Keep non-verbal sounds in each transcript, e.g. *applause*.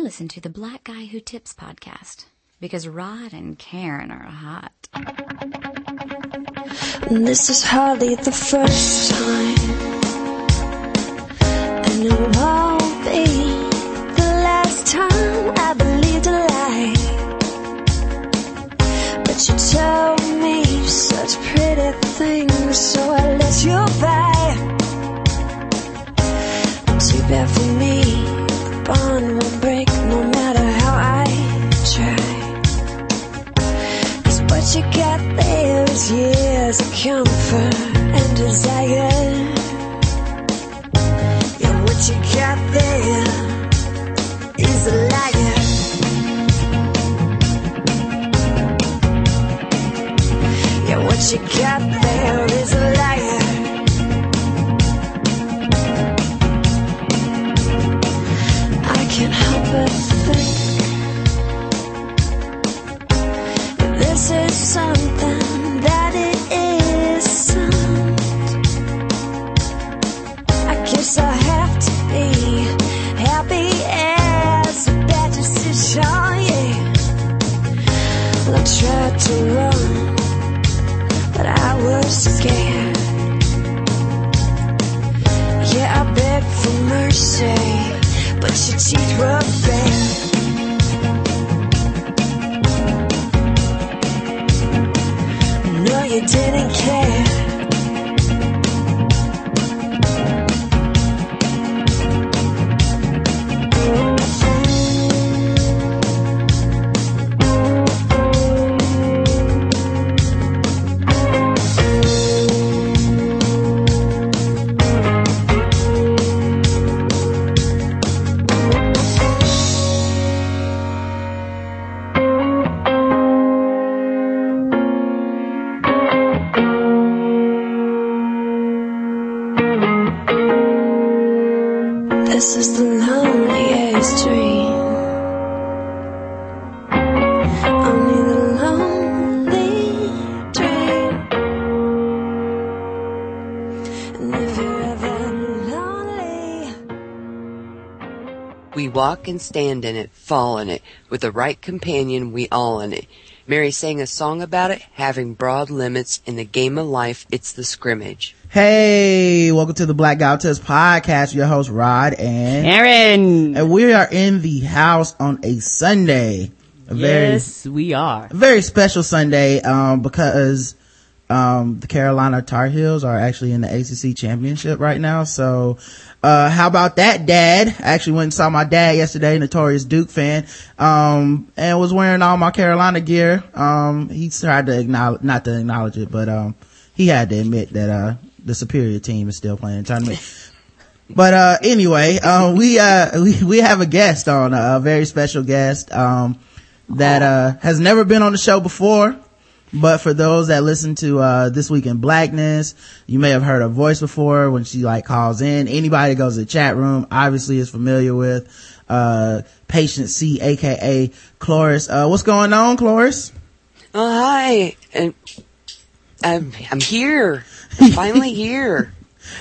I listen to the Black Guy Who Tips podcast because Rod and Karen are hot. This is hardly the first time, and it won't be the last time I believed a lie. But you told me such pretty things, so I let you by. Too bad for me, what you got there is years of comfort and desire. Yeah, what you got there is a liar. Yeah, what you got there is a to run, but I was scared. Yeah, I begged for mercy, but your teeth were bare. No, you didn't care. Walk and stand in it, fall in it. With the right companion, we all in it. Mary sang a song about it, having broad limits. In the game of life, it's the scrimmage. Hey, welcome to the Black Guy Who Tips podcast. Your host Rod and Karen. and we are in the house on a Sunday. A yes, we are. very, very special Sunday, um, because, um, the Carolina Tar Heels are actually in the ACC championship right now. So, uh, how about that, dad? I actually went and saw my dad yesterday, notorious Duke fan, um, and was wearing all my Carolina gear. Um, he tried to acknowledge, not to acknowledge it, but, um, he had to admit that, uh, the superior team is still playing the tournament. *laughs* But, uh, anyway, uh, we, uh, we, we have a guest on, uh, a very special guest, um, that, uh, has never been on the show before. But for those that listen to, uh, This Week in Blackness, you may have heard her voice before when she like calls in. Anybody that goes to the chat room obviously is familiar with, uh, Patient C, aka Cloris. Uh, what's going on, Cloris? Oh, hi. And I'm, I'm here. I'm *laughs* finally here.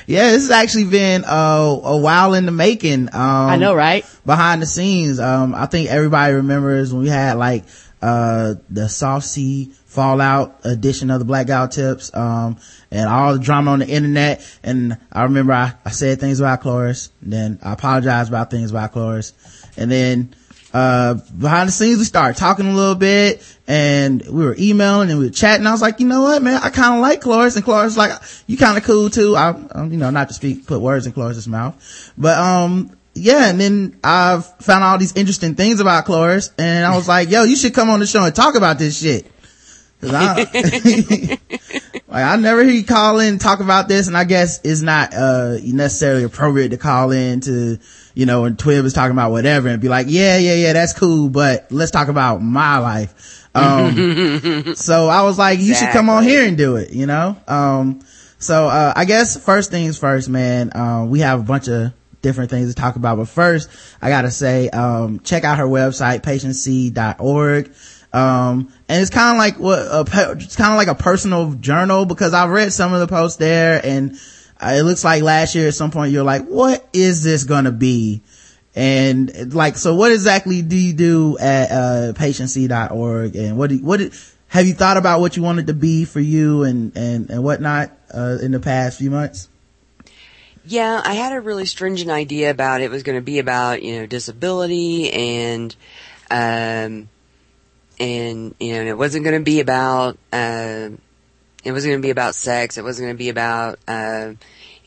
Yeah, this has actually been, uh, a while in the making. Um, I know, right? behind the scenes. Um, I think everybody remembers when we had like, uh, the Soft Sea Fallout edition of the Black Guy Tips, um, and all the drama on the internet. And I remember I, I said things about Cloris, then I apologized about things about Cloris. And then, uh, behind the scenes, we started talking a little bit and we were emailing and we were chatting. I was like, you know what, man, I kind of like Cloris and Cloris like, you kind of cool too. I, um, you know, not to speak, put words in Cloris's mouth, but, um, yeah, and then I found all these interesting things about Cloris, and I was like, "Yo, you should come on the show and talk about this shit." 'Cause I, *laughs* like, I never hear you call in and talk about this, and I guess it's not uh necessarily appropriate to call in to, you know, when Twib is talking about whatever, and be like, "Yeah, yeah, yeah, that's cool, but let's talk about my life." Um, *laughs* so I was like, "You should come on here and do it," you know. Um, so uh, I guess first things first, man. Um, we have a bunch of different things to talk about. But first, I gotta say, um, check out her website, patientc.org. Um, and it's kind of like what, a, it's kind of like a personal journal because I've read some of the posts there and uh, it looks like last year at some point you're like, what is this gonna be? and like, so what exactly do you do at, uh, patientc.org and what, do, what, did- have you thought about what you wanted to be for you and, and, and whatnot, uh, in the past few months? Yeah, I had a really stringent idea about it was going to be about, you know, disability and, um, and, you know, and it wasn't going to be about, uh, it wasn't going to be about sex. It wasn't going to be about, uh,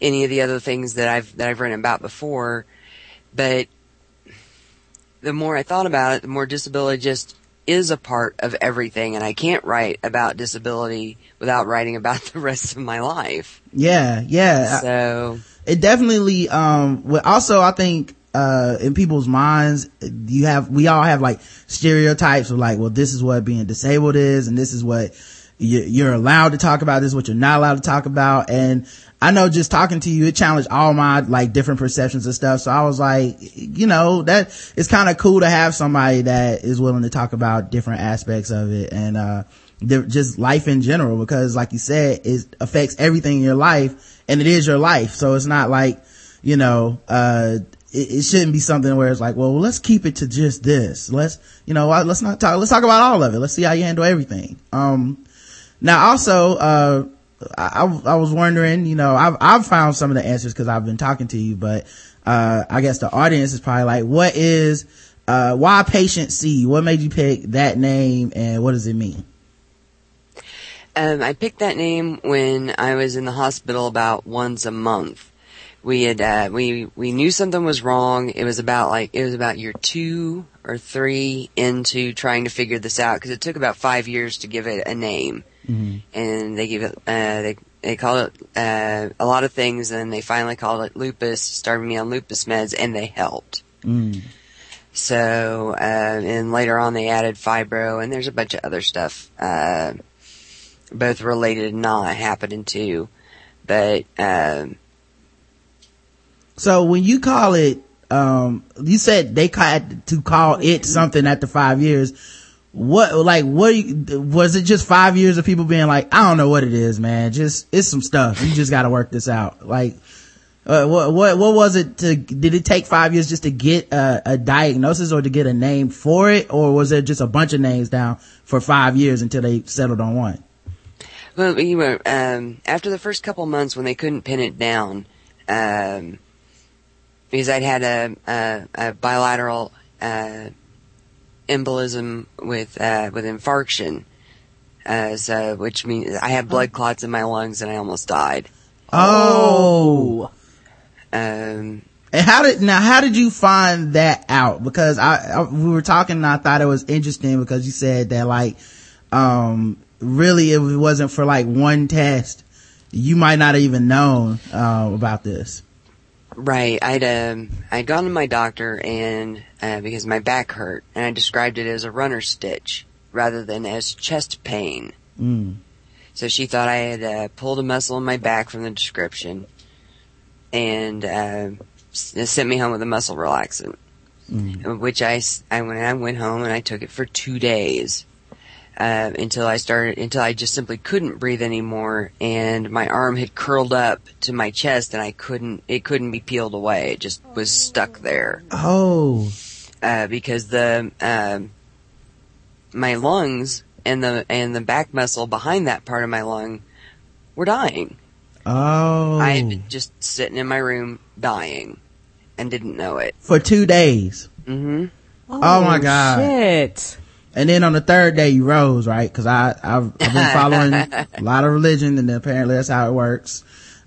any of the other things that I've, that I've written about before. But the more I thought about it, the more disability just is a part of everything. And I can't write about disability without writing about *laughs* the rest of my life. Yeah, yeah. So, it definitely um well, also i think uh in people's minds you have we all have like stereotypes of like well this is what being disabled is and this is what you, you're allowed to talk about this is what you're not allowed to talk about. And i know just talking to you it challenged all my like different perceptions and stuff. So i was like you know that it's kind of cool to have somebody that is willing to talk about different aspects of it and uh just life in general because like you said it affects everything in your life and it is your life. So it's not like you know uh it, it shouldn't be something where it's like well let's keep it to just this let's you know let's not talk let's talk about all of it let's see how you handle everything um now also uh I, I was wondering, you know, I've, I've found some of the answers because I've been talking to you, but, uh, I guess the audience is probably like, what is, uh, why patient C? What made you pick that name and what does it mean? Um, I picked that name when I was in the hospital about once a month. We had, uh, we, we knew something was wrong. It was about like, it was about year two or three into trying to figure this out because it took about five years to give it a name. And they give it, uh, they, they call it, uh, a lot of things and they finally called it lupus, started me on lupus meds and they helped. So, uh, and later on they added fibro and there's a bunch of other stuff, uh, both related and not happening too. But, um, So when you call it, um, you said they had to call it something after five years. What, like, what, you- was it just five years of people being like, I don't know what it is, man. Just, it's some stuff. You just gotta work this out. Like, uh, what, what, what was it to, did it take five years just to get a, a diagnosis or to get a name for it? Or was it just a bunch of names down for five years until they settled on one? well, we were, um, after the first couple months when they couldn't pin it down, um, because I'd had a, a, a bilateral, uh, embolism with, uh, with infarction, uh, so, which means I had blood clots in my lungs and I almost died. Oh. Um, And how did now? How did you find that out? Because I, I we were talking, and I thought it was interesting because you said that like, um, really it wasn't for like one test. You might not have even known uh, about this. Right. I'd um I'd gone to my doctor and uh, because my back hurt and I described it as a runner stitch rather than as chest pain. Mm. So she thought I had uh, pulled a muscle in my back from the description and uh, sent me home with a muscle relaxant. Which I, I went I went home and I took it for two days. Uh, until I started, until I just simply couldn't breathe anymore, and my arm had curled up to my chest, and I couldn't, it couldn't be peeled away. It just was stuck there Oh, uh, because the um, my lungs and the and the back muscle behind that part of my lung were dying. oh, I had been just sitting in my room dying and didn't know it. for two days. hmm Oh, my God. Shit. And then on the third day you rose, right? Cause I, I've, I've been *laughs* following a lot of religion and apparently that's how it works.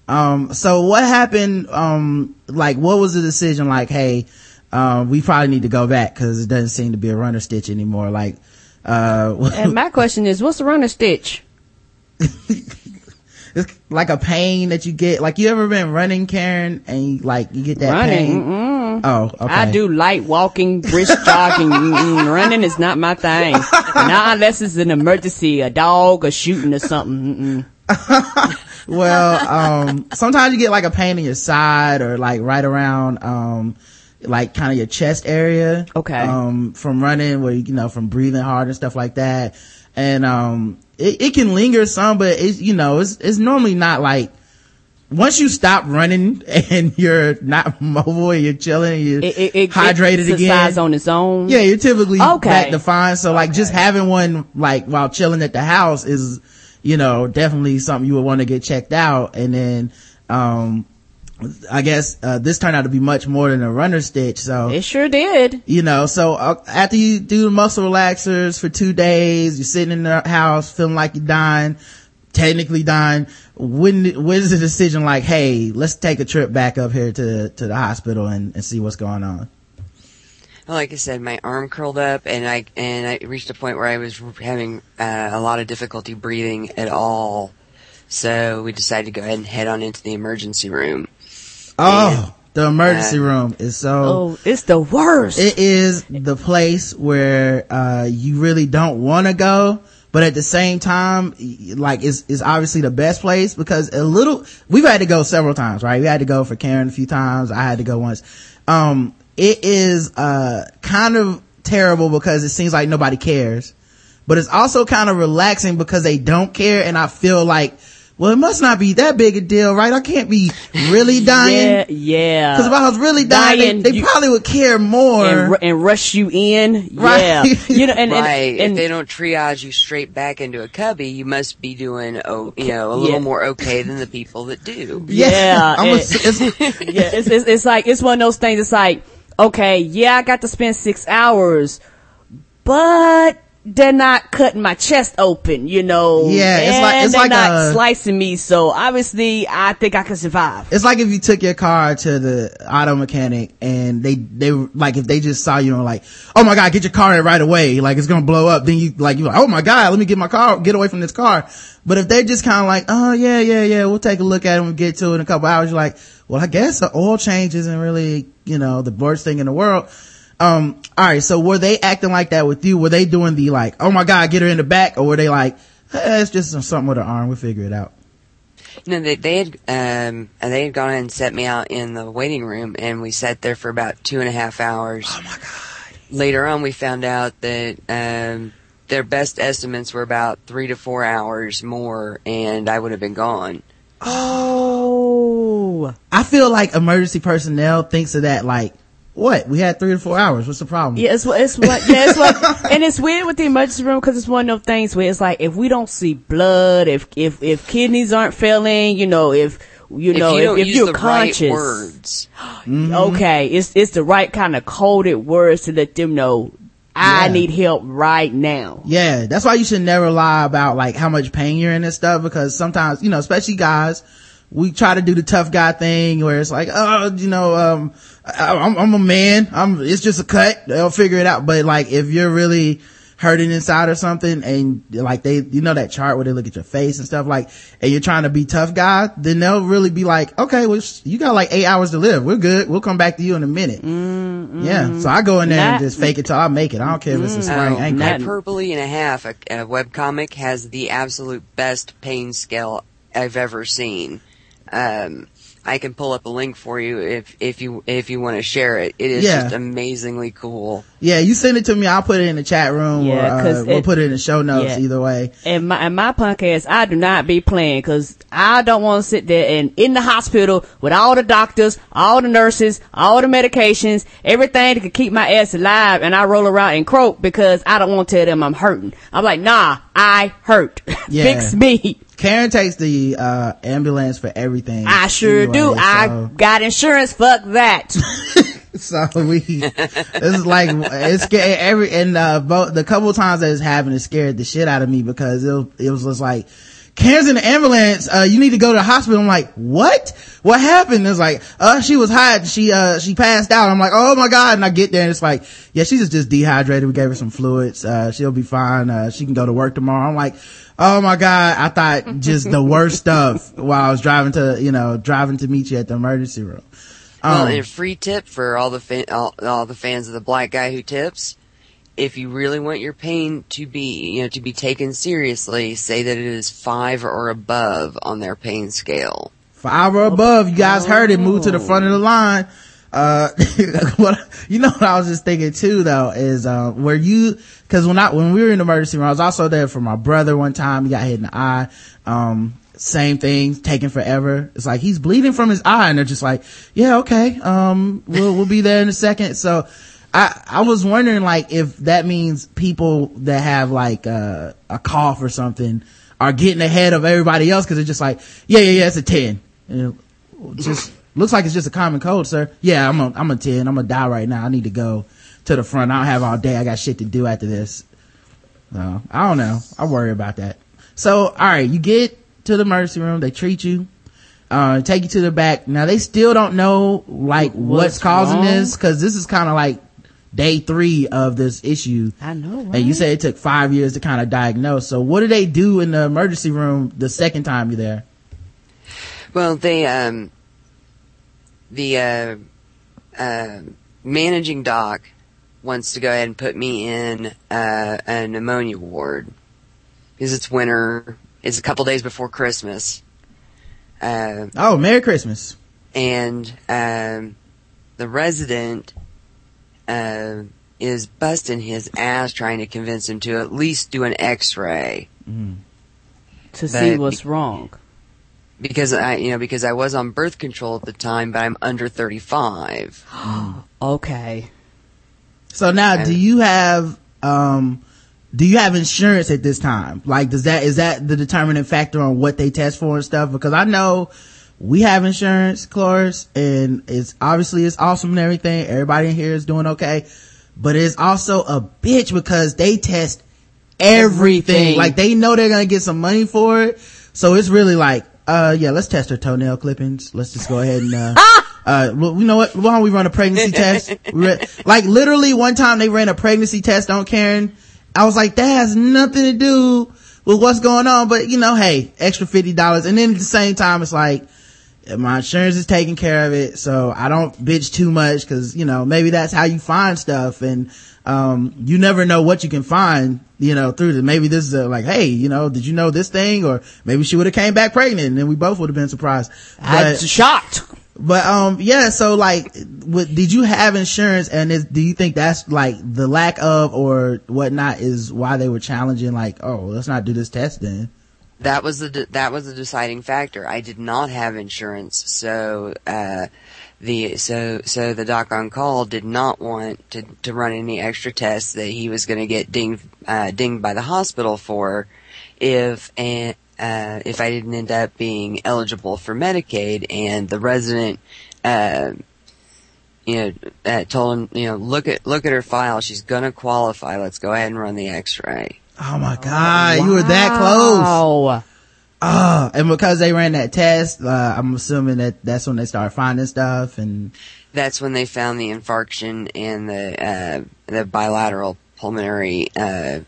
Um, so what happened, um, like what was the decision like, hey, um, we probably need to go back cause it doesn't seem to be a runner stitch anymore. Like, uh, And my question is, what's a runner stitch? *laughs* it's like a pain that you get. Like you ever been running, Karen, and you, like you get that Running. pain? Mm-mm. Oh, okay. I do light walking, brisk jogging. Running is not my thing. Not unless it's an emergency, a dog, a shooting or something. *laughs* Well, um, sometimes you get like a pain in your side or like right around, um, like kind of your chest area. Okay. Um, from running where, you know, from breathing hard and stuff like that. And, um, it, it can linger some, but it's, you know, it's, it's normally not like once you stop running *laughs* and you're not *laughs* mobile and you're chilling and you're It, it, it hydrated it again. on its own. Yeah, you're typically Okay. back to fine. So like just having one like while chilling at the house is, you know, definitely something you would want to get checked out. And then, um, I guess, uh, this turned out to be much more than a runner stitch. So It sure did. you know so uh, after you do the muscle relaxers for two days you're sitting in the house feeling like you're dying technically dying when when's the decision like hey let's take a trip back up here to to the hospital and, and see what's going on Well, like I said, my arm curled up, and I and I reached a point where I was having uh, a lot of difficulty breathing at all. So we decided to go ahead and head on into the emergency room. Oh the emergency room is so Oh, it's the worst. it is the place where uh you really don't want to go but at the same time like it's, it's obviously the best place because a little we've had to go several times right? We had to go for karen a few times. I had to go once. Um it is uh kind of terrible because it seems like nobody cares but it's also kind of relaxing because they don't care and i feel like well it must not be that big a deal right i can't be really *laughs* dying yeah, yeah. because if I was really dying, Dying, they, they you- probably would care more. and, ru- and rush you in. *laughs* Right. Yeah. You know, and, and, right. and, if they don't triage you straight back into a cubby, you must be doing, oh, you know, a little Yeah. more okay than the people that do. *laughs* Yeah, I'm a- it's- yeah, it's, it's, it's like, it's one of those things, it's like, okay, yeah, I got to spend six hours, but they're not cutting my chest open, you know. Yeah, it's like- it's they're like not a- slicing me, so obviously I think I can survive. it's like if you took your car to the auto mechanic and they, they, were- like if they just saw you and were like, oh my god, get your car in right away, like it's gonna blow up, then you, like, you're like, oh my god, let me get my car, get away from this car. But if they're just kind of like, oh yeah, yeah, yeah, we'll take a look at it and we'll get to it in a couple hours, you're like, well, I guess the oil change isn't really, you know, the worst thing in the world. Um, alright, so were they acting like that with you? Were they doing the like, oh my god, get her in the back? Or were they like, eh, it's just something with her arm, we'll figure it out? No, they, they had um, and they had gone ahead and set me out in the waiting room, and we sat there for about two and a half hours. Oh my god! Later on, we found out that um, their best estimates were about three to four hours more, and I would have been gone. Oh. I feel like emergency personnel thinks of that like, what? We had three to four hours. What's the problem? Yeah, it's what, it's what, yeah, it's what, *laughs* and it's weird with the emergency room because it's one of those things where it's like, if we don't see blood, if, if, if kidneys aren't failing, you know, if, you know, if you if, if you're conscious. right words, *gasps* Okay, it's it's the right kind of coded words to let them know I Yeah. need help right now. Yeah, that's why you should never lie about like how much pain you're in and stuff because sometimes, you know, especially guys, we try to do the tough guy thing where it's like, oh, you know, um, I, I'm, I'm a man. I'm, it's just a cut. They'll figure it out. But like, if you're really hurting inside or something and like they, you know, that chart where they look at your face and stuff like, and you're trying to be tough guy, then they'll really be like, okay, well, you got like eight hours to live. We're good. We'll come back to you in a minute. Mm, mm. Yeah. So I go in there and just fake it till I make it. I don't care if it's a mm. sprained Oh, ankle. hyperbole and a half. A, a webcomic has the absolute best pain scale I've ever seen. Um, I can pull up a link for you if if you if you want to share it. It is Yeah. just amazingly cool. Yeah, you send it to me. I'll put it in the chat room Yeah, or uh, 'cause we'll put it in the show notes yeah. either way. And my and my punk ass, I do not be playing because I don't want to sit there and in the hospital with all the doctors, all the nurses, all the medications, everything that could keep my ass alive, and I roll around and croak because I don't want to tell them I'm hurting. I'm like, nah, I hurt. *laughs* Yeah. Fix me. Karen takes the uh, ambulance for everything. I sure anyway, do. I got insurance. Fuck that. *laughs* so we, this is like it's every and uh, both the couple times that it's happened, it scared the shit out of me because it it was just like. Karen's in the ambulance. Uh, you need to go to the hospital. I'm like, what? What happened? It's like, uh, she was hot. She, uh, she passed out. I'm like, oh my God. And I get there and it's like, yeah, she's just, just dehydrated. We gave her some fluids. Uh, she'll be fine. Uh, she can go to work tomorrow. I'm like, oh my God. I thought just the worst stuff *laughs* while I was driving to, you know, driving to meet you at the emergency room. Well, Um, and a free tip for all the fa- all, all the fans of the black guy who tips. If you really want your pain to be, you know, to be taken seriously, say that it is five or above on their pain scale. five or above. You guys heard it. Move to the front of the line. Uh, *laughs* you know what I was just thinking too though is, uh, where you, cause when I, when we were in the emergency room, I was also there for my brother one time. He got hit in the eye. Um, same thing, taking forever. It's like he's bleeding from his eye, and they're just like, "Yeah, okay, um, we'll we'll be there in a second. So, I I was wondering like if that means people that have like uh, a cough or something are getting ahead of everybody else because they're just like, "Yeah, yeah, yeah, it's a ten. And it just looks like it's just a common cold, sir. Yeah, I'm a I'm a ten. I'm gonna die right now. I need to go to the front. I don't have all day. I got shit to do after this. So I don't know. I worry about that. So all right, you get to the emergency room. They treat you, uh, take you to the back. Now they still don't know like what's, What's causing wrong? this because this is kind of like day three of this issue. I know, right? And you said it took five years to kind of diagnose. So what do they do in the emergency room the second time you're there? Well, they um, the uh, uh, managing doc wants to go ahead and put me in uh, a pneumonia ward because it's winter. It's a couple days before Christmas, uh, Oh, Merry Christmas. and um, the resident uh, is busting his ass trying to convince him to at least do an X-ray. to see But- what's wrong. because I, you know, because I was on birth control at the time, but I'm under 35. *gasps* Okay. So now, do you have, um, do you have insurance at this time? Like, does that, is that the determining factor on what they test for and stuff? Because I know we have insurance, Cloris, and it's obviously it's awesome and everything. Everybody in here is doing okay. But it's also a bitch because they test everything. Everything. Like they know they're gonna get some money for it. So it's really like, uh, yeah, let's test her toenail clippings. Let's just go ahead and, uh, *laughs* uh, you know what? Why don't we run a pregnancy *laughs* test? Like literally one time they ran a pregnancy test on Karen. I was like, that has nothing to do with what's going on. But you know, hey, extra $50. And then at the same time, it's like, my insurance is taking care of it. So I don't bitch too much cause, you know, maybe that's how you find stuff. And, um, you never know what you can find, you know, through the, maybe this is a, like, hey, you know, did you know this thing? Or maybe she would have came back pregnant and then we both would have been surprised. I'm shocked. but um yeah so like what did you have insurance and is, do you think that's like the lack of or whatnot is why they were challenging like oh let's not do this test then That was the de- that was the deciding factor. I did not have insurance, so uh, the so so the doc on call did not want to to run any extra tests that he was going to get dinged uh, dinged by the hospital for if and. Uh, if I didn't end up being eligible for Medicaid and the resident, uh, you know, uh, told him, you know, look at, look at her file. She's gonna qualify. Let's go ahead and run the x-ray. Oh my god you were that close Wow. oh and because they ran that test uh, i'm assuming that that's when they started finding stuff and that's when they found the infarction and the uh, the bilateral pulmonary uh,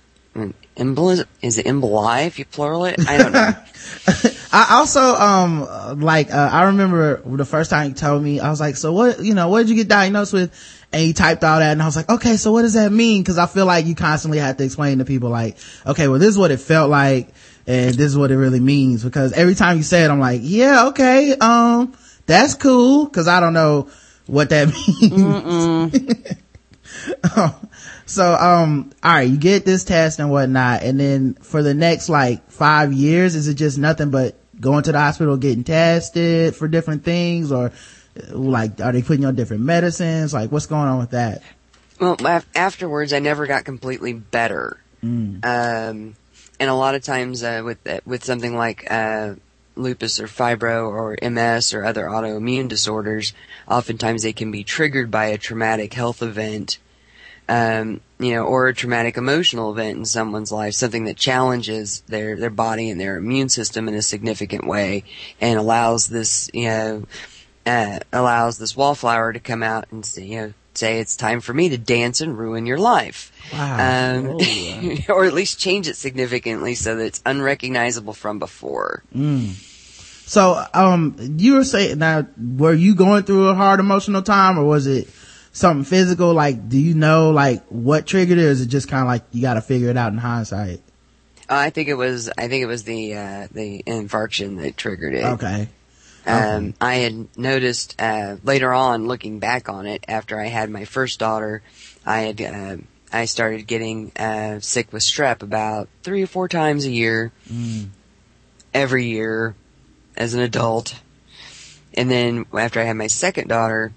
emboli. Is it emboli if you plural it? I don't know. *laughs* *laughs* I also, um, like, uh, I remember the first time you told me, I was like, so what, you know, what did you get diagnosed with? And he typed all that and I was like, okay, so what does that mean? Cause I feel like you constantly have to explain to people like, okay, well, this is what it felt like and this is what it really means. Because every time you say it, I'm like, yeah, okay, um, that's cool. Cause I don't know what that *laughs* means. *laughs* so, um, all right, you get this test and whatnot. And then for the next like five years, is it just nothing but going to the hospital, getting tested for different things or like, are they putting you on different medicines? Like, what's going on with that? Well, af- afterwards, I never got completely better. Um, and a lot of times uh, with with something like uh, lupus or fibro or MS or other autoimmune disorders, oftentimes they can be triggered by a traumatic health event, um, you know, or a traumatic emotional event in someone's life, something that challenges their their body and their immune system in a significant way, and allows this, you know, uh, allows this wallflower to come out and say, you know, say it's time for me to dance and ruin your life. Wow. Um, *laughs* or at least change it significantly so that it's unrecognizable from before. So, um, you were saying now, were you going through a hard emotional time or was it something physical? Like, do you know like what triggered it or is it just kind of like you got to figure it out in hindsight? Uh, I think it was, I think it was the, uh, the infarction that triggered it. Okay. Um, I had noticed, uh, later on, looking back on it, after I had my first daughter, I had, uh, I started getting, uh, sick with strep about three or four times a year. every year as an adult. And then after I had my second daughter,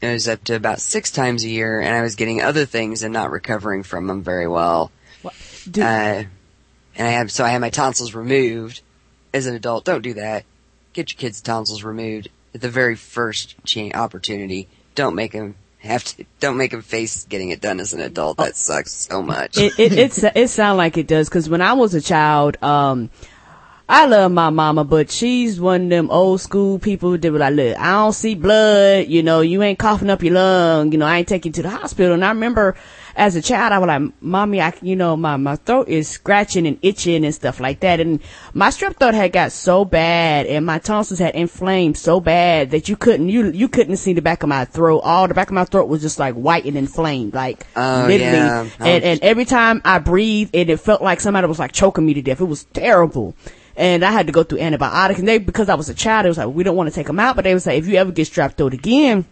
it was up to about six times a year and I was getting other things and not recovering from them very well. Do- Uh, and I have, so I had my tonsils removed as an adult. Don't do that. Get your kids' tonsils removed at the very first cha- opportunity. Don't make them have to, don't make them face getting it done as an adult. That sucks so much. it it it's, it sound like it does because when I was a child, um, I love my mama, but she's one of them old school people that were like, look, I don't see blood, you know, you ain't coughing up your lung, you know, I ain't taking you to the hospital. And I remember as a child, I was like, mommy, I, you know, my, my throat is scratching and itching and stuff like that. And my strep throat had got so bad and my tonsils had inflamed so bad that you couldn't, you, you couldn't see the back of my throat. All the back of my throat was just like white and inflamed, like Oh, literally. yeah. And, and every time I breathed, it, it felt like somebody was like choking me to death. It was terrible. And I had to go through antibiotics. And they, because I was a child, it was like, we don't want to take them out. But they was like, if you ever get strep throat again,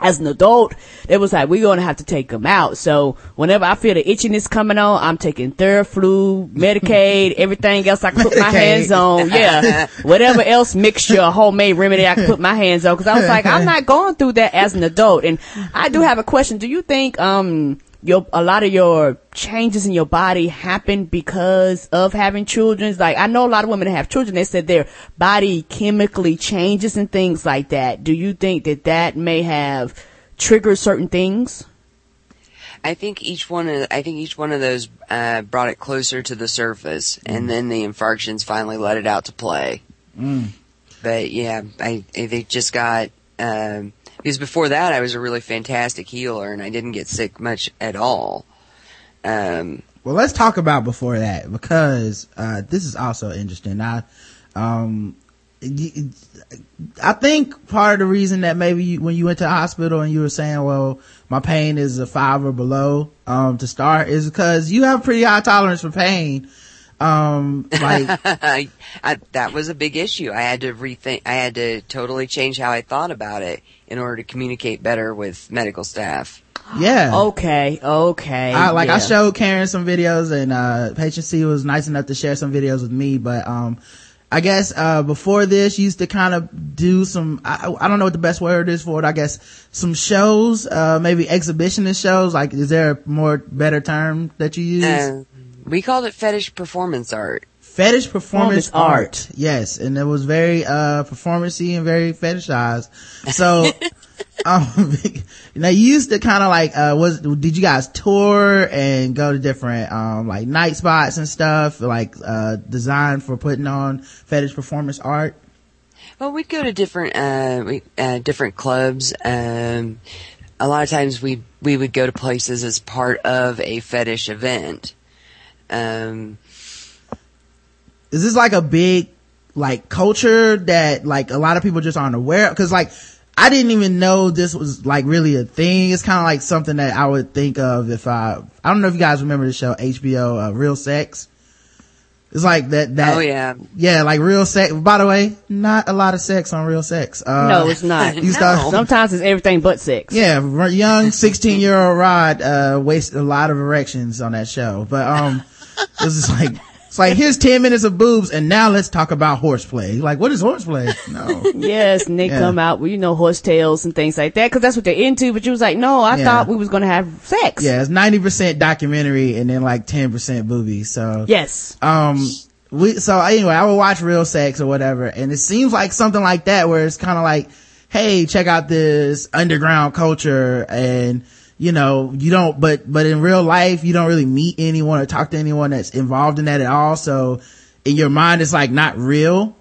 as an adult, they was like, we're going to have to take them out. So whenever I feel the itchiness coming on, I'm taking Theraflu, Medicaid, *laughs* everything else I can put my hands on. Yeah. *laughs* Whatever else mixture, homemade remedy I can put my hands on. Cause I was like, I'm not going through that as an adult. And I do have a question. Do you think, um, your, a lot of your changes in your body happen because of having children. Like I know a lot of women that have children. They said their body chemically changes and things like that. Do you think that that may have triggered certain things? I think each one of I think each one of those uh, brought it closer to the surface, and then the infarctions finally let it out to play. But yeah, I, I they just got um, because before that I was a really fantastic healer, and I didn't get sick much at all. Um, Well, let's talk about before that because uh, this is also interesting. I, um, I think part of the reason that maybe you, when you went to the hospital and you were saying, "Well, my pain is a five or below," um, to start, is because you have pretty high tolerance for pain. Um, like *laughs* I, that was a big issue. I had to rethink. I had to totally change how I thought about it in order to communicate better with medical staff. yeah. Okay, okay. I, like I showed Karen some videos and, uh, Patient C was nice enough to share some videos with me, but, um, I guess, uh, before this you used to kind of do some, I, I don't know what the best word is for it, I guess, some shows, uh, maybe exhibitionist shows, like, is there a more better term that you use? Uh, we called it fetish performance art. Fetish performance, art. art. Yes. And it was very, uh, performancy and very fetishized. So, *laughs* um, *laughs* you know, you used to kind of like, uh, was, did you guys tour and go to different, um, like night spots and stuff, like, uh, designed for putting on fetish performance art? Well, we'd go to different uh, we, uh different clubs. Um, a lot of times we we would go to places as part of a fetish event. Um, Is this like a big, like culture that like a lot of people just aren't aware of? Cause like, I didn't even know this was like really a thing. It's kind of like something that I would think of if I, I don't know if you guys remember the show HBO, uh, Real Sex. It's like that, that, oh yeah, yeah, like real sex. By the way, not a lot of sex on real sex. Uh, No, it's not. *laughs* You start, Sometimes it's everything but sex. yeah, young 16 year old Rod, uh, wasted a lot of erections on that show. But, um, it was just like, it's like, here's 10 minutes of boobs and now let's talk about horseplay. Like, what is horseplay? No. *laughs* Yes, and they Yeah. come out with, you know, horsetails and things like that, cause that's what they're into, but you was like, no, I Yeah. thought we was gonna have sex. Yeah, it's 90% documentary and then like 10% boobies. So, Yes. um, we, so anyway, I would watch real sex or whatever. And it seems like something like that where it's kind of like, Hey, check out this underground culture and, you know, you don't, but, but in real life, you don't really meet anyone or talk to anyone that's involved in that at all. So in your mind, it's like not real.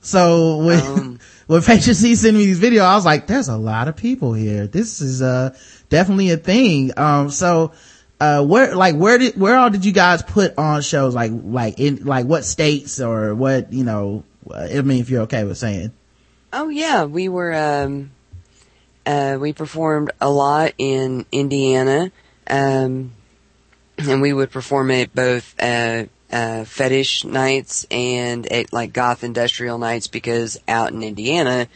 So when, Um. *laughs* when Patient C sent me these videos, I was like, there's a lot of people here. This is, uh, definitely a thing. Um, so, uh, where, like, where did, where all did you guys put on shows? Like, like in, like what states or what, you know, uh, I mean, if you're okay with saying. oh yeah. We were um, uh, we performed a lot in Indiana, um, and we would perform at both uh, uh, fetish nights and at like goth industrial nights because out in Indiana,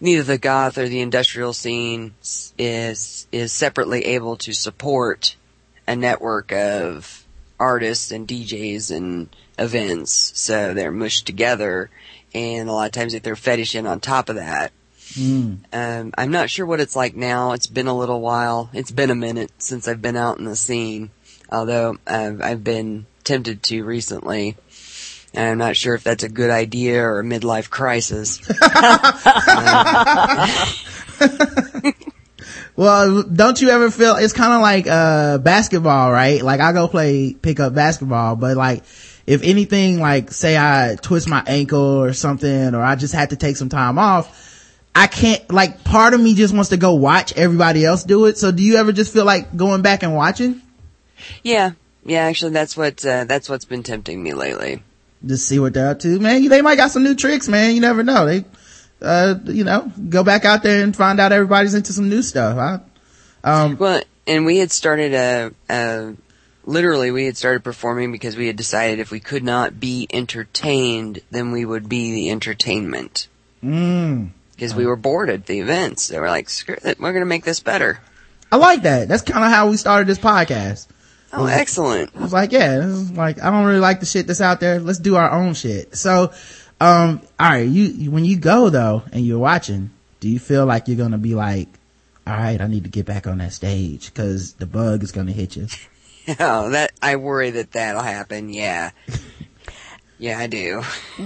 neither the goth or the industrial scene is is separately able to support a network of artists and DJs and events, so they're mushed together. And a lot of times if they throw fetish in on top of that. Um, I'm not sure what it's like now. It's been a little while. It's been a minute since I've been out in the scene. Although I've, I've been tempted to recently. And I'm not sure if that's a good idea or a midlife crisis. *laughs* *laughs* Well, don't you ever feel it's kind of like uh basketball, right? Like I go play pick up basketball, but like if anything, like say I twist my ankle or something, or I just had to take some time off, I can't. Like part of me just wants to go watch everybody else do it. So do you ever just feel like going back and watching? yeah, yeah. Actually, that's what uh, that's what's been tempting me lately. Just see what they're up to, man. They might got some new tricks, man. You never know. They, uh, you know, go back out there and find out everybody's into some new stuff. I, um, Well, and we had started a, a literally we had started performing because we had decided if we could not be entertained, then we would be the entertainment. mm, Because we were bored at the events. They were like, screw it, we're gonna make this better. I like that. That's kind of how we started this podcast. Oh, excellent. I was like, yeah, like, I don't really like the shit that's out there. Let's do our own shit. So, um, all right, you, you- when you go though and you're watching, do you feel like you're going to be like, all right, I need to get back on that stage because the bug is going to hit you. *laughs* Oh, that, I worry that that'll happen, yeah. Yeah, I do. *laughs*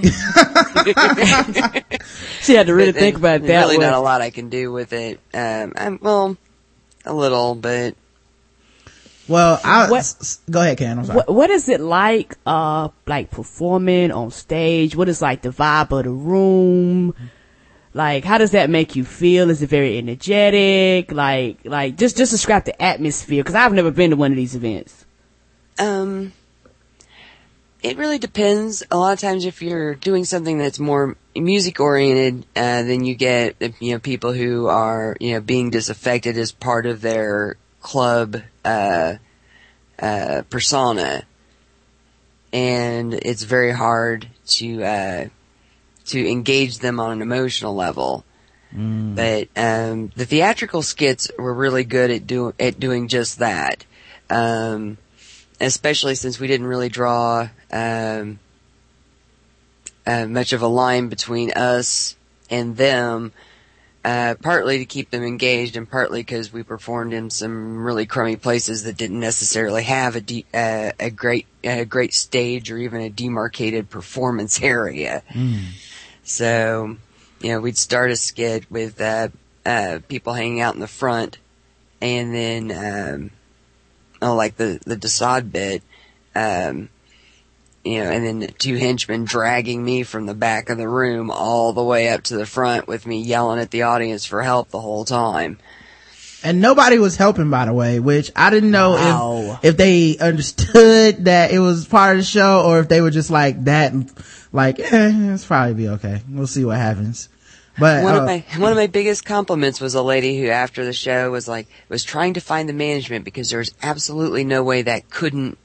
She had to really But then think about that Really one. not a lot I can do with it. Um, I'm, well, a little, but Well, I, What- s- s- go ahead, Ken. I'm sorry. What, what is it like, uh, like performing on stage? What is like the vibe of the room? Like, how does that make you feel? Is it very energetic? Like, like, just, just describe the atmosphere, cause I've never been to one of these events. Um, it really depends. A lot of times, if you're doing something that's more music oriented, uh, then you get you know people who are you know being disaffected as part of their club uh, uh, persona, and it's very hard to uh, to engage them on an emotional level. But um, the theatrical skits were really good at doing at doing just that. Um, especially since we didn't really draw um, uh, much of a line between us and them. Uh, partly to keep them engaged, and partly because we performed in some really crummy places that didn't necessarily have a de- uh, a great a great stage or even a demarcated performance *laughs* area. So, you know, we'd start a skit with uh, uh, people hanging out in the front, and then um, like the the Desaad bit, um, you know, and then the two henchmen dragging me from the back of the room all the way up to the front with me yelling at the audience for help the whole time. And nobody was helping, by the way, which I didn't know Wow. if, if they understood *laughs* that it was part of the show or if they were just like that, like, eh, it's probably be okay. We'll see what happens. But, One uh, of my one of my biggest compliments was a lady who, after the show, was like was trying to find the management because there's absolutely no way that couldn't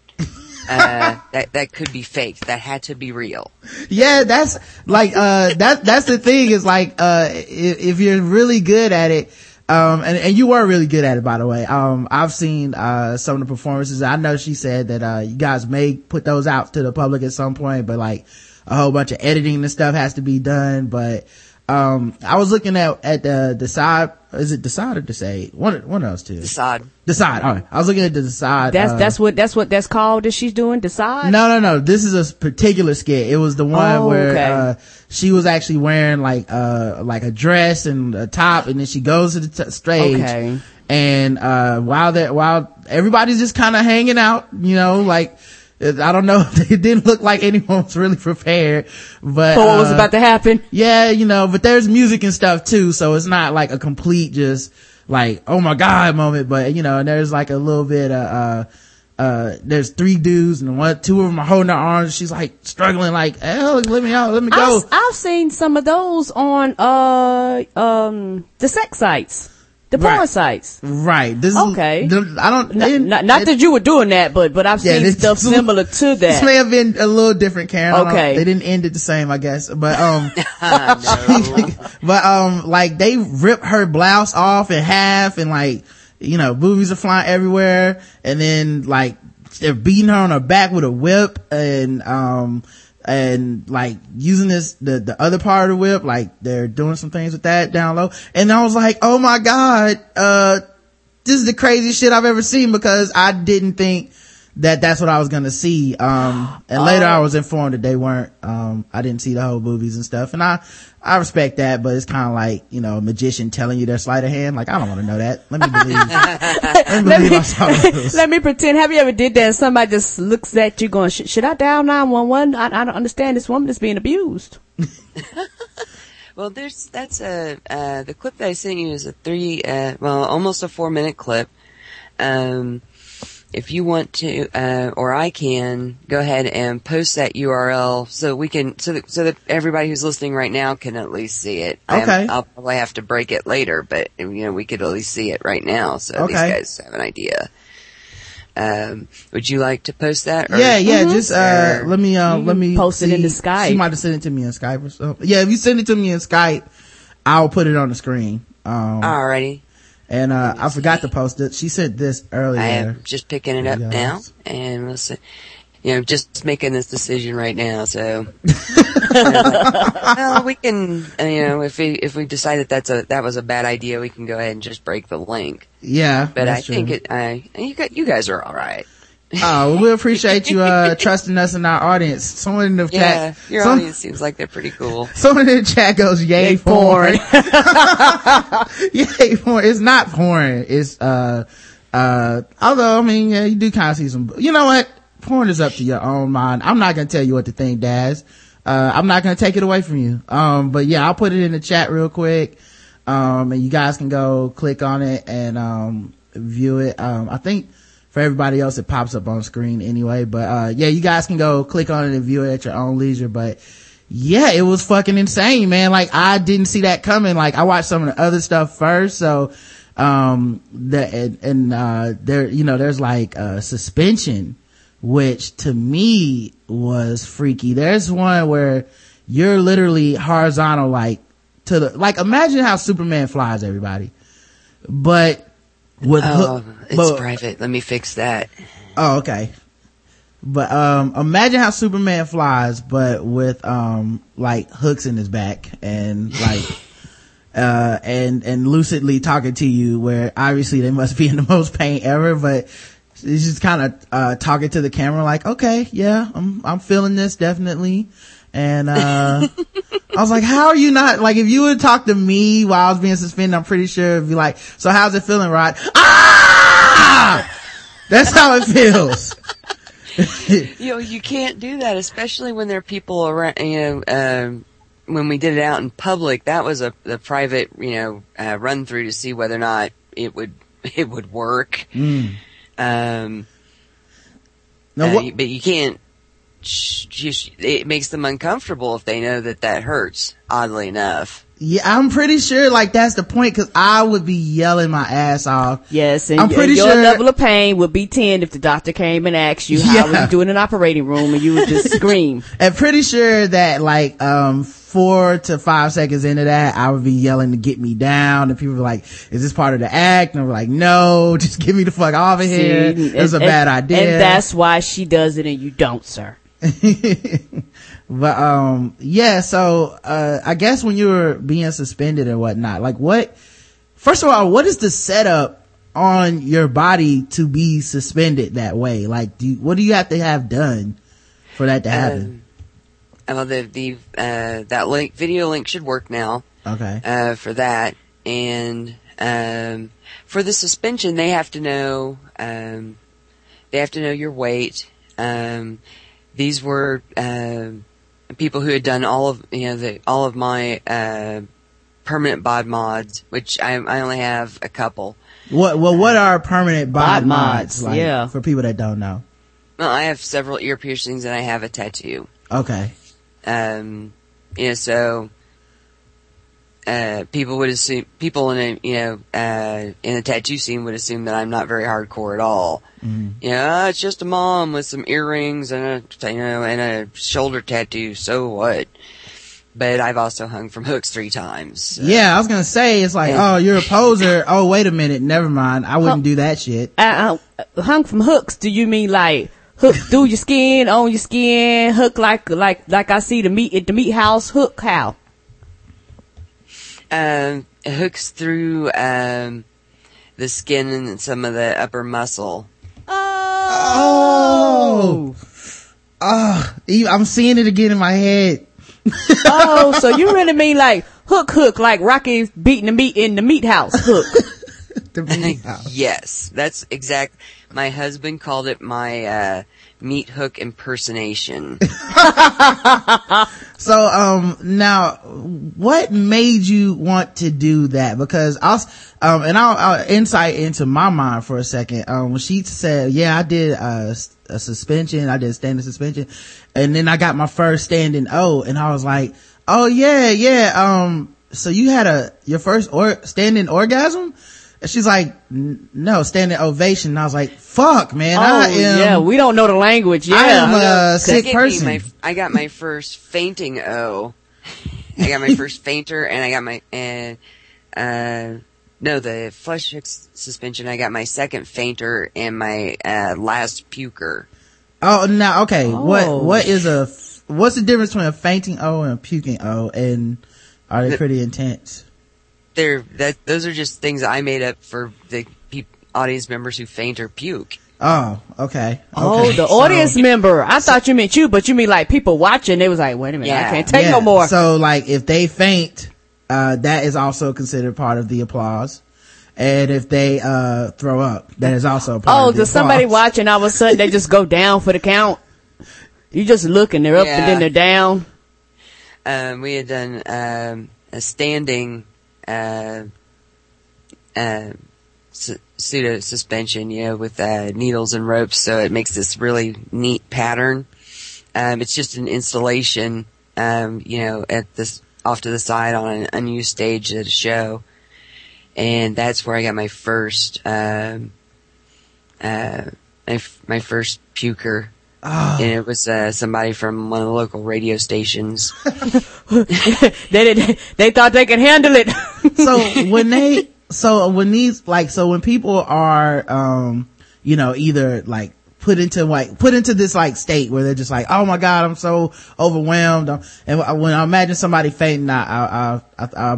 uh, *laughs* that that could be faked. That had to be real. yeah, that's like, uh, that, that's the thing is like, uh, if, if you're really good at it, um, and, and you were really good at it, by the way. Um, I've seen, uh, some of the performances. I know she said that, uh, you guys may put those out to the public at some point, but like a whole bunch of editing and stuff has to be done. But, um, I was looking at, at the, the side, is it decide or decide? One, one of those two. Desaad. Decide. All right. I was looking at the decide. That's, uh, that's what, that's what that's called that she's doing, decide? no, no, no. This is a particular skit. It was the one Oh, where, okay. uh, she was actually wearing like, uh, like a dress and a top and then she goes to the t- stage. Okay. And, uh, while that, while everybody's just kind of hanging out, you know, like, I don't know. *laughs* It didn't look like anyone was really prepared, but, For what was uh, about to happen? yeah, you know, but there's music and stuff too, so it's not like a complete just like, oh my god moment, but you know, and there's like a little bit of, uh, uh, there's three dudes and one, two of them are holding her arms. She's like struggling, like, hell, let me out, let me go. I've, I've seen some of those on, uh, um, the sex sites. The porn Right. sites. right. This Okay. is, the- I don't, Not, it- not, not it- that you were doing that, but, but I've Yeah, seen this- stuff *laughs* similar to that. This may have been a little different, Karen. I don't know. Okay. They didn't end it the same, I guess, but, um, *laughs* *laughs* but um like they rip her blouse off in half and like you know boobies are flying everywhere and then like they're beating her on her back with a whip and, um, and like using this, the, the other part of the whip, like they're doing some things with that down low. And I was like, oh my God, uh, this is the craziest shit I've ever seen because I didn't think that that's what I was gonna see. Um, and later I was informed that they weren't, um, I didn't see the whole movies and stuff. And I, I respect that, but it's kind of like, you know, a magician telling you their sleight of hand. Like, I don't want to know that. Let me *laughs* believe, let me Let believe me, I saw those. let me pretend. Have you ever did that? And somebody just looks at you going, "Sh- "Should I dial nine one one? I I don't understand. This woman is being abused." *laughs* Well, there's that's a uh, the clip that I sent you is a three, uh, well, almost a four minute clip. Um, if you want to, uh, or I can go ahead and post that URL so we can, so that, so that everybody who's listening right now can at least see it. I am- Okay. I'll probably have to break it later, but you know we could at least see it right now, so these guys have an idea. Um, would you like to post that? or- Yeah, yeah, just, uh, Or- let me, uh, let me post it in into Skype. She might have sent it to me in Skype or something. Yeah, if you send it to me in Skype, I'll put it on the screen. Um, Alrighty. And, uh, I forgot to post it. She sent this earlier. I am just picking it up Yes. now, and we'll see. You know, just making this decision right now. So, *laughs* well, we can. uh, You know, if we if we decide that that's a that was a bad idea, we can go ahead and just break the link. Yeah, But I that's think it. I you got you guys are all right. Oh, we appreciate you, uh, *laughs* trusting us in our audience. Someone in the Yeah, chat, your some- audience seems like they're pretty cool. *laughs* someone in the chat goes, yay, Yay, porn. porn. *laughs* yay, porn. It's not porn. It's, uh, uh, although, I mean, yeah, you do kind of see some, you know what? Porn is up to your own mind. I'm not going to tell you what to think, Daz. Uh, I'm not going to take it away from you. Um, but yeah, I'll put it in the chat real quick. Um, and you guys can go click on it and, um, view it. Um, I think for everybody else, it pops up on screen anyway. But, uh, yeah, you guys can go click on it and view it at your own leisure. But yeah, it was fucking insane, man. Like I didn't see that coming. Like I watched some of the other stuff first. So, um, the, and, and, uh, there, you know, there's like, uh, suspension, which to me was freaky. There's one where you're literally horizontal, like to the, like imagine how Superman flies everybody, but with Oh, hook, it's but- private. Let me fix that. Oh, okay. But um imagine how Superman flies, but with um like hooks in his back and like *laughs* uh and and lucidly talking to you where obviously they must be in the most pain ever, but he's just kind of uh talking to the camera like, okay, yeah, I'm I'm feeling this definitely. And uh I was like, how are you not like if you would talk to me while I was being suspended, I'm pretty sure it'd be like, so how's it feeling, Rod? Ah! That's how it feels. You know, you can't do that, especially when there are people around. You know, um, when we did it out in public, that was a, a private, you know, uh, run through to see whether or not it would it would work. Mm. Um, Now, uh, but you can't. Sh- sh- It makes them uncomfortable if they know that that hurts. Oddly enough, Yeah, I'm pretty sure like that's the point because I would be yelling my ass off. Yes, and, I'm pretty and your sure- level of pain would be 10 if the doctor came and asked you how Yeah. was you doing in an operating room and you would just *laughs* scream. And pretty sure that like, um, four to five seconds into that, I would be yelling to get me down and people were like, is this part of the act? And I'm like, no, *laughs* just get me the fuck off of here. It's a and- bad idea. And that's why she does it and you don't, sir. *laughs* but um yeah so uh i guess when you were being suspended and whatnot like what first of all what is the setup on your body to be suspended that way like do you, what do you have to have done for that to happen um, well, the the uh, that link video link should work now. okay uh, for that. And um, for the suspension, they have to know um, they have to know your weight. Um, these were um people who had done all of you know the all of my uh, permanent bod mods, which I, I only have a couple. what well what are permanent bod, Bod mods, mods, like yeah. for people that don't know Well, I have several ear piercings and I have a tattoo. okay Um, you know, so uh, people would assume people in a you know uh, in the tattoo scene would assume that I'm not very hardcore at all. You know, "Ah, it's just a mom with some earrings and a you know and a shoulder tattoo. So what? but I've also hung from hooks three times. so- Yeah, I was gonna say, it's like, Yeah. oh, you're a poser. *laughs* oh, wait a minute. Never mind. I wouldn't do that shit. Uh, uh, hung from hooks, do you mean like hook through your skin, on your skin, hook like, like, like I see the meat at the meat house, hook how? Um, it hooks through um, the skin and some of the upper muscle. Oh. Oh, even- I'm seeing it again in my head. oh, so you *laughs* really mean like hook hook, like Rocky beating the meat in the meat house, hook. *laughs* The meat house. *laughs* yes, that's exact. My husband called it my uh, meat hook impersonation. *laughs* So, um, now, what made you want to do that? Because I'll, um, and I'll, I'll insight into my mind for a second. Um, when she said, yeah, I did a, a suspension, I did a standing suspension, and then I got my first standing O, and I was like, oh yeah, yeah, um, so you had a, your first or, standing orgasm? And she's like, no, standing ovation. And I was like, fuck, man, oh, I am, yeah, we don't know the language. Yeah. I am a sick person. my- I got my first fainting O. I got my *laughs* first fainter, and I got my and uh, no, the flush suspension. I got my second fainter and my uh, last puker. Oh, now, okay. What, Oh. what is a, what's the difference between a fainting O and a puking O? And are they The- pretty intense? They're that those are just things I made up for the peop audience members who faint or puke. Oh, okay. Oh, the So- audience member. I thought you meant you, but you mean like people watching. They was like, wait a minute, I can't take yeah, no more. So, like, if they faint, uh, that is also considered part of the applause. And if they, uh, throw up, that is also part oh, of the does somebody applause. watching all of a sudden they just go *laughs* down for the count? You just look and they're up and then they're down. Um, we had done um, a standing uh, uh, pseudo suspension, you know, with uh, needles and ropes, so it makes this really neat pattern. Um, it's just an installation, um, you know, at this off to the side on an unused stage at a show, and that's where I got my first, um, uh, my f- my first puker. Oh, And it was uh, somebody from one of the local radio stations. *laughs* they did, they thought they could handle it. so *laughs* when they so when these like so when people are um you know either like put into like put into this like state where they're just like oh my god i'm so overwhelmed Um, and when i imagine somebody fainting i i i, I, I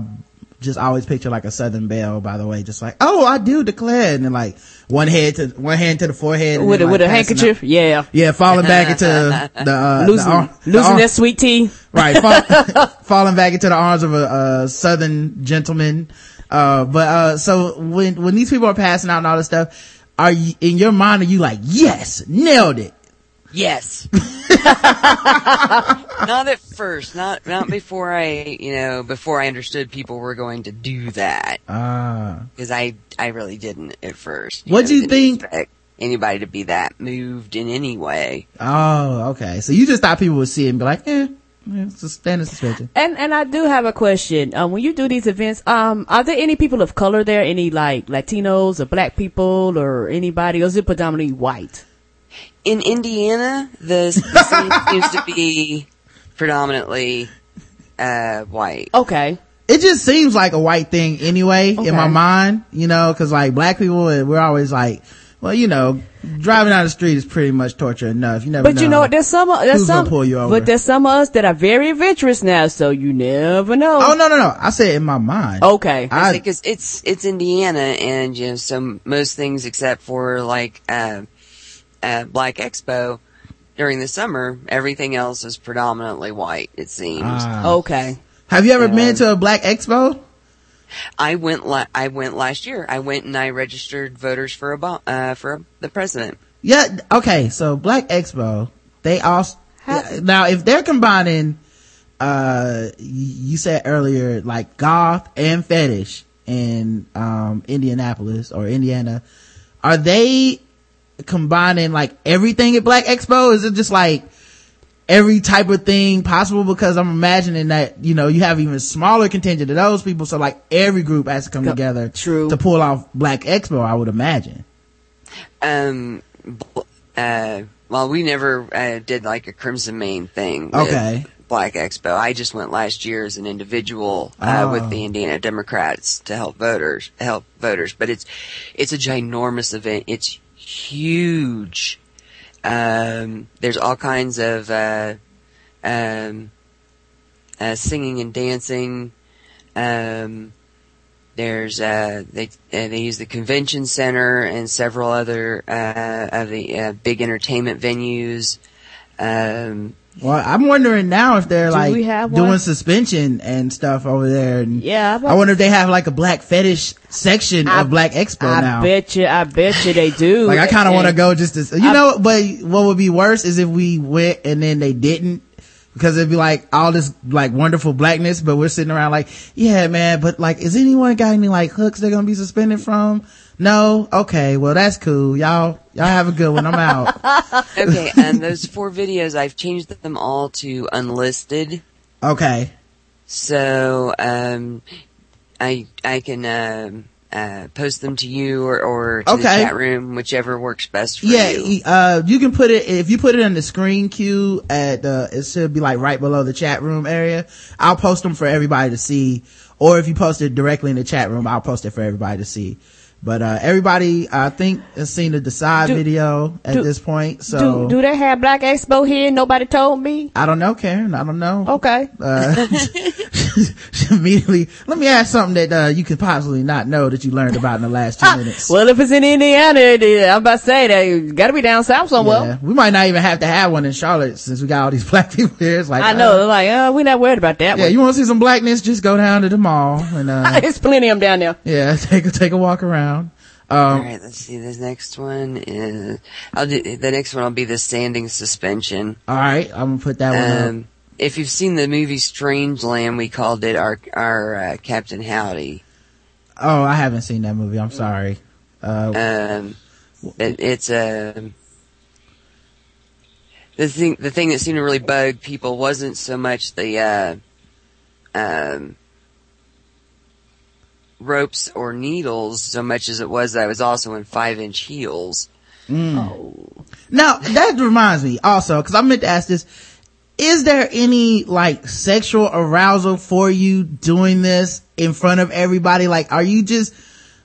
just always picture like a southern belle by the way just like oh i do declare and then like one head to one hand to the forehead with a, then, with a handkerchief. Yeah. yeah falling back into *laughs* the uh the Losing, arm- the losing arm- their sweet tea. right *laughs* fall, *laughs* falling back into the arms of a, a southern gentleman uh but uh so when when these people are passing out and all this stuff are you in your mind are you like yes nailed it Yes. *laughs* not at first, not not before I, you know, before I understood people were going to do that, ah because I I really didn't at first. What'd you think- expect Anybody to be that moved in any way? oh okay so you just thought people would see it and be like eh, eh, it's a standard suspension And and I do have a question. Um, when you do these events, um, are there any people of color there? Any like Latinos or black people or anybody? Or is it predominantly white? In Indiana, the, the *laughs* scene seems to be predominantly uh, white. Okay. it just seems like a white thing anyway in my mind you know because like black people we're always like well you know driving down the street is pretty much torture enough you never know. But you know what? There's some, there's some, pull you over? but there's some of us that are very adventurous now, so you never know. oh no no no i said in my mind Okay. I- because it's it's Indiana, and you know, so most things except for like uh, uh, Black Expo during the summer, everything else is predominantly white. It seems. Ah. okay. Have you ever Yeah. been to a black expo? I went la- I went last year. I went and I registered voters for Obama, uh, for the president. Yeah. Okay. So Black Expo, they also How- now if they're combining, uh, you said earlier like goth and fetish in um Indianapolis or Indiana, are they combining like everything at Black Expo? Is it just like every type of thing possible? Because I'm imagining that you know you have even smaller contingent of those people, so like every group has to come Go- together true. to pull off Black Expo. I would imagine. Um, uh, well, we never uh, did like a Crimson Mane thing. Okay. Black Expo. I just went last year as an individual uh, Oh. with the Indiana Democrats to help voters help voters. But it's it's a ginormous event. It's huge. Um, there's all kinds of uh, um, uh, singing and dancing. Um, there's uh, they uh, they use the convention center and several other uh, of the uh, big entertainment venues. Well, I'm wondering now if they're Do like doing one? suspension and stuff over there. And Yeah, I wonder if they have like a black fetish section I- of Black Expo I now. I bet you, I bet you they do. *laughs* Like I kind of want to go just to, you I- know, but what would be worse is if we went and then they didn't. Because it'd be like all this like wonderful blackness, but we're sitting around like, yeah, man, but like, is anyone got any like hooks they're gonna be suspended from? No? Okay, well that's cool. Y'all, y'all have a good one. I'm out. *laughs* okay, and those four videos, I've changed them all to unlisted. Okay. So, um, I, I can, um, uh, post them to you or, or to the chat room, whichever works best for Yeah, you. y- uh, you can put it, if you put it in the screen queue at the, it should be like right below the chat room area. I'll post them for everybody to see. Or if you post it directly in the chat room, I'll post it for everybody to see. But, uh, everybody, I think, has seen the Decide Do- video at do- this point. So, do, do they have Black Expo here? Nobody told me. I don't know, Karen. I don't know. Okay. Uh, *laughs* immediately, let me ask something that, uh, you could possibly not know that you learned about in the last two minutes. Well, if it's in Indiana, it- I'm about to say that got to be down south somewhere. Yeah, we might not even have to have one in Charlotte since we got all these *laughs* black people here. It's like I uh, know. like, uh, we're not worried about that Yeah, one. you want to see some blackness? Just go down to the mall and uh, *laughs* There's plenty of them down there. yeah, take a take a walk around. Um, Alright, let's see, this next one is, I'll do, the next one will be the standing suspension. all right, I'm gonna put that one up. Um, if you've seen the movie Strangeland, we called it our, our, uh, Captain Howdy. Oh, I haven't seen that movie. I'm sorry. Uh, Um, it, it's um the thing. The thing that seemed to really bug people wasn't so much the uh, um, ropes or needles, so much as it was that I was also in five inch heels. Oh, now that reminds me also because I meant to ask this: Is there any like sexual arousal for you doing this in front of everybody? Like, are you just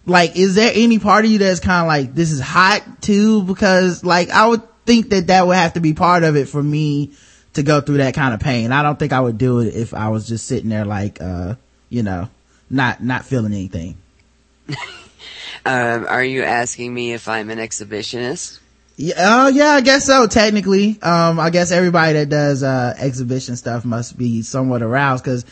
like, is there any part of you that's kind of like, this is hot too? Because like, I would think that that would have to be part of it for me to go through that kind of pain. I don't think I would do it if I was just sitting there like, uh, you know, not, not feeling anything. *laughs* Um, are you asking me if I'm an exhibitionist? Yeah, oh yeah, I guess so, technically. Um, I guess everybody that does, uh, exhibition stuff must be somewhat aroused because,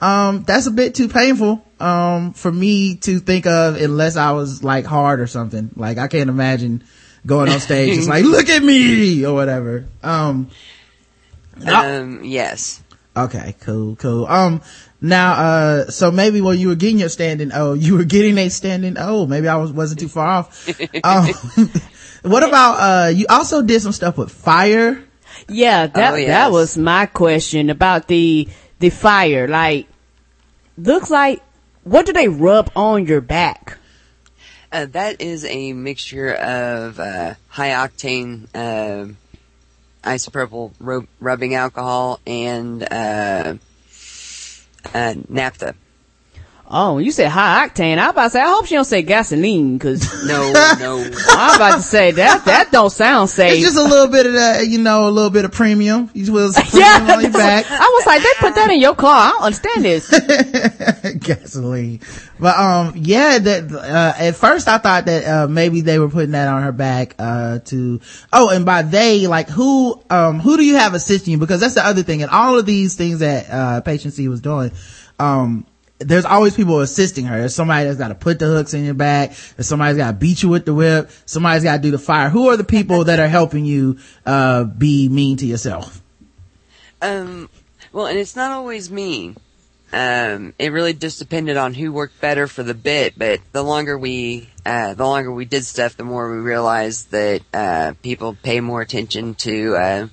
um, that's a bit too painful, um, for me to think of unless I was like hard or something. Like I can't imagine going on stage just like, *laughs* look at me or whatever. Um, Um, yes. Okay, cool, cool. Um, now, uh, so maybe when you were getting your standing O, you were getting a standing O. Maybe I was, wasn't too far off. *laughs* um, *laughs* what about, uh, you also did some stuff with fire. Yeah, that Oh, yes. that was my question about the the fire. Like, looks like what do they rub on your back? Uh, that is a mixture of uh, high octane uh, isopropyl ro- rubbing alcohol and uh, naphtha. Oh, you said high octane. I was about to say I hope she don't say gasoline because *laughs* No, no. *laughs* I'm about to say that that don't sound safe. It's safe. just a little bit of that, you know, a little bit of premium. You will *laughs* some yeah, premium on your back. I was like, they put that in your car. I don't understand this. gasoline. But um yeah, that uh at first I thought that uh maybe they were putting that on her back uh to oh and by they like who um who do you have assisting you because that's the other thing and all of these things that uh patient C was doing um there's always people assisting her. There's somebody that's got to put the hooks in your back. There's somebody's got to beat you with the whip. Somebody's got to do the fire. Who are the people that are helping you, uh, be mean to yourself? Um, well, and it's not always me. Um, it really just depended on who worked better for the bit, but the longer we, uh, the longer we did stuff, the more we realized that, uh, people pay more attention to, uh,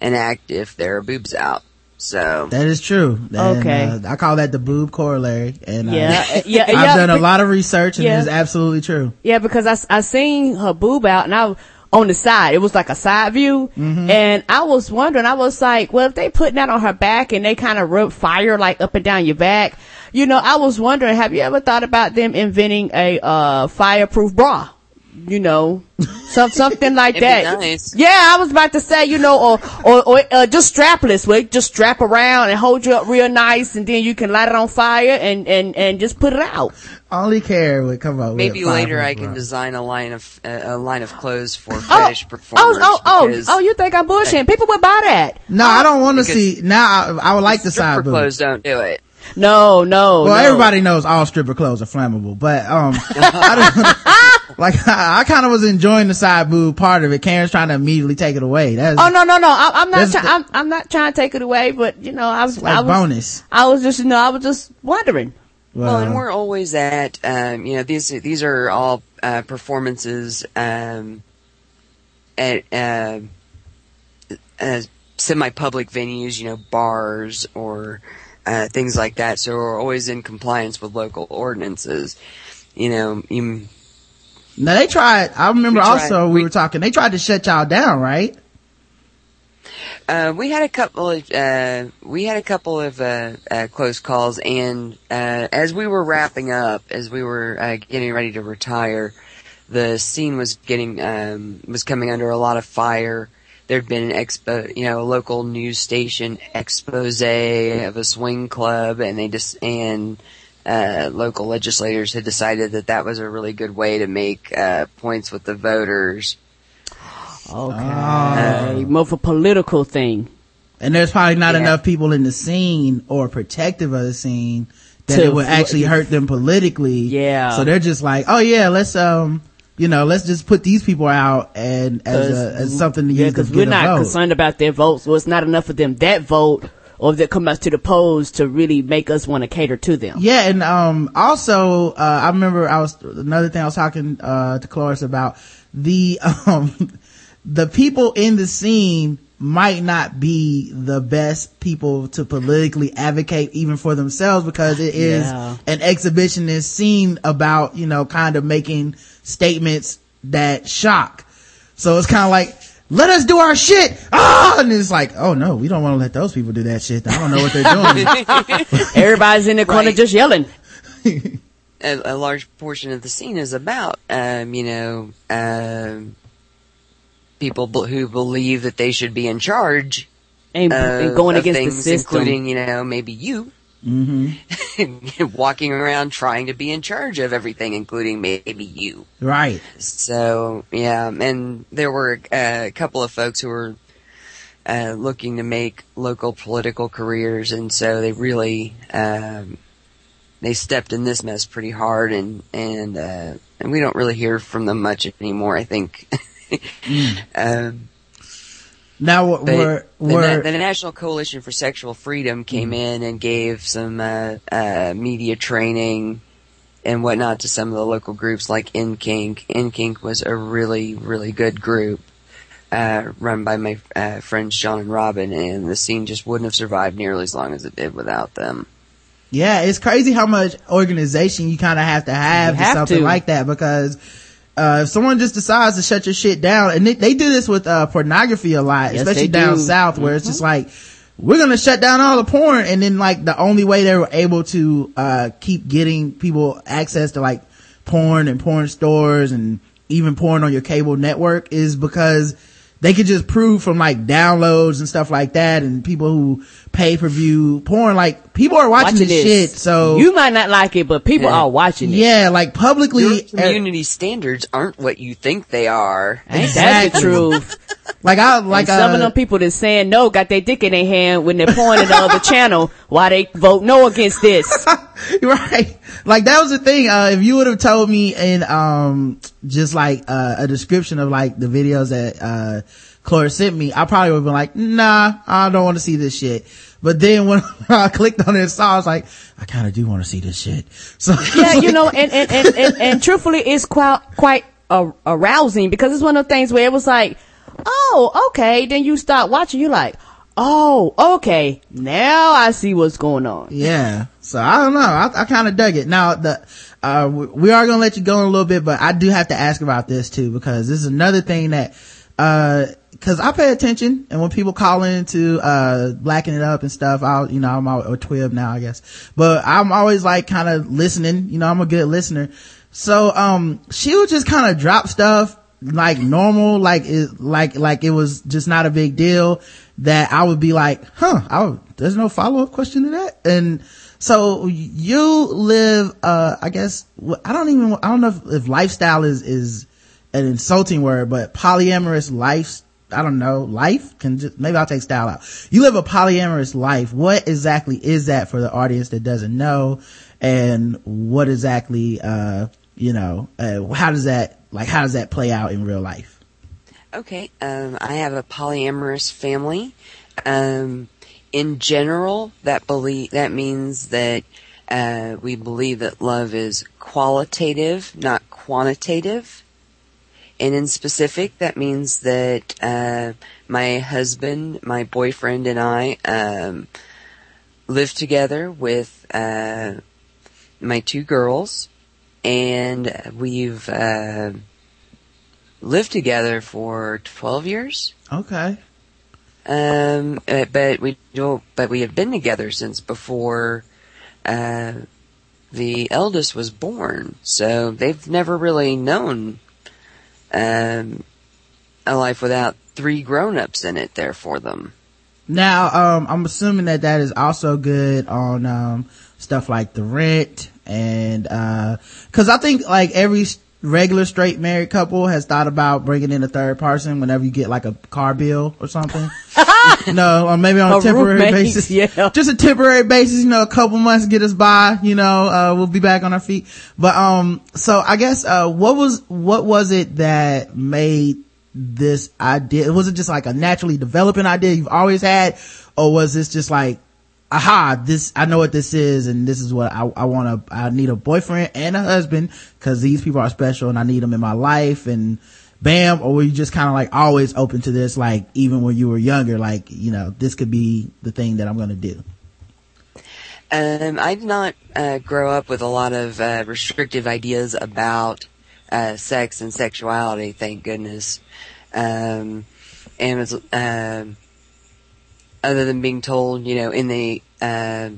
an act if there are boobs out. So, That is true. And, Okay. uh, I call that the boob corollary. And, uh, Yeah, *laughs* yeah, I've yeah, done a lot of research and yeah. it's absolutely true. Yeah, because I, s- I seen her boob out and I, on the side. It was like a side view. Mm-hmm. And I was wondering, I was like, well, if they putting that on her back and they kind of rub fire like up and down your back, you know, I was wondering, have you ever thought about them inventing a, uh, fireproof bra? You know, some, something like that. nice. Yeah, I was about to say, you know, or, or, or uh, just strapless, where it just strap around and hold you up real nice and then you can light it on fire and, and, and just put it out. Only care would come up. Maybe with later I can bra. design a line of uh, a line of clothes for Oh, performers. oh, oh, because oh, you think I'm bullshitting? People would buy that. No, I don't want to see. Now I, I would like the side stripper boob. clothes don't do it. No, no. Well, no. everybody knows all stripper clothes are flammable, but um, *laughs* I don't, *laughs* *laughs* like I, I kind of was enjoying the side boob part of it. Karen's trying to immediately take it away. That's Oh no, no, no. I, I'm not. There's Try, the- I'm, I'm not trying to take it away, but you know, I was. like I was, bonus. I was just, you know, I was just wondering. Well, and we're always at, um, you know, these these are all uh, performances um, at uh, uh, semi-public venues, you know, bars or uh, things like that. So we're always in compliance with local ordinances. You know, you, now they tried. I remember We also we, We- were talking. They tried to shut y'all down, right? Uh, we had a couple of uh, we had a couple of uh, uh, close calls, and uh, as we were wrapping up, as we were uh, getting ready to retire, the scene was getting um, was coming under a lot of fire. There'd been an expo, you know, a local news station expose of a swing club, and they just and uh, local legislators had decided that that was a really good way to make uh, points with the voters. Okay, more of a political thing. And there's probably not Yeah. enough people in the scene or protective of the scene that To it would fl- actually hurt them politically. Yeah. So they're just like, oh yeah, let's um, you know, let's just put these people out and as a, as something to yeah, use to because we're not vote. concerned about their votes. Well, it's not enough of them that vote or that come out to the polls to really make us want to cater to them. Yeah, and um also uh I remember I was another thing I was talking uh to Cloris about the *laughs* um the people in the scene might not be the best people to politically advocate even for themselves because it is Yeah. an exhibitionist scene about, you know, kind of making statements that shock. So it's kind of like, let us do our shit. Ah, and it's like, oh no, we don't want to let those people do that shit. I don't know what they're doing. *laughs* Everybody's in the corner Right. just yelling. a, a large portion of the scene is about, um, you know, um, people b- who believe that they should be in charge And, uh, and going against things, the system. including, you know, maybe you. *laughs* walking around trying to be in charge of everything, including maybe you. right. So yeah, and there were uh, a couple of folks who were uh, looking to make local political careers, and so they really um, they stepped in this mess pretty hard, and and uh, and we don't really hear from them much anymore. I think. *laughs* um, Now, but we're, the, we're, Na- the National Coalition for Sexual Freedom came in and gave some uh, uh, media training and whatnot to some of the local groups like NKink. NKink was a really, really good group uh, run by my uh, friends John and Robin, and the scene just wouldn't have survived nearly as long as it did without them. Yeah, it's crazy how much organization you kind of have to have have something to. like that because uh, if someone just decides to shut your shit down, and they, they do this with uh, pornography a lot, Yes, especially down do. south, where it's just like we're gonna shut down all the porn, and then like the only way they were able to uh, keep getting people access to like porn and porn stores and even porn on your cable network is because they could just prove from like downloads and stuff like that, and people who pay per view porn, like people are watching, Watching this, this. shit, so you might not like it, but people Yeah. are watching it. yeah, like publicly, Your uh, community standards aren't what you think they are. Ain't that the truth? *laughs* like I like and some uh, of them people that's saying no got their dick in their hand when they're pointing the other *laughs* channel why they vote no against this. *laughs* right. Like that was the thing. Uh, if you would have told me in, um, just like, uh, a description of like the videos that, uh, Clara sent me, I probably would have been like, nah, I don't want to see this shit. But then when *laughs* I clicked on it and saw, I was like, I kind of do want to see this shit. *laughs* So yeah, you know, and and, and, and, and truthfully, it's quite quite arousing because it's one of the things where it was like, oh, okay. Then you start watching, you're like, oh, okay. Now I see what's going on. yeah. So I don't know. I, I kind of dug it. Now the, uh, we- are gonna let you go in a little bit, but I do have to ask about this too, because this is another thing that, uh, cause I pay attention and when people call into, uh, blacking it up and stuff, I'll, you know, I'm out or twib now, I guess, but I'm always like kind of listening, you know, I'm a good listener. So, um, she would just kind of drop stuff like normal, like it, like, like it was just not a big deal that I would be like, huh, I would, there's no follow up question to that. And so you live, uh, I guess, I don't even, I don't know if, if lifestyle is, is an insulting word, but polyamorous life, I don't know, life can just, maybe I'll take style out. You live a polyamorous life. What exactly is that for the audience that doesn't know? And what exactly, uh, you know, uh, how does that, like, how does that play out in real life? Okay, um, I have a polyamorous family. Um, in general, that believe that means that uh, we believe that love is qualitative, not quantitative. And in specific, that means that uh, my husband, my boyfriend, and I um, live together with uh, my two girls, and we've uh, lived together for twelve years. Okay. Um, uh, but we don't. But we have been together since before uh, the eldest was born. So they've never really known um, a life without three grown-ups in it there for them. Now, um, I'm assuming that that is also good on, um, stuff like the rent and, uh, cause I think like every regular straight married couple has thought about bringing in a third person whenever you get like a car bill or something. *laughs* no, or maybe on a, A temporary roommate, basis. yeah. Just a temporary basis, you know, a couple months get us by, you know, uh, we'll be back on our feet. But, um, so I guess, uh, what was, what was it that made this idea? Was it just like a naturally developing idea you've always had? Or was this just like, aha, this, I know what this is and this is what I, I want to, I need a boyfriend and a husband because these people are special and I need them in my life and bam, or were you just kind of like always open to this, like even when you were younger, like, you know, this could be the thing that I'm going to do? Um, I did not uh, grow up with a lot of uh, restrictive ideas about uh, sex and sexuality. Thank goodness. Um, and it's, um other than being told, you know, in the uh,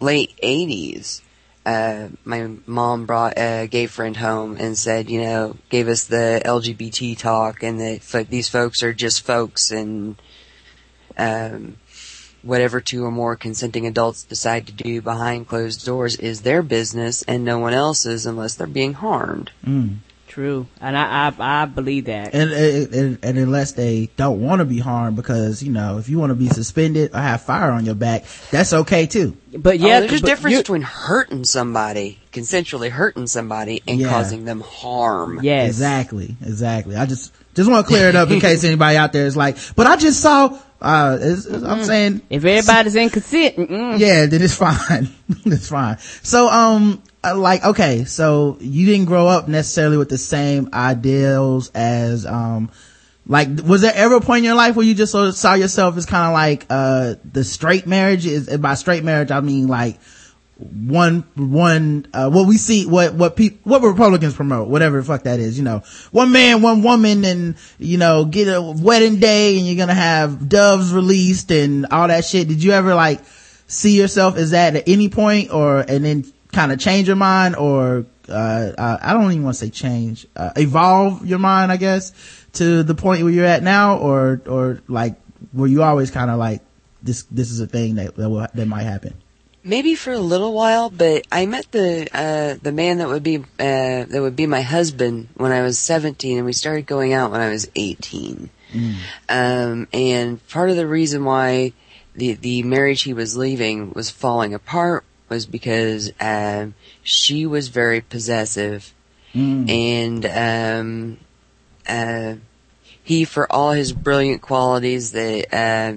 late '80s, uh, my mom brought a gay friend home and said, you know, gave us the LGBT talk, and that these folks are just folks, and um, whatever two or more consenting adults decide to do behind closed doors is their business and no one else's unless they're being harmed. True. And I, I, I believe that. And, and, and unless they don't want to be harmed because, you know, if you want to be suspended or have fire on your back, that's okay too. But Yeah, yeah, there's a but difference between hurting somebody, consensually hurting somebody, and Yeah. causing them harm. Yes. Exactly, exactly. I just, just want to clear it up in case anybody out there is like, but I just saw, uh, it's, it's- I'm saying, If everybody's in consent, mm-mm. yeah, then it's *laughs* fine. it's fine. So, um, like, okay, so you didn't grow up necessarily with the same ideals as, um, like, was there ever a point in your life where you just sort of saw yourself as kind of like, uh, the straight marriage? Is, by straight marriage, I mean like, one one uh what we see what what people what republicans promote whatever the fuck that is you know. One man one woman and you know get a wedding day and you're gonna have doves released and all that shit. Did you ever like see yourself as that at any point or and then kind of change your mind or uh, i don't even want to say change uh, evolve your mind i guess to the point where you're at now or or like were you always kind of like this this is a thing that that, will, that might happen Maybe for a little while, but I met the uh, the man that would be uh, that would be my husband when I was 17, and we started going out when I was 18. Um, and part of the reason why the the marriage he was leaving was falling apart was because um, she was very possessive, and um, uh, he, for all his brilliant qualities that uh,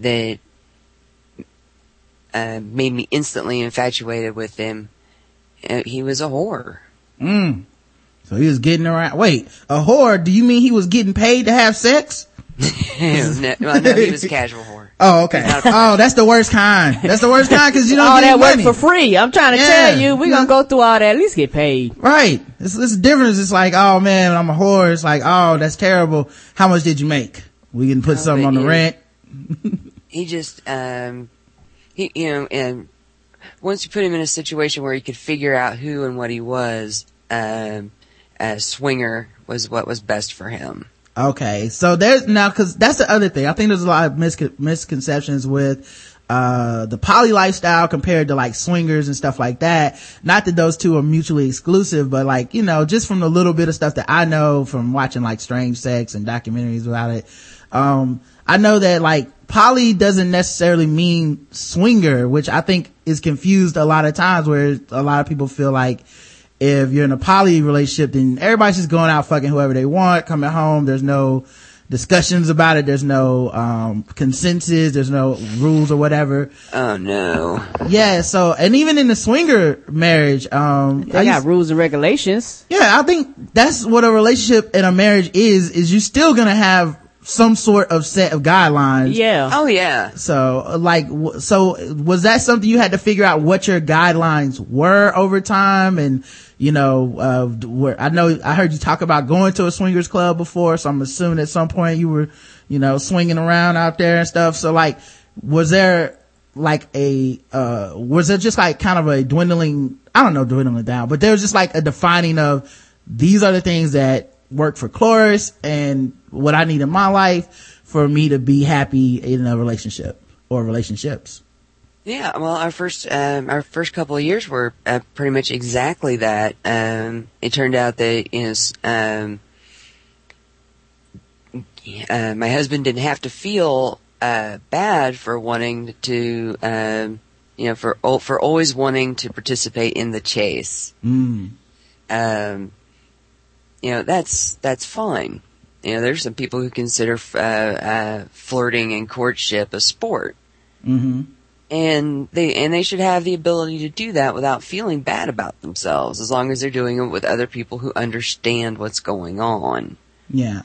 that uh, made me instantly infatuated with him. Uh, he was a whore. Mm. So he was getting around. Wait, a whore? Do you mean he was getting paid to have sex? *laughs* no, well, no, he was a casual whore. Oh, okay. Oh, that's the worst kind. That's the worst kind because you don't all get that work money. for free. I'm trying to Yeah. tell you, we're gonna go through all that. At least get paid. Right. It's, it's the difference. It's like, oh man, I'm a whore. It's like, oh, that's terrible. How much did you make? We can put Oh, something on the you- rent. he just um he you know and once you put him in a situation where he could figure out who and what he was um a swinger was what was best for him Okay. So there's now, cause that's the other thing. I think there's a lot of miscon- misconceptions with, uh, the poly lifestyle compared to like swingers and stuff like that. Not that those two are mutually exclusive, but like, you know, just from the little bit of stuff that I know from watching like strange sex and documentaries about it. Um, I know that like poly doesn't necessarily mean swinger, which I think is confused a lot of times where a lot of people feel like, if you're in a poly relationship, then everybody's just going out fucking whoever they want, coming home. There's no discussions about it. There's no, um, consensus. There's no rules or whatever. oh no Yeah. So, and even in the swinger marriage, um, I got used- rules and regulations. yeah, I think that's what a relationship and a marriage is, is you're still gonna have some sort of set of guidelines. Yeah. oh yeah So, like, so was that something you had to figure out what your guidelines were over time? And, you know, uh, where, I know, I heard you talk about going to a swingers club before, so I'm assuming at some point you were, you know, swinging around out there and stuff. So, like, was there, like a, uh, was it just like kind of a dwindling, I don't know, dwindling down, but there was just like a defining of these are the things that work for Cloris and what I need in my life for me to be happy in a relationship or relationships. Yeah, well, our first um, our first couple of years were uh, pretty much exactly that. Um, it turned out that you know, um, uh, my husband didn't have to feel uh, bad for wanting to, um, you know, for for always wanting to participate in the chase. Mm. Um, you know, that's that's fine. You know, there's some people who consider uh, uh, flirting and courtship a sport. Hmm and they and they should have the ability to do that without feeling bad about themselves as long as they're doing it with other people who understand what's going on. Yeah.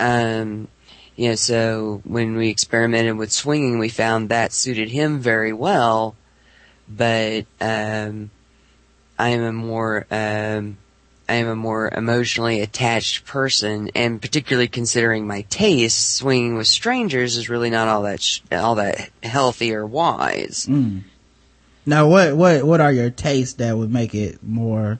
um you know so when we experimented with swinging we found that suited him very well but um i am a more um I am a more emotionally attached person, and particularly considering my tastes, swinging with strangers is really not all that sh- all that healthy or wise. Mm. Now, what, what, what are your tastes that would make it more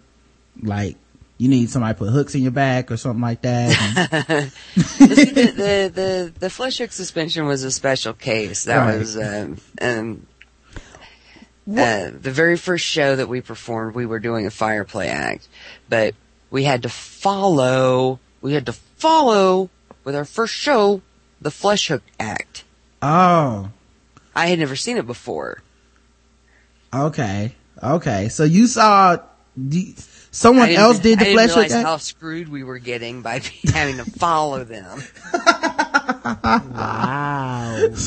like you need somebody to put hooks in your back or something like that? *laughs* *laughs* The, the, the the flesh hook suspension was a special case. That Right. was um, um, uh, the very first show that we performed. We were doing a fire play act, but we had to follow. We had to follow with our first show the flesh hook act. oh, I had never seen it before. okay. Okay. So you saw, the, someone else did the I flesh hook act? how screwed we were getting by *laughs* having to follow them. *laughs* Wow. *laughs*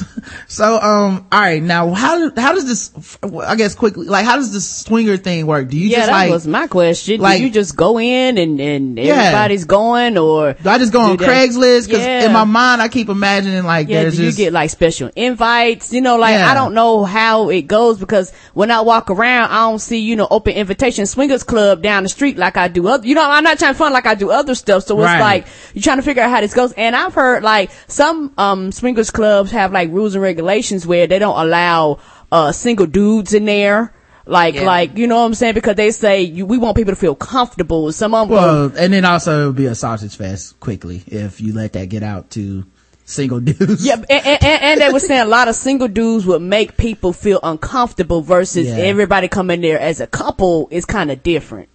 So, um, all right. Now, how how does this? I guess quickly, like, how does this swinger thing work? Do you yeah, just that like? was my question. like- do you just go in and, and Yeah. everybody's going or do I just go on Craigslist? Because Yeah. in my mind, I keep imagining like Yeah, there's do you just get like special invites? You know, like Yeah. I don't know how it goes because when I walk around, I don't see you know open invitation swingers club down the street like I do other. You know, I'm not trying to fun like I do other stuff. So it's Right. like you're trying to figure out how this goes. And I've heard like some um swingers clubs have like rules and regulations where they don't allow uh single dudes in there. Like, Yeah. like, you know what I'm saying? Because they say you, we want people to feel comfortable. Some of them, well, and then also it would be a sausage fest quickly if you let that get out to single *laughs* dudes. Yeah, and, and, and- and they were saying a lot of single dudes would make people feel uncomfortable versus Yeah. everybody coming there as a couple is kind of different.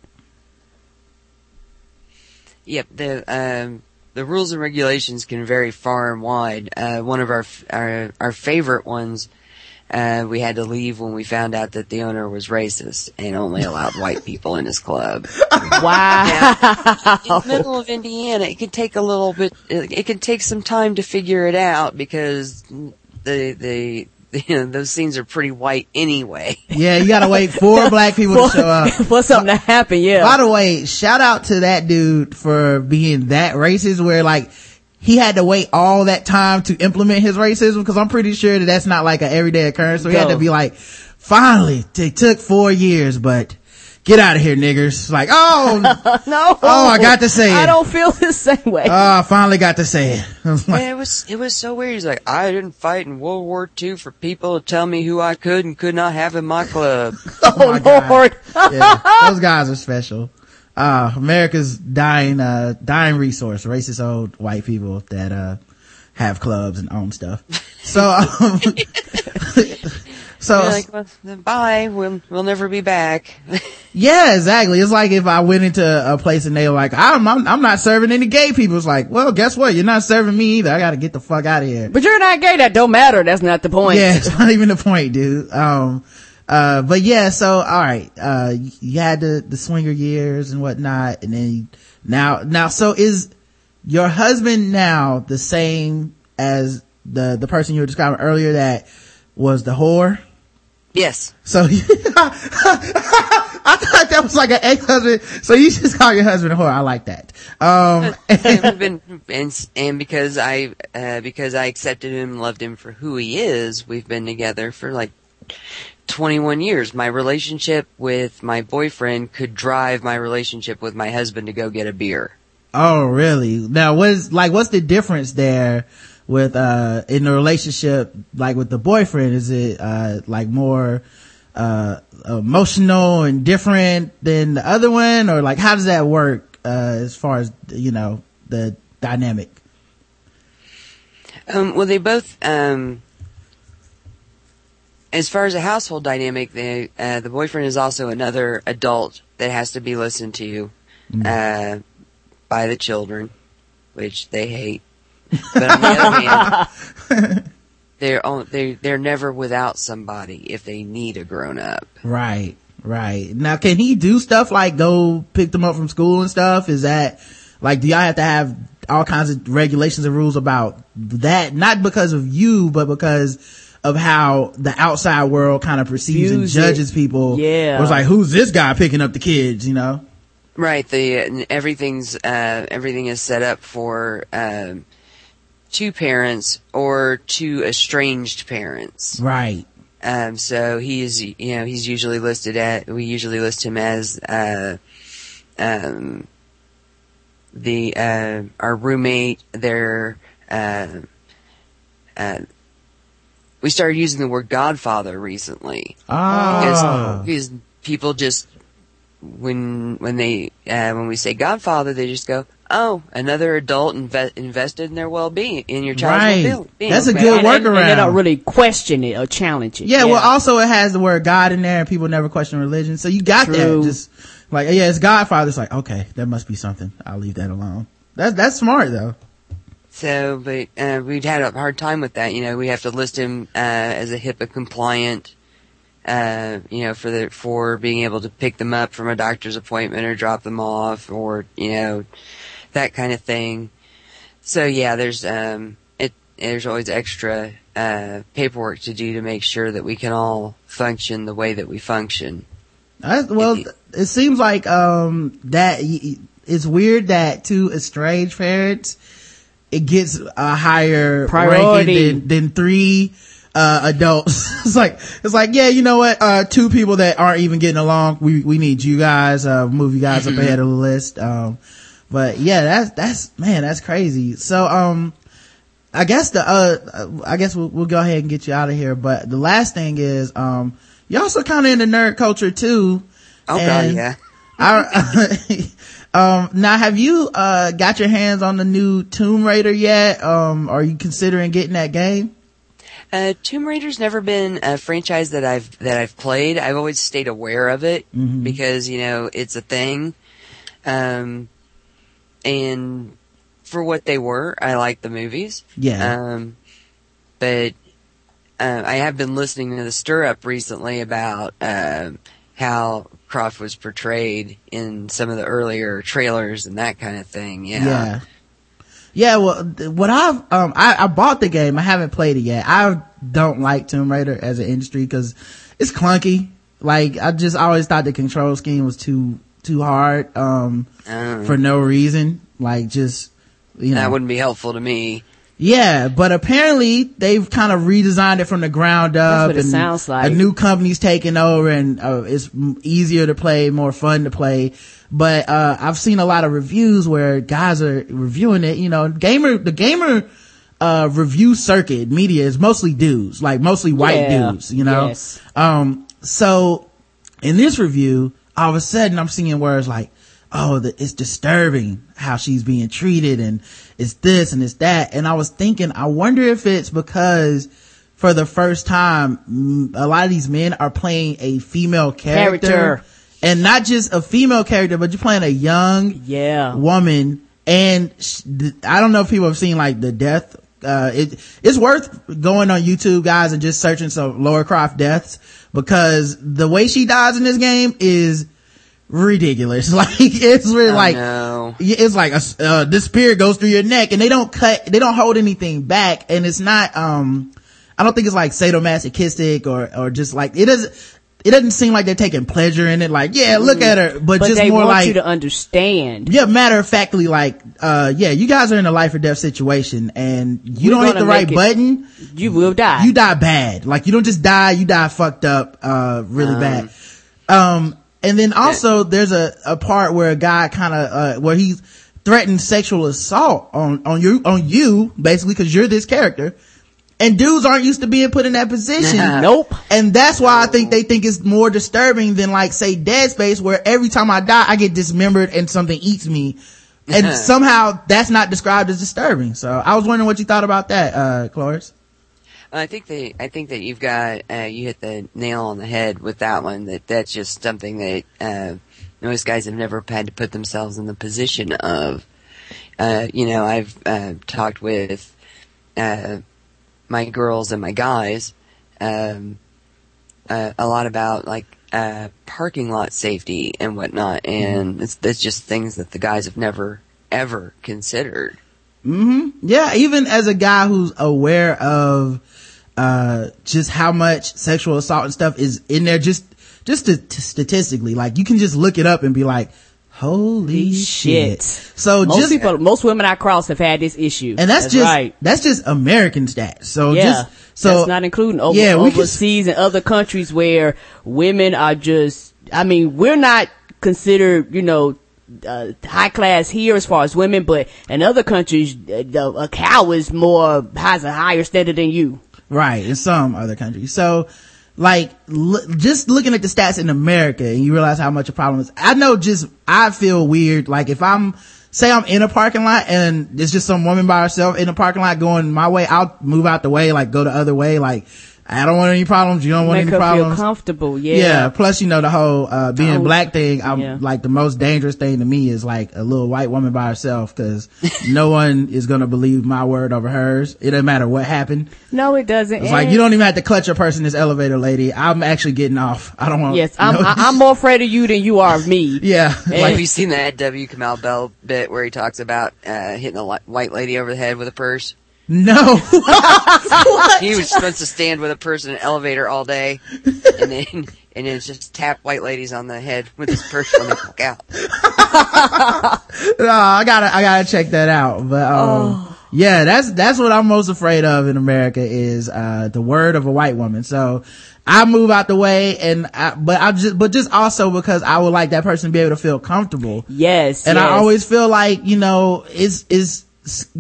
Yep, the um, the rules and regulations can vary far and wide. Uh, one of our f- our, our favorite ones, uh, we had to leave when we found out that the owner was racist and only allowed white *laughs* people in his club. *laughs* Wow. In the middle of Indiana, it could take a little bit. It, it could take some time to figure it out because the the. *laughs* You know, those scenes are pretty white anyway. Yeah, you gotta wait for *laughs* black people to show up. *laughs* For something to happen, yeah. By the way, shout out to that dude for being that racist where like, he had to wait all that time to implement his racism because I'm pretty sure that that's not like an everyday occurrence. So he had to be like, finally, it took four years, but get out of here, niggers. Like, oh, *laughs* No. Oh, I got to say it. I don't feel the same way. oh, I finally got to say it. *laughs* I was like, Man, it was it was so weird. He's like, I didn't fight in World War II for people to tell me who I could and could not have in my club. *laughs* oh my God. Lord. yeah, those guys are special. Uh, America's dying, uh, dying resource, racist old white people that, uh, have clubs and own stuff. So, um, so, You're like, well, then bye. We'll we'll never be back. *laughs* yeah, exactly. It's like if I went into a place and they were like, I'm, I'm, I'm not serving any gay people. It's like, well, guess what? You're not serving me either. I gotta get the fuck out of here. But you're not gay. That don't matter. That's not the point. Yeah, *laughs* it's not even the point, dude. Um, uh, but yeah, so, alright, uh, you had the, the swinger years and whatnot, and then now, now, so is your husband now the same as the, the person you were describing earlier that was the whore? Yes. So, *laughs* I thought that was like an ex-husband, so you just call your husband a whore, I like that. Um, *laughs* and been and and because I uh, because I accepted him, loved him for who he is. We've been together for like 21 years. My relationship with my boyfriend could drive my relationship with my husband to go get a beer. Oh, really? Now, what is like? What's the difference there with uh in the relationship? Like with the boyfriend, is it uh like more uh emotional and different than the other one, or like how does that work uh as far as you know the dynamic? Um, well, they both, um, as far as a household dynamic, they, uh, the boyfriend is also another adult that has to be listened to, uh, by the children, which they hate. But on the other hand, they're, on, they they're never without somebody if they need a grown up. Right, right. Now, can he do stuff like go pick them up from school and stuff? Is that like do y'all have to have all kinds of regulations and rules about that? Not because of you, but because of how the outside world kind of perceives and Views it. judges people. Yeah. It was like, who's this guy picking up the kids, you know? Right. The everything's uh, everything is set up for um, two parents or two estranged parents. Right. Um, so he's, you know, he's usually listed at, we usually list him as, uh, um, the, uh, our roommate, their, uh, uh, we started using the word godfather recently. Ah. Because, because people just, when, when they, uh, when we say godfather, they just go, oh, another adult inve- invested in their well-being, in your child's Right. well-being. That's a Okay. good And, and- and they don't really question it or challenge it. Yeah, well, also it has the word God in there, and people never question religion. So you got that. Just like, yeah, it's Godfather. It's like, okay, that must be something. I'll leave that alone. That's that's smart though. So, but uh, we'd had a hard time with that. You know, we have to list him uh, as a HIPAA compliant. Uh, you know, for the for being able to pick them up from a doctor's appointment or drop them off, or you know, that kind of thing. So yeah, there's um, it there's always extra uh, paperwork to do to make sure that we can all function the way that we function. That's, well, It- it seems like um that y- y- it's weird that two estranged parents it gets a higher Priority. than, than three uh adults. *laughs* it's like it's like yeah, you know what? Uh two people that aren't even getting along. We we need you guys. Uh, move you guys up ahead of the list. Um, but yeah, that's that's man, that's crazy. So um. I guess the, uh, I guess we'll, we'll go ahead and get you out of here. But the last thing is, um, you're also kind of into nerd culture too. Oh god, yeah. I, *laughs* um, now have you, uh, got your hands on the new Tomb Raider yet? Um, are you considering getting that game? Uh, Tomb Raider's never been a franchise that I've that I've played. I've always stayed aware of it Mhm. because you know it's a thing. Um, and for what they were, I like the movies. Yeah. Um, but uh, I have been listening to the stir up recently about um how Croft was portrayed in some of the earlier trailers and that kind of thing. Yeah. Yeah. Yeah, well, what I've, um, I, I bought the game. I haven't played it yet. I don't like Tomb Raider as an industry because it's clunky. Like, I just always thought the control scheme was too, too hard, um, Um, for no reason. Like, just, You know, That wouldn't be helpful to me. yeah, but apparently they've kind of redesigned it from the ground up. what it and sounds like. A new company's taking over and uh, it's easier to play, more fun to play. But, uh, I've seen a lot of reviews where guys are reviewing it, you know, gamer, the gamer, uh, review circuit media is mostly dudes, like mostly white Yeah. dudes, you know? Yes. Um, so in this review, all of a sudden I'm seeing words like, oh, the, it's disturbing how she's being treated and it's this and it's that. And I was thinking, I wonder if it's because for the first time, a lot of these men are playing a female character. Character. And not just a female character, but you're playing a young Yeah. woman and sh- I don't know if people have seen like the death. Uh, it, it's worth going on YouTube guys and just searching some Laura Croft deaths because the way she dies in this game is ridiculous. *laughs* Like it's really Oh, like, no. it's like a, uh, this spear goes through your neck and they don't cut, they don't hold anything back and it's not, um, I don't think it's like sadomasochistic or, or just like, it doesn't, it doesn't seem like they're taking pleasure in it. Like, yeah, look at her, but, But just they more want like, you to understand. yeah, matter of factly, like, uh, yeah, you guys are in a life or death situation and you We're don't hit the right it- button, You will die. you die bad. Like, you don't just die, you die fucked up, uh, really bad. Um, and then also there's a, a part where a guy kind of, uh, where he threatened sexual assault on, on you, on you, basically, cause you're this character. And dudes aren't used to being put in that position. *laughs* Nope. And that's why I think they think it's more disturbing than like say Dead Space where every time I die I get dismembered and something eats me. And somehow that's not described as disturbing. So I was wondering what you thought about that, uh, Cloris. I think that I think that you've got uh, you hit the nail on the head with that one. That that's just something that uh, most guys have never had to put themselves in the position of. Uh, you know, I've uh, talked with uh, my girls and my guys um, uh, a lot about like uh, parking lot safety and whatnot, and it's that's just things that the guys have never ever considered. Yeah, even as a guy who's aware of, uh, just how much sexual assault and stuff is in there just, just to, to statistically, like you can just look it up and be like, holy shit. Shit. So most just, people, most women I cross have had this issue. and that's, just, right. that's just American stats. So Yeah. just, so. that's not including over, yeah, can- overseas and other countries where women are just, I mean, we're not considered, you know, uh, high class here as far as women, but in other countries, uh, the- a cow is more, has a higher standard than you. Right, in some other countries. So, like, l- just looking at the stats in America and you realize how much a problem is. I know just, I feel weird. Like, if I'm, say I'm in a parking lot and it's just some woman by herself in a parking lot going my way, I'll move out the way, like, go the other way. Like, I don't want any problems. You don't want Make any her problems. feel comfortable. Yeah. Yeah. Plus, you know, the whole, uh, being Oh, black thing, I'm yeah. like the most dangerous thing to me is like a little white woman by herself because *laughs* no one is going to believe my word over hers. It doesn't matter what happened. No, it doesn't. It's like you don't even have to clutch a person this elevator, lady. I'm actually getting off. I don't want. Yes, I'm, I, I'm more afraid of you than you are of me. *laughs* yeah, And- Have you seen that W. Kamau Bell bit where he talks about uh, hitting a white lady over the head with a purse? No. *laughs* He was supposed to stand with a person in an elevator all day, and then and then just tap white ladies on the head with his purse when they walk out. *laughs* no, I gotta, I gotta check that out. But, um, yeah, that's, that's what I'm most afraid of in America is, uh, the word of a white woman. So I move out the way and I, but I just, but just also because I would like that person to be able to feel comfortable. Yes. And I always feel like, you know, it's, it's, it's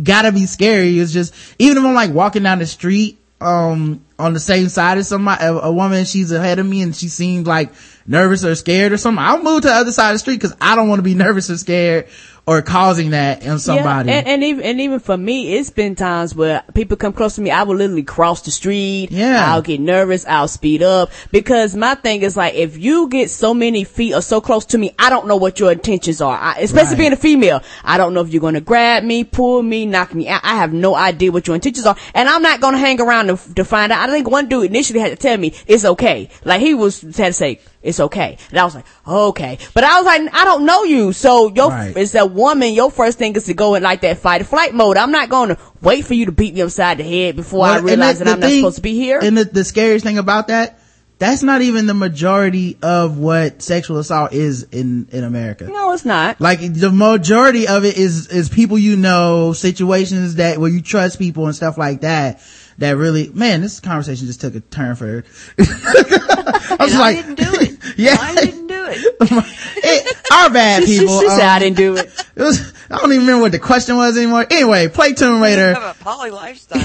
gotta be scary. It's just, even if I'm like walking down the street, um, on the same side as somebody, a, a woman, she's ahead of me and she seems like nervous or scared or something. I'll move to the other side of the street because I don't want to be nervous or scared or causing that in somebody. Yeah, and, and even and even for me, it's been times where people come close to me. I will literally cross the street. Yeah. I'll get nervous. I'll speed up because my thing is like, if you get so many feet or so close to me, I don't know what your intentions are. I, especially Right. being a female, I don't know if you're going to grab me, pull me, knock me out. I have no idea what your intentions are, and I'm not going to hang around to, to find out. I think one dude initially had to tell me it's okay. Like he was had to say it's okay, and I was like, okay, but I was like, I don't know you, so your Right. it's a woman, your first thing is to go in like that fight or flight mode. I'm not going to wait for you to beat me upside the head before I Well, and realize the- that I'm the not supposed to be here. And the, the scariest thing about that, that's not even the majority of what sexual assault is in, in America. No, it's not. Like the majority of it is, is people you know, situations that, where you trust people and stuff like that. That really, man, this conversation just took a turn for, *laughs* I was And like, I didn't do it. *laughs* Yeah. I didn't do it. *laughs* it, our bad She, she, people. she said I Um, didn't do it. it was, I don't even remember what the question was anymore. Anyway, play Tomb I Raider. have a poly lifestyle.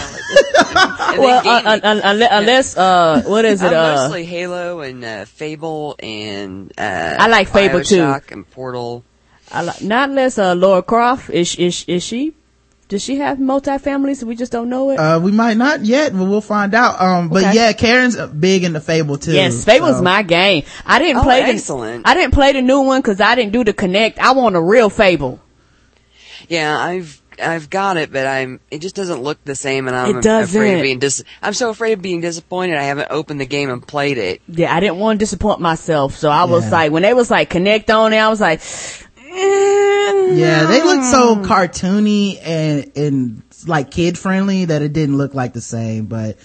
Well, uh, uh, unless, unless, uh, what is it? I'm Uh, mostly Halo and uh, Fable and uh, I like Fable, too. Bioshock and Portal. I li- not unless, uh, Laura Croft, is, is, is she, does she have multi-families? We just don't know it? Uh, we might not yet, but we'll find out. Um, but Okay. yeah, Karen's big into Fable too. Yes, Fable's so- my game. I didn't Oh, play the, excellent. I didn't play the new one because I didn't do the Kinect. I want a real Fable. Yeah, I've I've got it, but I'm it just doesn't look the same, and I'm It afraid of being dis. I'm so afraid of being disappointed. I haven't opened the game and played it. Yeah, I didn't want to disappoint myself, so I was Yeah. like, when they was like Kinect on it, I was like, Yeah, they look so cartoony and and like kid friendly that it didn't look like the same. But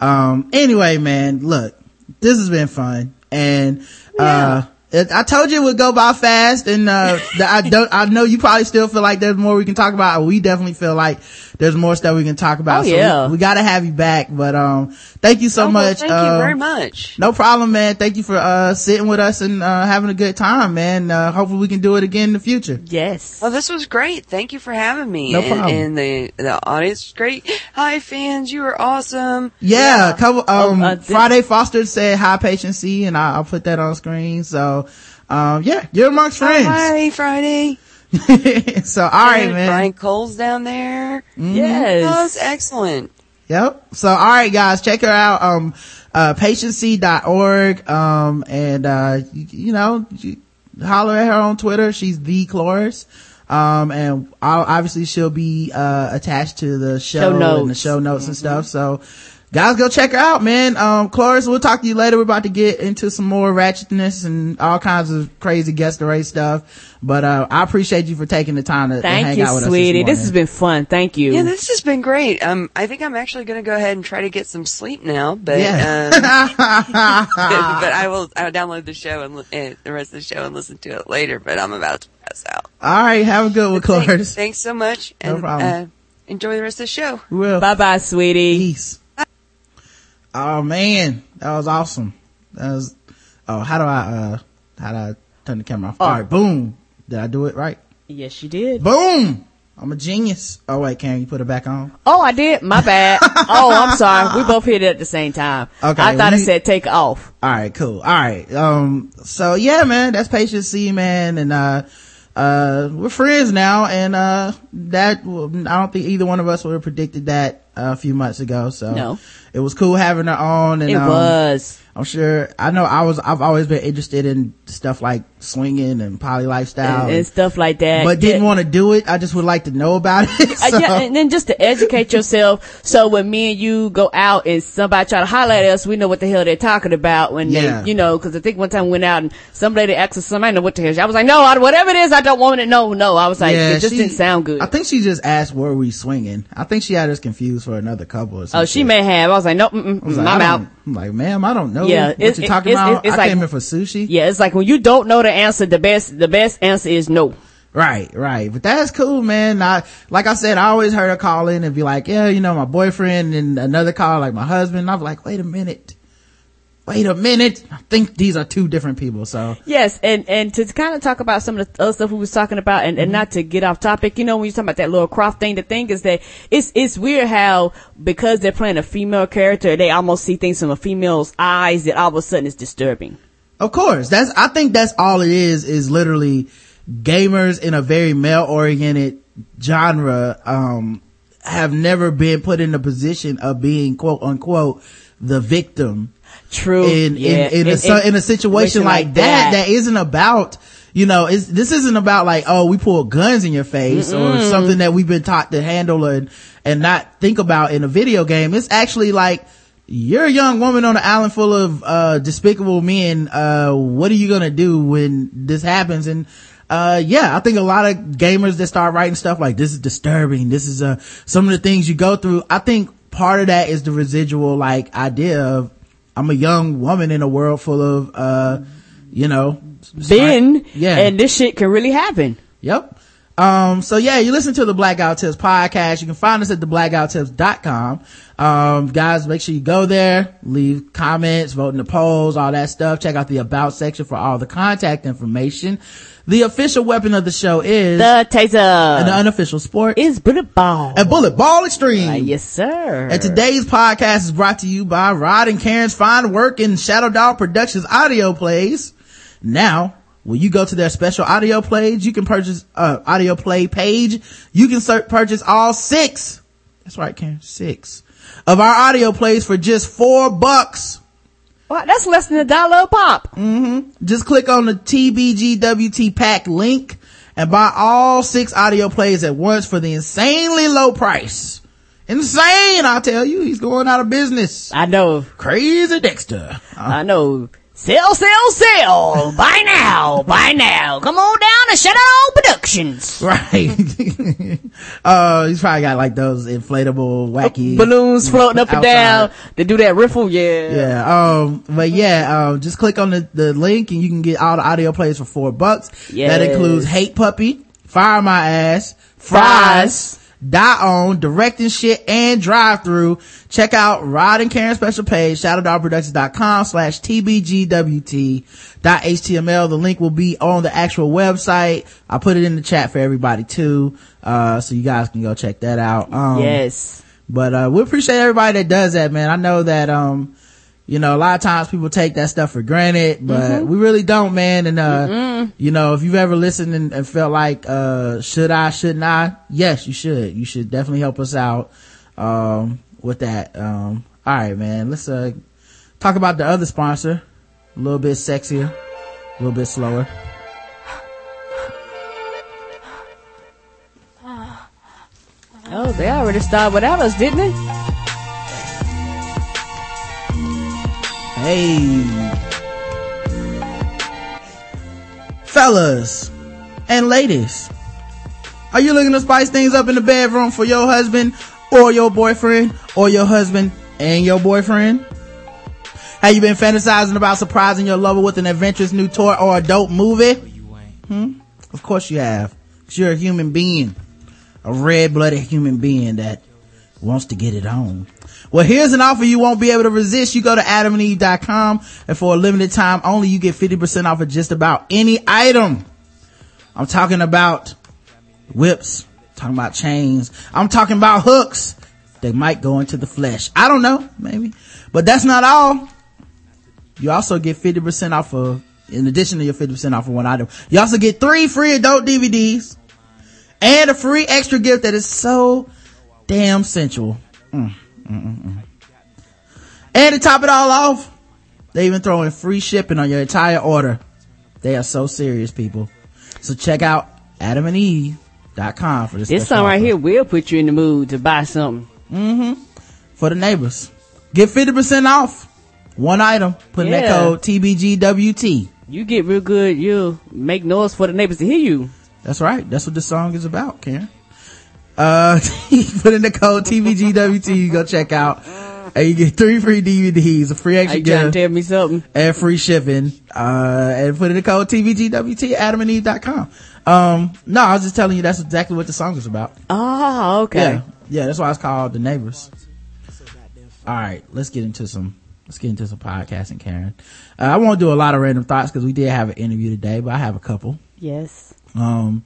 um, anyway, man, look, this has been fun, and uh, it, I told you it would go by fast, and uh, *laughs* the- I don't. I know you probably still feel like there's more we can talk about. We definitely feel like there's more stuff we can talk about. Oh, so yeah. we, we got to have you back. But um, thank you so Oh, well, much. thank you um, very much. No problem, man. Thank you for uh sitting with us and uh having a good time, man. Uh hopefully we can do it again in the future. Yes. Well, this was great. Thank you for having me. No and, problem. and the the audience was great. Hi, fans. You are awesome. Yeah, a couple um Oh, uh, Friday Foster said hi patient C and I, I'll put that on screen. So um yeah, you're amongst friends. Hi, Friday. *laughs* so all right, And man. Brian Cole's down there. Yes. Oh, that's excellent. Yep. So all right guys, check her out. Um uh patientc.org. Um and uh you, you know, you holler at her on Twitter. She's the Cloris. Um and I'll, obviously she'll be uh attached to the show, Show and the notes. show notes and stuff. So guys go check her out, man. Um Cloris, we'll talk to you later. We're about to get into some more ratchetness and all kinds of crazy guest array stuff. But uh I appreciate you for taking the time to, to Thank hang you, out with sweetie. us This, this, has been fun. Thank you. Yeah, this has been great. Um, I think I'm actually going to go ahead and try to get some sleep now. But Yeah. um, *laughs* *laughs* but I will. I'll download the show and li- uh, the rest of the show and listen to it later. But I'm about to pass out. all right, have a good one, Thanks, Cloris. thanks so much, No problem. uh, enjoy the rest of the show. We will. Bye bye, sweetie. Peace. Oh man, that was awesome. That was. Oh, how do I? uh How do I turn the camera off? Oh. All right, boom. Did I do it right? Yes, you did. Boom. I'm a genius. Oh wait, Karen, you put it back on? Oh, I did. My bad. *laughs* oh, I'm sorry. We both hit it at the same time. Okay, I thought we- it said take off. All right, cool. All right. Um. So yeah, man, that's patient C, man, and uh, uh, we're friends now, and uh, that I don't think either one of us would have predicted that uh, a few months ago. So No. It was cool having her on, and It um, was. I'm sure. I know. I was. I've always been interested in stuff like swinging and poly lifestyle, And, and stuff like that. but didn't Yeah. want to do it. I just would like to know about it. Uh, yeah, and then just to educate yourself, so when me and you go out and somebody try to holler at us, we know what the hell they're talking about. When Yeah. they, you know, because I think one time we went out and some lady asked us something, I know what the hell. I was like, no, I, whatever it is, I don't want it. No, no. I was like, it just she- didn't sound good. I think she just asked were we swinging. I think she had us confused for another couple or something. oh, she may have. I was like, no, mm-mm, I was mm, like, I'm I out. I'm like, ma'am, I don't know Yeah, what it's- you're talking it's- about. it's I like- came here for sushi. Yeah, it's like when you don't know the answer, the best, the best answer is no. Right, right. But that's cool, man. I, like I said, I always heard her call in and be like, yeah, you know, my boyfriend and another call, like my husband. And I was like, wait a minute. Wait a minute. I think these are two different people. So Yes, and and to kind of talk about some of the other stuff we was talking about, and, and not to get off topic, you know, when you're talking about that little Croft thing, the thing is that it's it's weird how because they're playing a female character, they almost see things from a female's eyes that all of a sudden is disturbing. Of course. That's, I think that's all it is, is literally gamers in a very male oriented genre, um, have never been put in the position of being quote unquote the victim True. in, yeah. in, in, a, so- in a situation like, that, that isn't about, you know, this isn't about like, oh, we pull guns in your face or something that we've been taught to handle and, and not think about in a video game. It's actually like, you're a young woman on an island full of, uh, despicable men. Uh, what are you gonna do when this happens? And, uh, yeah, I think a lot of gamers that start writing stuff like this is disturbing. This is, uh, some of the things you go through. I think part of that is the residual, like, idea of, I'm a young woman in a world full of, uh, you know, Ben, yeah. and this shit can really happen. Yep. Um, so yeah, you listen to the Black Guy Who Tips podcast. You can find us at the theblackguywhotips.com. Um, guys, make sure you go there, leave comments, vote in the polls, all that stuff. Check out the about section for all the contact information. The official weapon of the show is The taser an unofficial sport is bullet ball. and bullet ball extreme. Uh, yes, sir. And today's podcast is brought to you by Rod and Karen's fine work in Shadow Dog Productions audio plays. Now, when you go to their special audio plays, you can purchase, uh, audio play page. You can ser- purchase all six. That's right, Karen. Six of our audio plays for just four bucks. What? That's less than a dollar a pop. Mm-hmm. Just click on the TBGWT pack link and buy all six audio plays at once for the insanely low price. Insane, I tell you. He's going out of business. I know. Crazy Dexter. I know. Sell, sell, sell. Buy now. Buy now. Come on down and shut to Shadow Productions. Right. *laughs* uh, he's probably got like those inflatable, wacky Balloons floating up and down. They do that riffle. Yeah. Yeah. Um, but yeah, um, just click on the, the link and you can get all the audio plays for four bucks. Yeah, That includes Hate Puppy, Fire My Ass, Fries. Fries, Die On, Directing Shit, and Drive Through. Check out Rod and Karen special page, shadowdogproductions.com slash tbgwt.html. The link will be on the actual website. I'll put it in the chat for everybody too. Uh, so you guys can go check that out. Um, Yes. but uh we appreciate everybody that does that man i know that um you know a lot of times people take that stuff for granted but Mm-hmm. we really don't man. And uh you know if you've ever listened and, and felt like uh should i shouldn't i? Yes you should. You should definitely help us out um with that. Um all right man. Let's uh talk about the other sponsor. A little bit sexier a little bit slower. Oh, they already started without us, didn't they? Hey. Fellas and ladies, are you looking to spice things up in the bedroom for your husband or your boyfriend or your husband and your boyfriend? Have you been fantasizing about surprising your lover with an adventurous new toy or a dope movie? Hmm? Of course you have. 'Cause you're a human being. A red-blooded human being that wants to get it on. Well, here's an offer you won't be able to resist. You go to adamandeve.com and for a limited time only, you get 50% off of just about any item. I'm talking about whips, talking about chains. I'm talking about hooks. They might go into the flesh. I don't know, maybe. But that's not all. You also get 50% off of, in addition to your 50% off of one item, you also get three free adult DVDs and a free extra gift that is so damn sensual. Mm, mm, mm, mm. And to top it all off, they even throw in free shipping on your entire order. They are so serious, people. So check out adam and adamandeve.com for this This song right offer. here will put you in the mood to buy something. for the neighbors. Get 50% off one item. Put in that code TBGWT. You get real good, you'll make noise for the neighbors to hear you. That's right. That's what this song is about, Karen. Uh, *laughs* put in the code TBGWT. You go check out. And you get three free DVDs, a free extra you trying to gift, tell me something? and free shipping. Uh, and put in the code TBGWT at adamandeve.com. Um, no, I was just telling you that's exactly what the song is about. Oh, okay. Yeah. Yeah, that's why it's called The Neighbors. All right, let's get into some let's get into some podcasting, Karen. Uh, I won't do a lot of random thoughts because we did have an interview today, but I have a couple. Yes. Um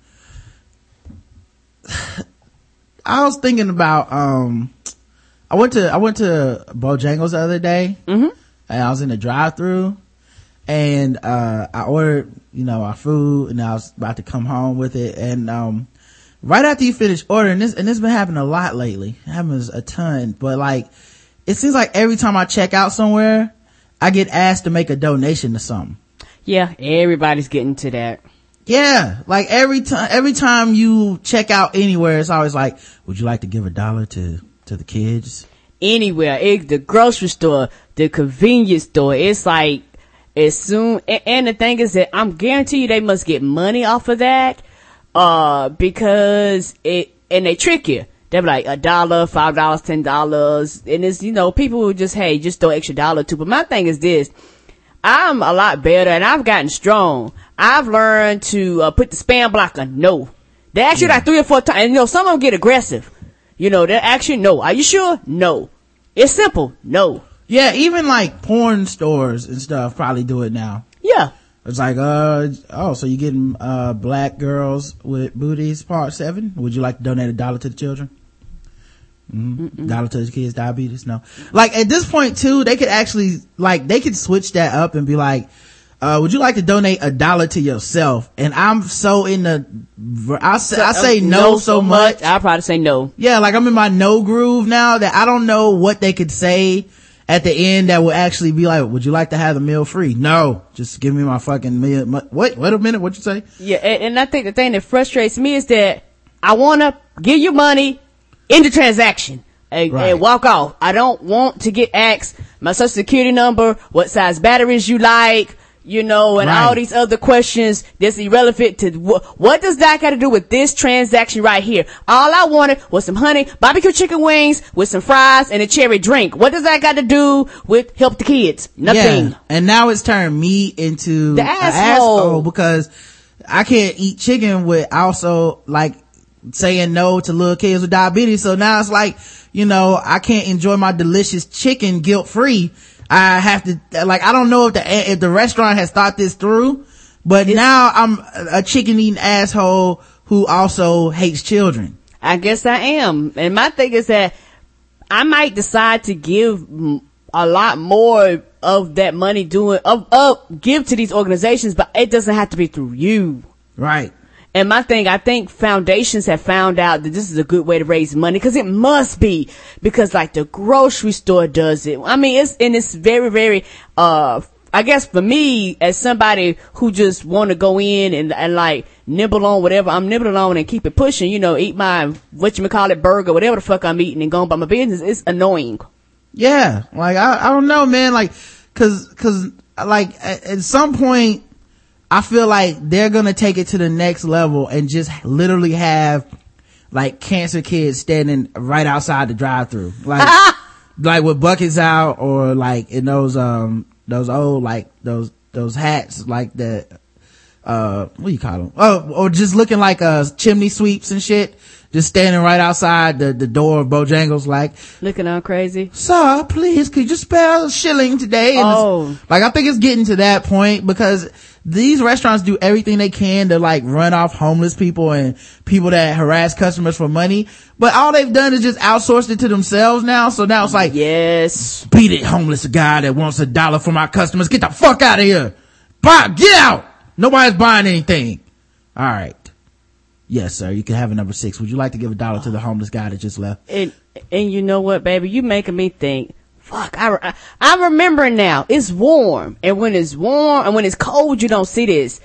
I was thinking about um I went to I went to Bojangles the other day. Mm-hmm. And I was in the drive through and uh I ordered, you know, our food and I was about to come home with it and um right after you finish ordering this and this has been happening a lot lately. It happens a ton, but like it seems like every time I check out somewhere, I get asked to make a donation to something. Yeah, everybody's getting to that. Yeah, like every time, every time you check out anywhere, it's always like, would you like to give a dollar to, to the kids? Anywhere, it, the grocery store, the convenience store, it's like, as soon, and, the thing is that I'm guarantee you they must get money off of that, uh, because it, and they trick you. They're like a dollar, five dollars, ten dollars, and it's you know people who just hey just throw extra dollar too. But my thing is this: I'm a lot better, and I've gotten strong. I've learned to uh, put the spam blocker no. They ask you like three or four times, and you know some of them get aggressive. You know they ask you no. Are you sure? No. It's simple. No. Yeah, even like porn stores and stuff probably do it now. Yeah. It's like, uh, oh, so you getting, uh, black girls with booties part seven? Would you like to donate a dollar to the children? Mm-hmm. Dollar to the kids' diabetes? No. Like at this point too, they could actually, like, they could switch that up and be like, uh, would you like to donate a dollar to yourself? And I'm so in the, I say, I say no, so much. I'll probably say no. Yeah, like I'm in my no groove now that I don't know what they could say at the end that would actually be like, would you like to have the meal free? No, just give me my fucking meal. My, wait, wait a minute. What you say? Yeah, and, and I think the thing that frustrates me is that I want to give you money in the transaction and, Right. and walk off. I don't want to get asked my social security number, what size batteries you like, you know, and all these other questions that's irrelevant to wh- what does that got to do with this transaction right here? All I wanted was some honey, barbecue chicken wings with some fries and a cherry drink. What does that got to do with help the kids? Nothing. Yeah. And now it's turned me into The a asshole. because I can't eat chicken with also like saying no to little kids with diabetes. So now it's like, you know, I can't enjoy my delicious chicken guilt free. I have to, like, I don't know if the, if the restaurant has thought this through, but now I'm a chicken eating asshole who also hates children. I guess I am. And my thing is that I might decide to give a lot more of that money doing, of, of, give to these organizations, but it doesn't have to be through you. Right. And my thing, I think foundations have found out that this is a good way to raise money because it must be because like the grocery store does it. I mean, it's, and it's very, very, uh, I guess for me as somebody who just want to go in and, and like nibble on whatever I'm nibbling on and keep it pushing, you know, eat my, what you call it, burger, whatever the fuck I'm eating and going about my business, it's annoying. Yeah. Like, I, I don't know, man. Like, cause, cause, like, at some point, I feel like they're gonna take it to the next level and just literally have, like, cancer kids standing right outside the drive through. Like, *laughs* like with buckets out or like in those, um, those old, like, those, those hats, like the uh, what do you call them? Oh, or just looking like, uh, chimney sweeps and shit. Just standing right outside the, the door of Bojangles, like, Looking all crazy. sir, please, could you spell shilling today? And Oh. like I think it's getting to that point because these restaurants do everything they can to like run off homeless people and people that harass customers for money. But all they've done is just outsourced it to themselves now. So now it's like, Yes. beat it, homeless guy that wants a dollar from our customers. Get the fuck out of here. Buy, get out. Nobody's buying anything. All right. Yes, sir. You can have a number six. Would you like to give a dollar to the homeless guy that just left? And, and you know what, baby? You making me think. Fuck, I, I, I'm remembering now. It's warm. And when it's warm and when it's cold, you don't see this.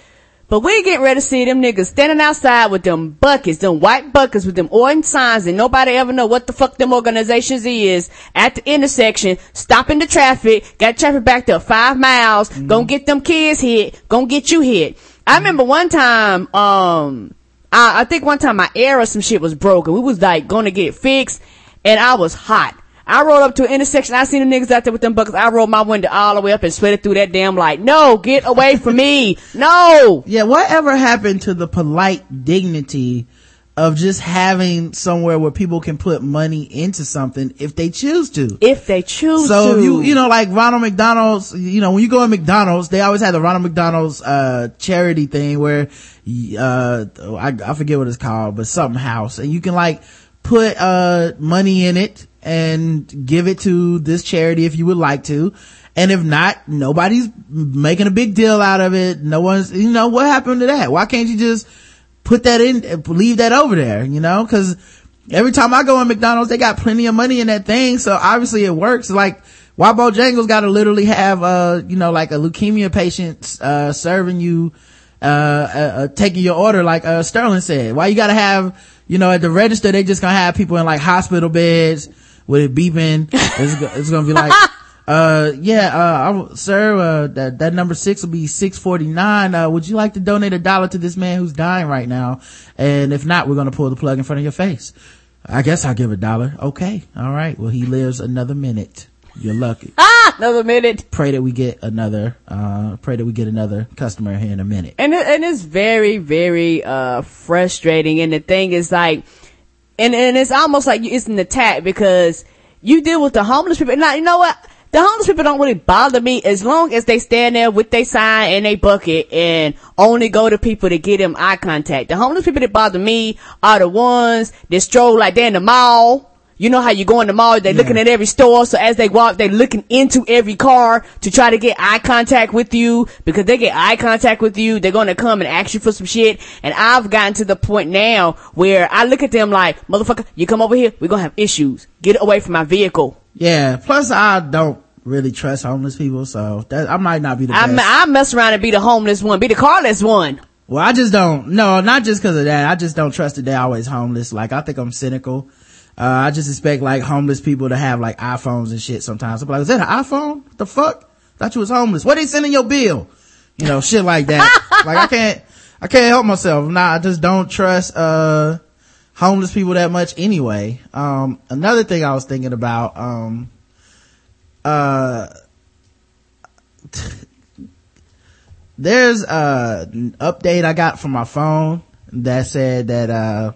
But we get ready to see them niggas standing outside with them buckets, them white buckets with them orange signs and nobody ever know what the fuck them organizations is at the intersection, stopping the traffic, got traffic backed up five miles, gonna get them kids hit, gonna get you hit. I remember one time, um, I, I think one time my air or some shit was broken. We was like gonna get fixed and I was hot. I rolled up to an intersection. I seen them niggas out there with them buckets. I rolled my window all the way up and sweated through that damn light. No, get away from me. *laughs* No. Yeah, whatever happened to the polite dignity of just having somewhere where people can put money into something if they choose to? If they choose So to. if you, you know, like Ronald McDonald's, you know, when you go to McDonald's, they always have the Ronald McDonald's, uh, charity thing where, uh, I, I forget what it's called, but something house. And you can like put, uh, money in it and give it to this charity if you would like to. And if not, nobody's making a big deal out of it. No one's, you know, what happened to that? Why can't you just put that in, leave that over there, you know? Cause every time I go in McDonald's, they got plenty of money in that thing. So obviously it works. Like, why Bojangles gotta literally have, uh, you know, like a leukemia patient, uh, serving you, uh, uh, uh, taking your order, like, uh, Sterling said. Why you gotta have, you know, at the register, they just gonna have people in like hospital beds with it beeping. It's, go- it's gonna be like, *laughs* uh, yeah, uh, I sir, uh, that, that number six will be 649. Uh, would you like to donate a dollar to this man who's dying right now? And if not, we're gonna pull the plug in front of your face. I guess I'll give a dollar. Okay. All right. Well, he lives another minute. You're lucky. *laughs* Ah, another minute. pray that we get another, uh, pray that we get another customer here in a minute. and it, and it's very very uh frustrating and the thing is like and and it's almost like it's an attack because you deal with the homeless people now you know what the homeless people don't really bother me as long as they stand there with their sign and a bucket and only go to people to get them eye contact. The homeless people that bother me are the ones that stroll like they're in the mall. You know how you go in the mall, they're looking at every store, so as they walk, they're looking into every car to try to get eye contact with you, because they get eye contact with you, they're gonna come and ask you for some shit, and I've gotten to the point now where I look at them like, motherfucker, you come over here, we're gonna have issues. Get away from my vehicle. Yeah. Plus I don't really trust homeless people, so that, I might not be the I, best. I mess around and be the homeless one, be the carless one. Well, I just don't. No, not just because of that. I just don't trust that they're always homeless. Like I think I'm cynical. Uh, I just expect like homeless people to have like iPhones and shit sometimes. I'm like, is that an iPhone? What the fuck? Thought you was homeless. What are they sending your bill? You know, shit like that. *laughs* like I can't, I can't help myself. Nah, I just don't trust, uh, homeless people that much anyway. Um, another thing I was thinking about, um, uh, *laughs* there's uh, an update I got from my phone that said that uh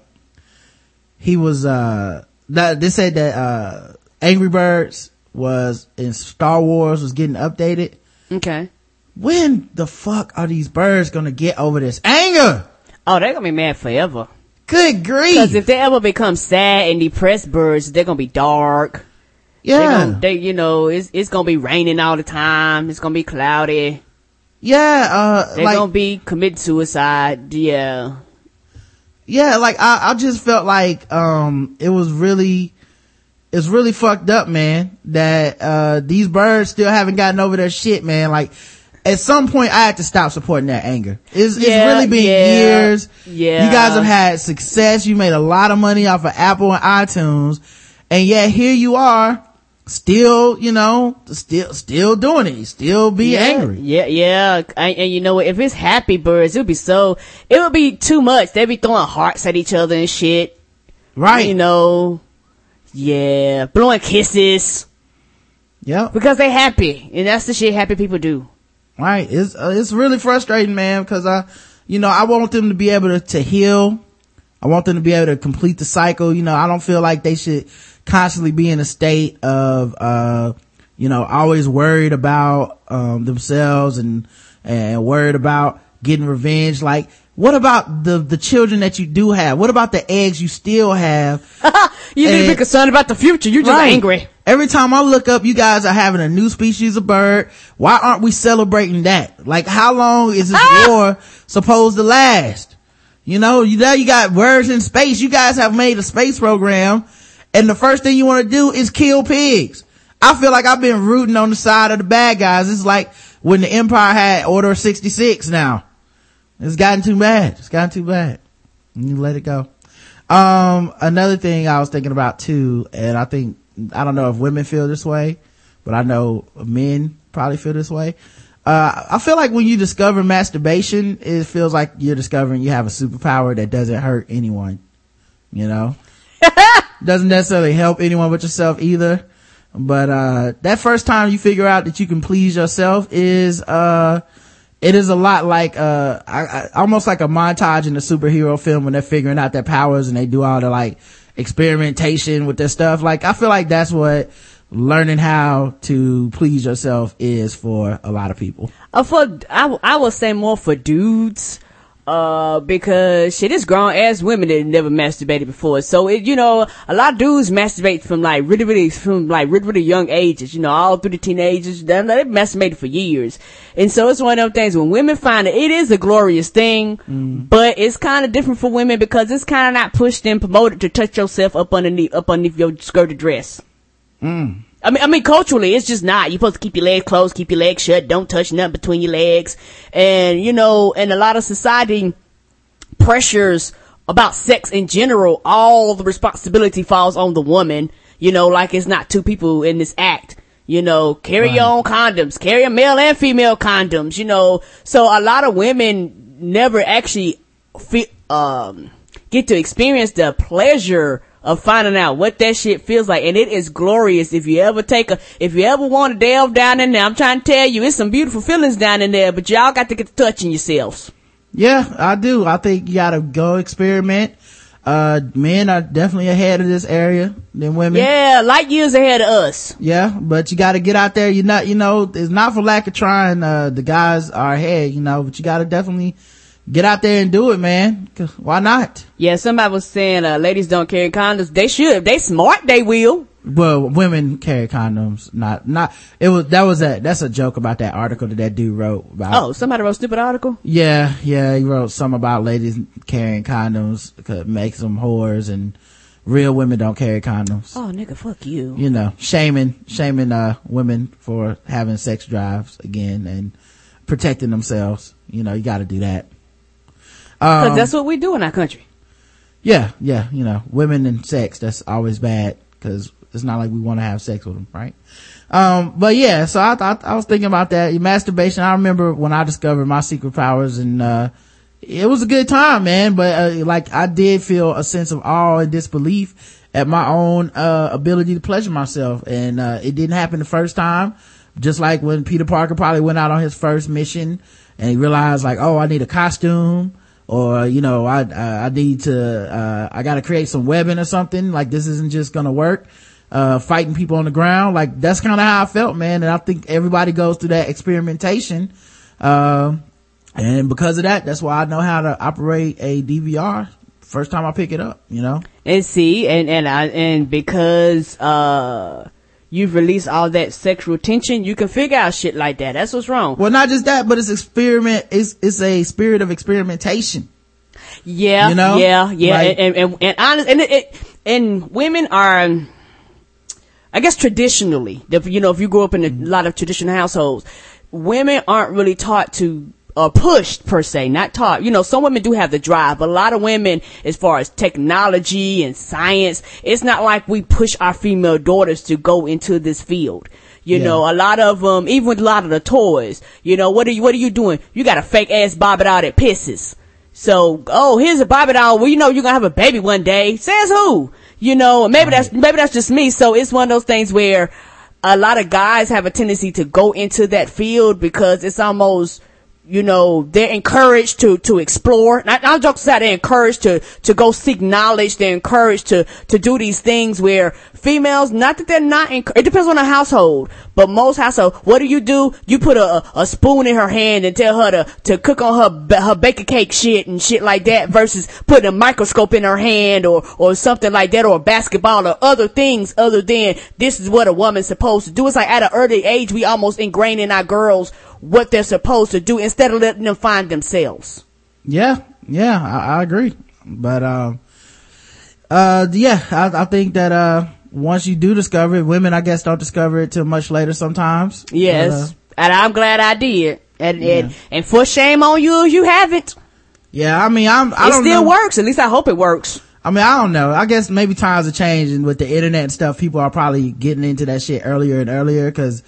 he was uh that they said that uh Angry Birds was in Star Wars was getting updated. Okay. When the fuck are these birds gonna get over this anger? Oh, they're gonna be mad forever. Good grief! Cause grief. if they ever become sad and depressed birds, they're gonna be dark. Yeah. gonna, they, you know, it's, it's gonna be raining all the time. It's gonna be cloudy. Yeah, uh They're like gonna be commit suicide. Yeah. Yeah, like I, I just felt like um it was really it's really fucked up, man, that uh these birds still haven't gotten over their shit, man. Like at some point I had to stop supporting that anger. It's, it's really been yeah, years. yeah. You guys have had success. You made a lot of money off of Apple and iTunes. And yet here you are still, you know, still, still doing it. Still be yeah, angry. Yeah, yeah. And, and you know what? If it's happy birds, it would be so, it would be too much. They'd be throwing hearts at each other and shit. Right. You know. Yeah. Blowing kisses. Yep. Because they happy. And that's the shit happy people do. Right. It's, uh, it's really frustrating, man, cause I, you know, I want them to be able to, to heal. I want them to be able to complete the cycle. You know, I don't feel like they should constantly be in a state of, uh, you know, always worried about, um, themselves and, and worried about getting revenge. Like, what about the, the children that you do have? What about the eggs you still have? *laughs* You need to be concerned about the future. You're just Right. angry. Every time I look up, you guys are having a new species of bird. Why aren't we celebrating that? Like, how long is this Ah! war supposed to last? You know, you now you got birds in space. You guys have made a space program, and the first thing you want to do is kill pigs. I feel like I've been rooting on the side of the bad guys. It's like when the Empire had Order 66 now. It's gotten too bad. It's gotten too bad. You let it go. Um, another thing I was thinking about too, and I think, I don't know if women feel this way, but I know men probably feel this way. Uh, I feel like when you discover masturbation, it feels like you're discovering you have a superpower that doesn't hurt anyone. You know? *laughs* doesn't necessarily help anyone but yourself either. But, uh, that first time you figure out that you can please yourself is, uh, it is a lot like, uh, I, I, almost like a montage in a superhero film when they're figuring out their powers and they do all the like experimentation with their stuff. Like, I feel like that's what learning how to please yourself is for a lot of people. Uh, for I, w- I would say more for dudes, uh, because shit, it's grown ass women that never masturbated before. So it, you know, a lot of dudes masturbate from like really, really, from like really, really young ages. You know, all through the teenagers, they they've masturbated for years, and so it's one of them things when women find it, it is a glorious thing, but it's kind of different for women because it's kind of not pushed and promoted to touch yourself up underneath, up underneath your skirted dress. I mean, I mean, culturally, it's just not. You're supposed to keep your legs closed, keep your legs shut, don't touch nothing between your legs. And, you know, and a lot of society pressures about sex in general, all the responsibility falls on the woman. You know, like it's not two people in this act. You know, carry your own condoms, carry a male and female condoms, you know. So a lot of women never actually fe- um, get to experience the pleasure of finding out what that shit feels like. And it is glorious if you ever take a, if you ever want to delve down in there. I'm trying to tell you, it's some beautiful feelings down in there, but y'all got to get to touching yourselves. Yeah, I do. I think you gotta go experiment. Uh, men are definitely ahead of this area than women. Yeah, light years ahead of us. Yeah, but you gotta get out there. You're not, you know, it's not for lack of trying. Uh, the guys are ahead, you know, but you gotta definitely get out there and do it, man. why not? Yeah, somebody was saying, uh, ladies don't carry condoms. They should. If they smart, they will. Well, women carry condoms, not, not, it was, that was a, that's a joke about that article that that dude wrote about. Oh, somebody wrote a stupid article? Yeah, yeah, he wrote some about ladies carrying condoms could make them whores and real women don't carry condoms. Oh, nigga, fuck you. You know, shaming, shaming, uh, women for having sex drives again and protecting themselves. You know, you gotta do that. Cause Um, that's what we do in our country. yeah, yeah, you know, women and sex, that's always bad because it's not like we want to have sex with them, right? Um, but yeah, so I thought, I was thinking about that. Masturbation, I remember when I discovered my secret powers and, uh, it was a good time, man, but, uh, like I did feel a sense of awe and disbelief at my own, uh, ability to pleasure myself. And, uh, it didn't happen the first time. Just like when Peter Parker probably went out on his first mission and he realized like, oh, I need a costume or, you know, I, I, I need to, uh, I gotta create some webbing or something. Like this isn't just gonna work. Uh, fighting people on the ground. Like that's kind of how I felt, man. And I think everybody goes through that experimentation. Um, and because of that, that's why I know how to operate a DVR first time I pick it up, you know? And see, and, and I, and because, uh, you've released all that sexual tension, you can figure out shit like that. That's what's wrong. Well, not just that, but it's experiment, it's, it's a spirit of experimentation. Yeah, You know? yeah, yeah, Like- and, and and honest, and it, it, and women are, I guess traditionally, if you know, if you grew up in a lot of traditional households, women aren't really taught to or pushed per se, not taught. You know, some women do have the drive, but a lot of women, as far as technology and science, it's not like we push our female daughters to go into this field. You Yeah. know, a lot of them, even with a lot of the toys, you know, what are you, what are you doing? You got a fake ass Bobby doll that pisses. So, oh, here's a Barbie doll. Well, you know, you're gonna have a baby one day. Says who? You know, maybe that's, maybe that's just me. So it's one of those things where a lot of guys have a tendency to go into that field because it's almost, you know, they're encouraged to, to explore. Not, not jokes they're encouraged to, to go seek knowledge. They're encouraged to, to do these things where females, not that they're not, enc- it depends on the household, but most household, what do you do? You put a, a spoon in her hand and tell her to, to cook on her, her baker cake shit and shit like that versus putting a microscope in her hand or, or something like that or a basketball or other things other than this is what a woman's supposed to do. It's like at an early age, we almost ingrain in our girls what they're supposed to do instead of letting them find themselves. Yeah, yeah, I, I agree. But, um, uh, yeah, I, I think that, uh, once you do discover it, women, I guess, don't discover it till much later sometimes. Yes. But, uh, and I'm glad I did. And, and, and for shame on you if you haven't. yeah, I mean, I'm, I It still know. works. At least I hope it works. I mean, I don't know. I guess maybe times are changing with the internet and stuff. People are probably getting into that shit earlier and earlier because,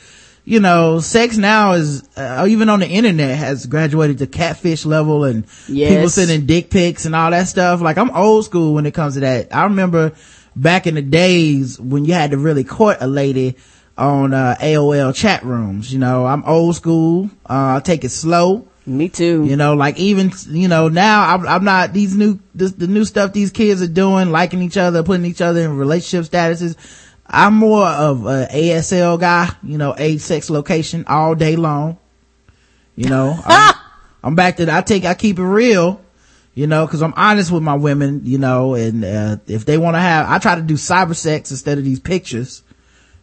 you know, sex now is, uh, even on the internet has graduated to catfish level and people sending dick pics and all that stuff. Like I'm old school when it comes to that. I remember back in the days when you had to really court a lady on, uh, AOL chat rooms. You know, I'm old school. Uh, I take it slow. Me too. You know, like even, you know, now I'm, I'm not, these new, this, the new stuff these kids are doing, liking each other, putting each other in relationship statuses. I'm more of a ASL guy, you know, age, sex, location all day long. You know, *laughs* I'm, I'm back to, I take, I keep it real, you know, cause I'm honest with my women, you know, and, uh, if they want to have, I try to do cyber sex instead of these pictures.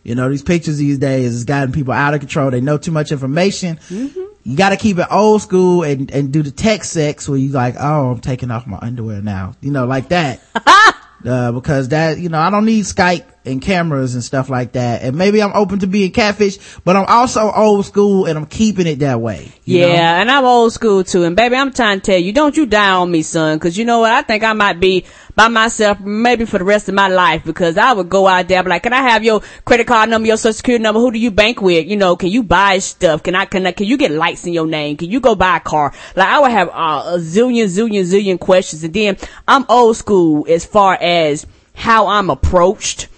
You know, these pictures these days has gotten people out of control. They know too much information. You got to keep it old school and, and do the text sex where you like, oh, I'm taking off my underwear now. You know, like that. *laughs* uh, because that, you know, I don't need Skype and cameras and stuff like that. And maybe I'm open to being catfish, but I'm also old school and I'm keeping it that way. Yeah, know? and I'm old school too. And baby, I'm trying to tell you, don't you die on me, son. Cause you know what? I think I might be by myself maybe for the rest of my life because I would go out there be like, can I have your credit card number, your social security number? Who do you bank with? You know, can you buy stuff? Can I, can I, can you get lights in your name? Can you go buy a car? Like I would have uh, a zillion, zillion, zillion questions. And then I'm old school as far as how I'm approached.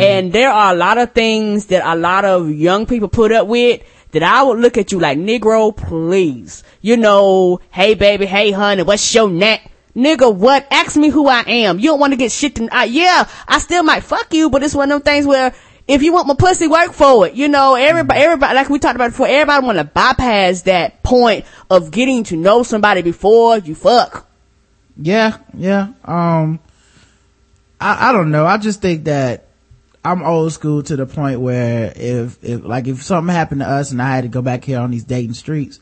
And there are a lot of things that a lot of young people put up with that I would look at you like, Negro, please. You know, hey baby, hey honey, what's your neck? Nigga, what? Ask me who I am. You don't want to get shit to, yeah, I still might fuck you, but it's one of them things where if you want my pussy, work for it. You know, everybody, everybody, like we talked about before, everybody want to bypass that point of getting to know somebody before you fuck. Yeah, yeah. Um, I, I don't know. I just think that I'm old school to the point where if, if, like, if something happened to us and I had to go back here on these dating streets,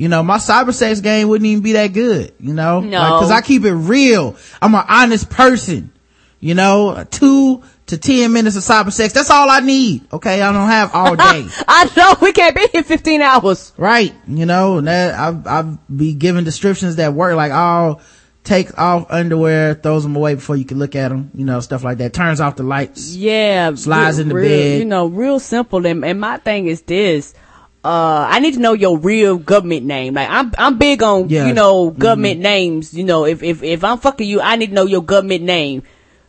you know, my cyber sex game wouldn't even be that good, you know? No. Like, cause I keep it real. I'm an honest person, you know? Two to ten minutes of cyber sex. That's all I need. Okay. I don't have all *laughs* day. I know we can't be here 15 hours. Right. You know, that I've, I've be giving descriptions that work. Like, I'll take off underwear, throws them away before you can look at them, you know, stuff like that. Turns off the lights. Yeah. Slides real- in the real- bed. You know, real simple. And, and my thing is this. Uh, I need to know your real government name. Like, I'm, I'm big on, Yeah. you know, government names. You know, if, if, if I'm fucking you, I need to know your government name.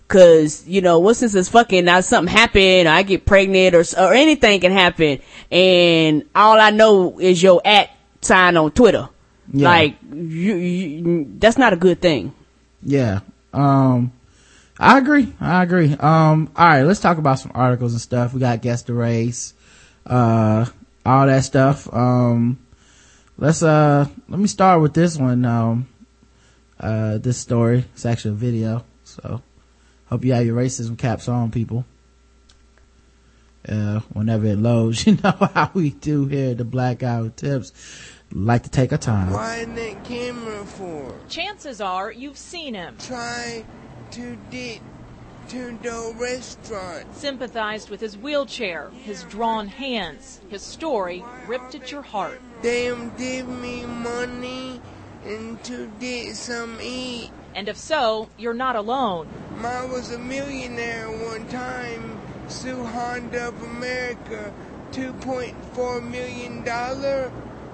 Cause, you know, what since it's fucking, now something happen, or I get pregnant, or, or anything can happen, and all I know is your at sign on Twitter. Yeah. Like, you, you, that's not a good thing. Yeah. Um, I agree. I agree. Um, all right, let's talk about some articles and stuff. We got guess the race, uh, all that stuff. Um, let's, uh, let me start with this one. Um, uh, this story. It's actually a video. So hope you have your racism caps on, people. Uh, whenever it loads, *laughs* you know how we do here the Black Guy Who Tips. Like to take our time. Why in that camera for? Chances are you've seen him, Try to get to the restaurant. sympathized with his wheelchair, his drawn hands, his story ripped at your heart. Them give me money and to get some eat. And if so, you're not alone. I was a millionaire one time. Sue Honda of America, $2.4 million.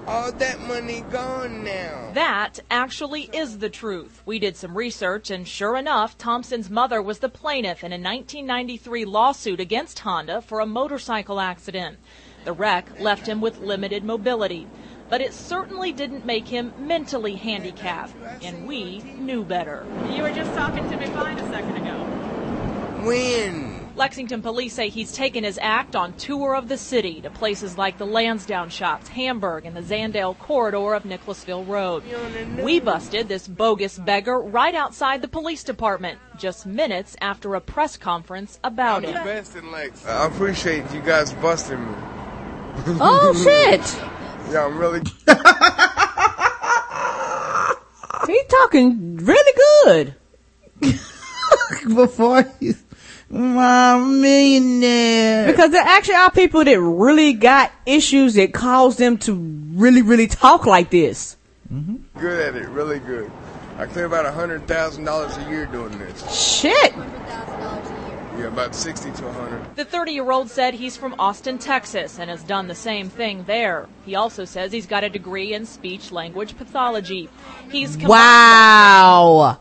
All that money gone now. That actually is the truth. We did some research, and sure enough, Thompson's mother was the plaintiff in a 1993 lawsuit against Honda for a motorcycle accident. The wreck left him with limited mobility, but it certainly didn't make him mentally handicapped, and we knew better. You were just talking to me fine a second ago. When? Lexington police say he's taken his act on tour of the city to places like the Lansdowne Shops, Hamburg, and the Zandale corridor of Nicholasville Road. We busted this bogus beggar right outside the police department, just minutes after a press conference about I'm the it. best in Lex. I appreciate you guys busting me. *laughs* Oh shit! *laughs* Yeah, I'm really. He's talking really good. *laughs* Before you, my millionaire. Because there actually are people that really got issues that cause them to really, really talk like this. Mhm. good at it, really good. I clear about a hundred thousand dollars a year doing this. Shit! Yeah, about sixty to a hundred. The 30 year old said he's from Austin, Texas, and has done the same thing there. He also says he's got a degree in speech language pathology. He's combined Wow!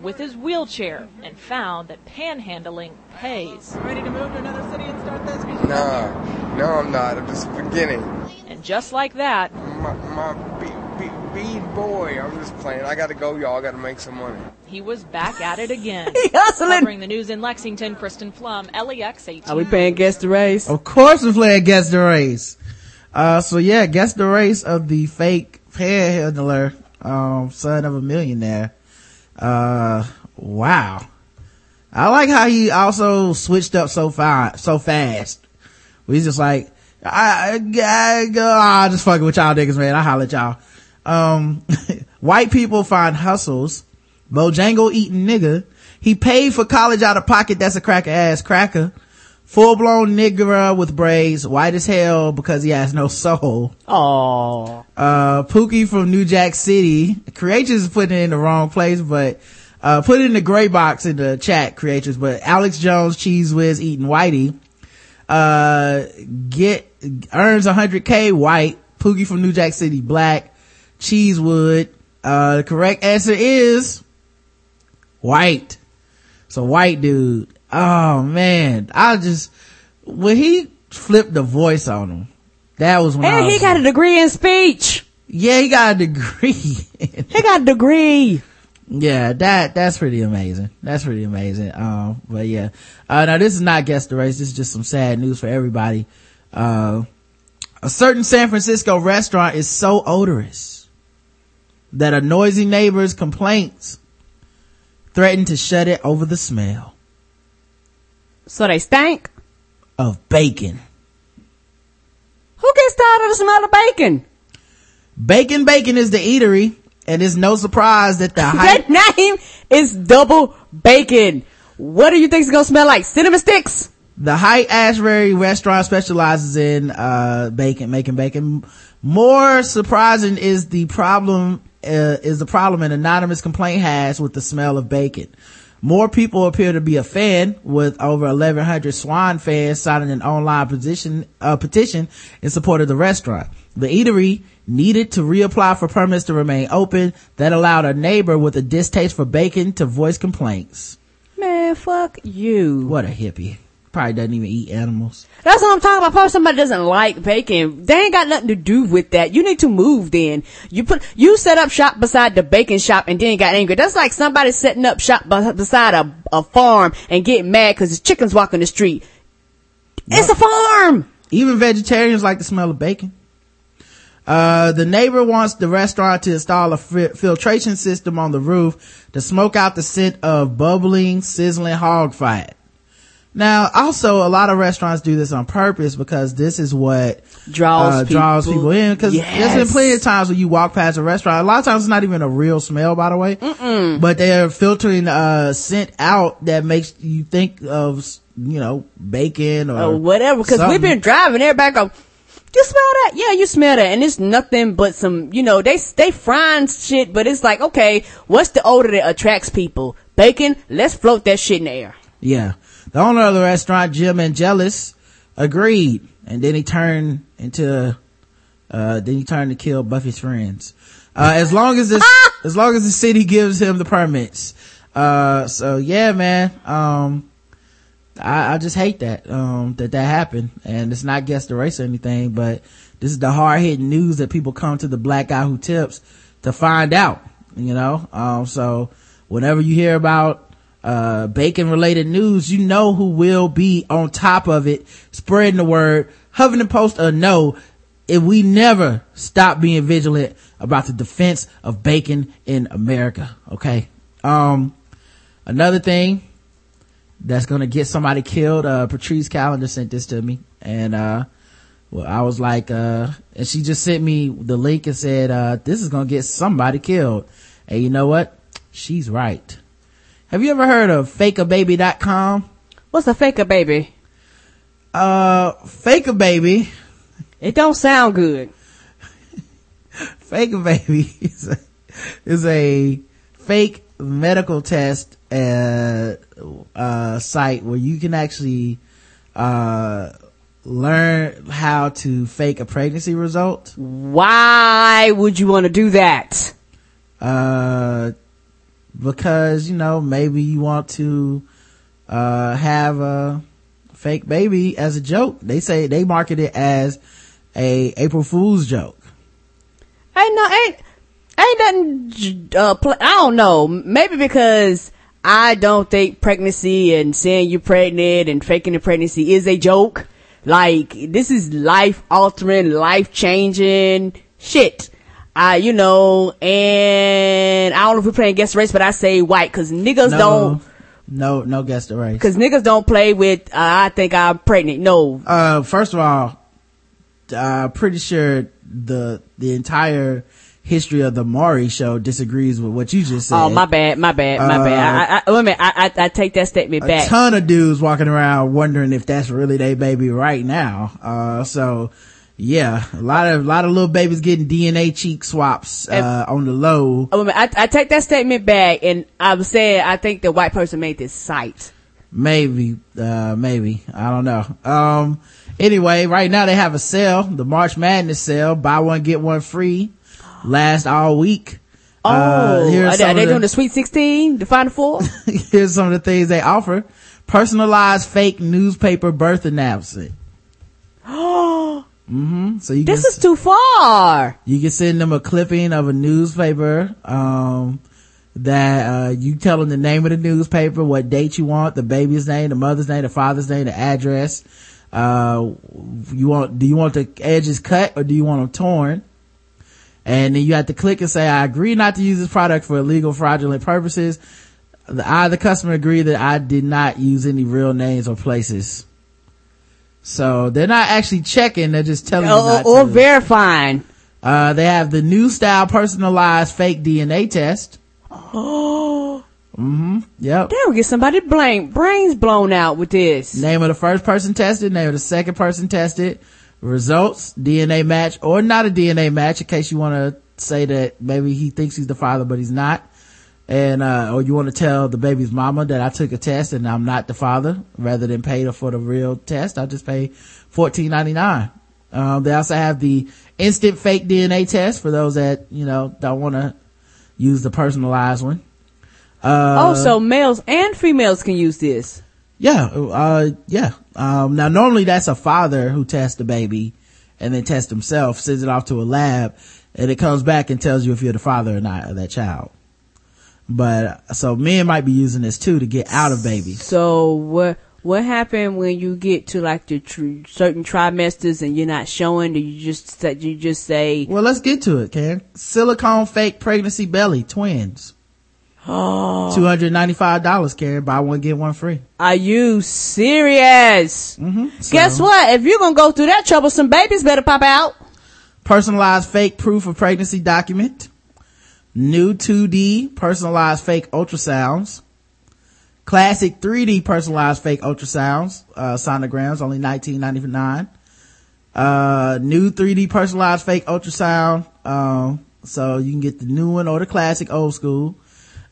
With his wheelchair and found that panhandling pays. Ready to move to another city and start this? Nah, no, I'm not. I'm just beginning. And just like that, My, my be, be, bead boy. I'm just playing. I gotta go, y'all. I gotta make some money. he was back at it again. *laughs* He hustling! Covering the news in Lexington, Kristen Flum, LEX 18. Are we paying guess the race? Of course we're playing Guess the Race. Uh, so yeah, Guess the Race of the fake panhandler, um, son of a millionaire. Uh, wow. I like how he also switched up so far, so fast. He's just like, I, I, I, just fucking with y'all niggas, man. I holler at y'all. Um, *laughs* white people find hustles. Bojangle eating nigga. He paid for college out of pocket. That's a cracker ass cracker. Full blown nigger with braids, white as hell because he has no soul. Oh, Uh, Pookie from New Jack City. Creatures is putting it in the wrong place, but, uh, put it in the gray box in the chat, Creatures, but Alex Jones, Cheese Whiz, eating Whitey. Uh, get, earns 100k white. Pookie from New Jack City, black. Cheesewood. Uh, the correct answer is white. a white dude. Oh man, I just when he flipped the voice on him, that was when I And was he got a degree in speech. yeah, he got a degree. *laughs* He got a degree. yeah, that that's pretty amazing. That's pretty amazing. Um, but yeah, uh, now this is not guess the race. This is just some sad news for everybody. Uh, a certain San Francisco restaurant is so odorous that a noisy neighbor's complaints threatened to shut it over the smell So they stank. of bacon. Who gets tired of the smell of bacon? Bacon Bacon is the eatery, and it's no surprise that the *laughs* hype. That name is double bacon. What do you think it's gonna smell like? Cinnamon sticks? The Haight-Ashbury restaurant specializes in, uh, bacon, making bacon. More surprising is the problem, uh, is the problem an anonymous complaint has with the smell of bacon. More people appear to be a fan with over 1100 Swan fans signing an online petition, uh, petition in support of the restaurant. The eatery needed to reapply for permits to remain open that allowed a neighbor with a distaste for bacon to voice complaints. Man, fuck you. What a hippie. Probably doesn't even eat animals. That's what I'm talking about. Probably somebody doesn't like bacon. They ain't got nothing to do with that. You need to move then. You put, you set up shop beside the bacon shop and then got angry. That's like somebody setting up shop be- beside a, a farm and getting mad cause his chickens walking the street. It's a farm! Even vegetarians like the smell of bacon. Uh, the neighbor wants the restaurant to install a fi- filtration system on the roof to smoke out the scent of bubbling, sizzling hog fat. Now, also, a lot of restaurants do this on purpose because this is what Draws uh, draws people. people in. Because there's been plenty of times when you walk past a restaurant. A lot of times it's not even a real smell, by the way. But they're filtering uh scent out that makes you think of you know bacon or or whatever. Cause we've been driving, everybody go, you smell that? Yeah, you smell that. And it's nothing but some, you know, they, they frying shit, but it's like, okay, what's the odor that attracts people? Bacon? Let's float that shit in the air. Yeah. The owner of the restaurant, Jim Angelus, agreed. And then he turned into, uh, then he turned to kill Buffy's friends. Uh, as long as this, *laughs* as long as the city gives him the permits. Uh, so yeah, man. Um, I, I just hate that, um, that that happened. And it's not guess the race or anything, but this is the hard hitting news that people come to the black guy who tips to find out, you know? Um, so whenever you hear about, uh, bacon related news, you know who will be on top of it, spreading the word. Huffington Post or no, if we never stop being vigilant about the defense of bacon in America. Okay. Um, another thing that's gonna get somebody killed, uh, Patrice Calendar sent this to me and, uh, well, I was like, uh, and she just sent me the link and said, uh, this is gonna get somebody killed. And you know what? She's right. Have you ever heard of fakeababy.com? What's a faker baby? Uh, Fake a Baby, It don't sound good. *laughs* Fake a Baby is a, is a fake medical test, uh, uh, site where you can actually, uh, learn how to fake a pregnancy result. Why would you want to do that? Uh, because, you know, maybe you want to, uh, have a fake baby as a joke. They say they market it as a April Fool's joke. Ain't no, ain't, ain't nothing, uh, pl- I don't know. Maybe because I don't think pregnancy and saying you're pregnant and faking the pregnancy is a joke. Like, this is life altering, life changing shit. I, you know, and I don't know if we're playing guess race, but I say white cause niggas No, don't, no, no guess the race. cause niggas don't play with, uh, I think I'm pregnant. No. Uh, first of all, uh, pretty sure the, the entire history of the Maury show disagrees with what you just said. Oh, my bad, my bad, my Uh, bad. I, I, wait a minute, I, I, I take that statement a back. ton of dudes walking around wondering if that's really their baby right now. Uh, so yeah, a lot of, a lot of little babies getting DNA cheek swaps, uh, on the low. Oh, I, I take that statement back, and I was saying I think the white person made this site. Maybe, uh, maybe. I don't know. Um, anyway, right now they have a sale, the March Madness sale, buy one, get one free, last all week. Oh, Uh, are they, are they the- doing the Sweet 16, the Final Four? *laughs* Here's some of the things they offer. Personalized fake newspaper birth announcement. *gasps* *gasps* *gasps* mm-hmm. So you this can, is too far. you can send them a clipping of a newspaper, um, that, uh, you tell them the name of the newspaper, what date you want, the baby's name, the mother's name, the father's name, the address. Uh, you want, do you want the edges cut or do you want them torn? And then you have to click and say, I agree not to use this product for illegal fraudulent purposes. The, I, the customer, agree that I did not use any real names or places. So they're not actually checking, they're just telling you Or, not or to. verifying. Uh, they have the new style personalized fake DNA test. Oh, *gasps* Mm-hmm. Yep. they will get somebody brain, brains blown out with this. Name of the first person tested, name of the second person tested, results, DNA match, or not a DNA match in case you want to say that maybe he thinks he's the father, but he's not. And, uh, or you want to tell the baby's mama that I took a test and I'm not the father rather than pay her for the real test. I'll just pay fourteen ninety nine. Um, they also have the instant fake DNA test for those that, you know, don't want to use the personalized one. Uh, oh, so males and females can use this. yeah, uh, yeah. Um, now normally that's a father who tests the baby and then tests himself, sends it off to a lab, and it comes back and tells you if you're the father or not of that child. But, so men might be using this too to get out of babies. So what what happened when you get to like the tr- certain trimesters and you're not showing? Do you just say- you just say, Well, let's get to it, Karen. Silicone fake pregnancy belly twins. "Oh, $295, Karen. Buy one, get one free. are you serious?" Mm-hmm. Guess what? If you're gonna go through that trouble, some babies better pop out. personalized fake proof of pregnancy document, new 2D personalized fake ultrasounds, classic 3D personalized fake ultrasounds, uh, sonograms, only 19.99. Uh, new 3D personalized fake ultrasound, um, so you can get the new one or the classic old school.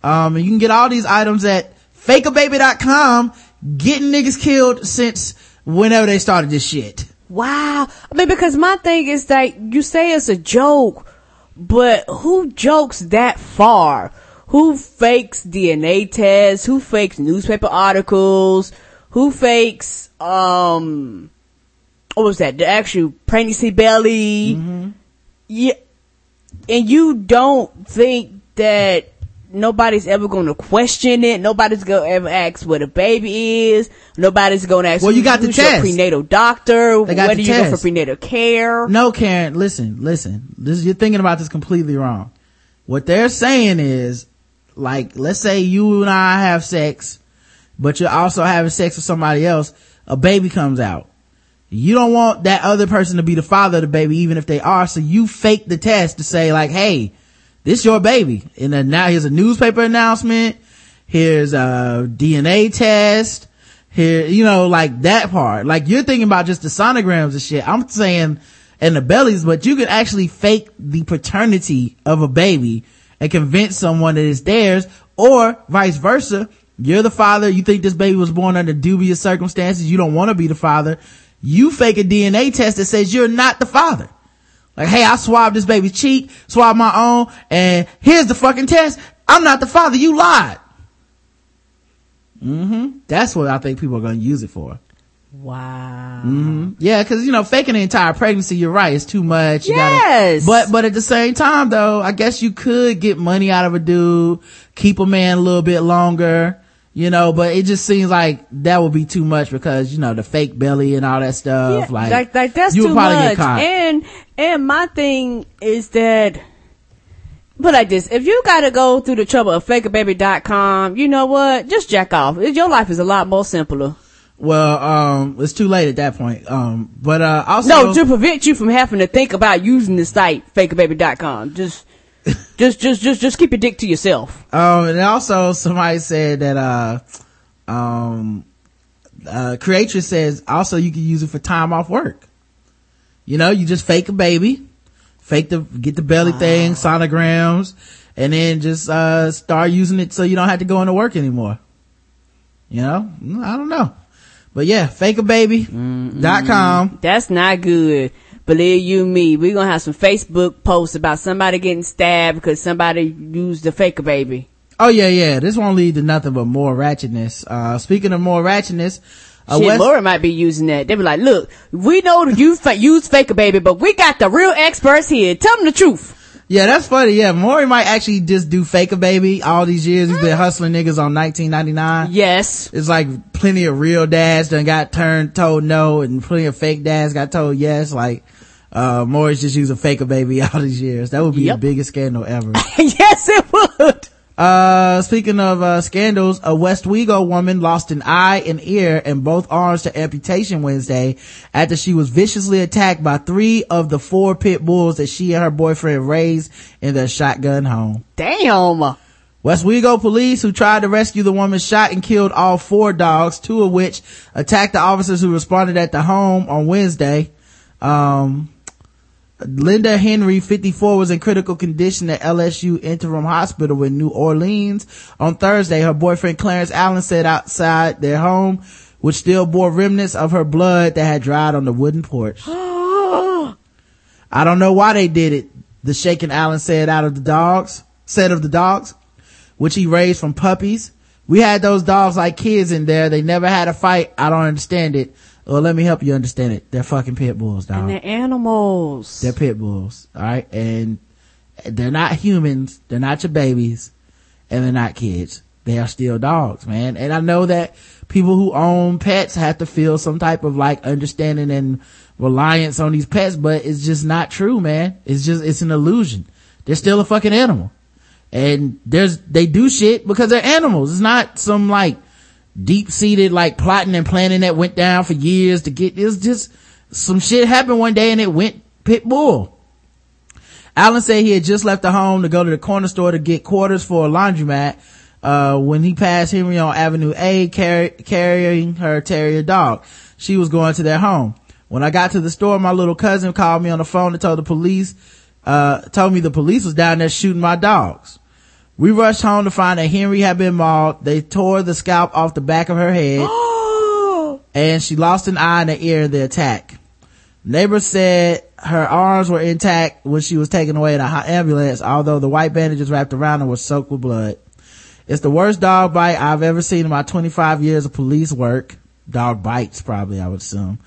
Um, and you can get all these items at fakeababy.com, getting niggas killed since whenever they started this shit. Wow. I mean, because my thing is like, you say it's a joke, but who jokes that far? Who fakes DNA tests? Who fakes newspaper articles? Who fakes, um, what was that? The actual pregnancy belly? Yeah. And you don't think that nobody's ever going to question it. Nobody's going to ever ask where the baby is. Nobody's going to ask Well, you got the test. prenatal doctor. They got Whether the you go for test. prenatal care. No, Karen, listen, listen. This you're thinking about this completely wrong. What they're saying is, like, let's say you and I have sex, but you're also having sex with somebody else, a baby comes out. You don't want that other person to be the father of the baby, even if they are, so you fake the test to say like, hey, this your baby. And then now here's a newspaper announcement, here's a DNA test, here, you know, like that part. Like you're thinking about just the sonograms and shit. I'm saying, and the bellies, but you can actually fake the paternity of a baby and convince someone that it's theirs or vice versa. You're the father. You think this baby was born under dubious circumstances. You don't want to be the father. You fake a DNA test that says you're not the father. Like, hey, I swabbed this baby's cheek, swabbed my own, and here's the fucking test. I'm not the father. You lied. hmm That's what I think people are going to use it for. Wow. hmm Yeah, cause you know, faking the entire pregnancy, you're right, it's too much. You Yes. Gotta, but, but at the same time though, I guess you could get money out of a dude, keep a man a little bit longer, you know, but it just seems like that would be too much because, you know, the fake belly and all that stuff. Yeah, like, like, like that's too probably much. And and my thing is that, but like this, if you got to go through the trouble of fakeababy.com, you know what? Just jack off. Your life is a lot more simpler. well, um, it's too late at that point. Um, but, uh, also. No, to prevent you from having to think about using the site fakeababy.com. Just, *laughs* just, just, just, just keep your dick to yourself. Um, and also somebody said that, uh, um, uh, Creatrix says also you can use it for time off work. You know, you just fake a baby, fake the, get the belly thing, sonograms, and then just, uh, start using it so you don't have to go into work anymore. You know, I don't know. But yeah, fakeababy.com. That's not good. Believe you me, we're gonna have some Facebook posts about somebody getting stabbed because somebody used the faker baby. Oh yeah, yeah. This won't lead to nothing but more ratchetness. Uh, speaking of more ratchetness, uh, Shit, West- Laura might be using that. They be like, look, we know that you fa- use faker baby, but we got the real experts here. Tell them the truth. yeah, that's funny. Yeah, Maury might actually just do fake a baby all these years. He's been hustling niggas on 1999. Yes. It's like plenty of real dads done got turned, told no, and plenty of fake dads got told yes. Like, uh, Maury's just using fake a baby *laughs* all these years. That would be Yep. the biggest scandal ever. *laughs* yes, it would. Uh, speaking of, uh, scandals, a Westwego woman lost an eye, an ear, and both arms to amputation Wednesday after she was viciously attacked by three of the four pit bulls that she and her boyfriend raised in their shotgun home. Damn. Westwego police who tried to rescue the woman shot and killed all four dogs, two of which attacked the officers who responded at the home on Wednesday. Um, Linda Henry, 54, was in critical condition at LSU Interim Hospital in New Orleans. On Thursday, her boyfriend Clarence Allen said outside their home, which still bore remnants of her blood that had dried on the wooden porch. *gasps* I don't know why they did it. The shaken Allen said out of the dogs, said of the dogs, which he raised from puppies. We had those dogs like kids in there. They never had a fight. I don't understand it. Well, let me help you understand it. They're fucking pit bulls, dog. And they're animals. They're pit bulls. All right. And they're not humans. They're not your babies and they're not kids. They are still dogs, man. And I know that people who own pets have to feel some type of like understanding and reliance on these pets, but it's just not true, man. It's just, it's an illusion. They're still a fucking animal. And there's, they do shit because they're animals. It's not some like deep seated like plotting and planning that went down for years to get, it's just some shit happened one day and it went pit bull. Allen said he had just left the home to go to the corner store to get quarters for a laundromat, uh, when he passed Henry on Avenue A carry, carrying her terrier dog. She was going to their home. When I got to the store, my little cousin called me on the phone and told the police, uh, told me the police was down there shooting my dogs. We rushed home to find that Henry had been mauled. They tore the scalp off the back of her head *gasps* and she lost an eye and an ear in the attack. Neighbors said her arms were intact when she was taken away in a hot ambulance, although the white bandages wrapped around her were soaked with blood. It's the worst dog bite I've ever seen in my 25 years of police work. Dog bites, probably, I would assume.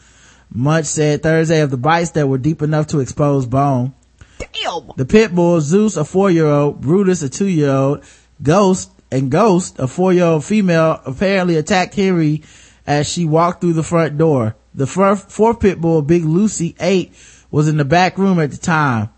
Munch said Thursday of the bites that were deep enough to expose bone. Damn. The pit bull, Zeus, a four-year-old, Brutus, a two-year-old, Ghost, and Ghost, a four-year-old female, apparently attacked Henry as she walked through the front door. The fir- fourth pit bull, Big Lucy, eight, was in the back room at the time.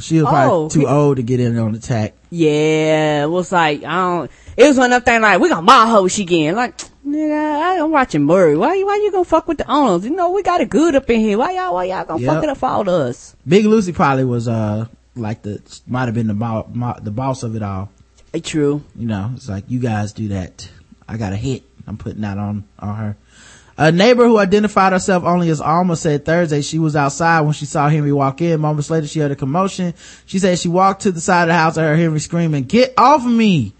She was probably Oh, too he- old to get in on the attack. Yeah, it was like, I don't, it was one of them things like, we gonna buy her she again. Like, nigga, I'm watching Maury. Why, why you gonna fuck with the owners? You know, we got it good up in here. Why y'all, why y'all gonna Yep. fuck it up for all of us? Big Lucy probably was, uh, like the, might have been the, bo- mo- the boss of it all. Eh, True. you know, it's like you guys do that. I got a hit. I'm putting that on on her. A neighbor who identified herself only as Alma said Thursday she was outside when she saw Henry walk in. Moments later, she heard a commotion. She said she walked to the side of the house and heard Henry screaming, "Get off of me!"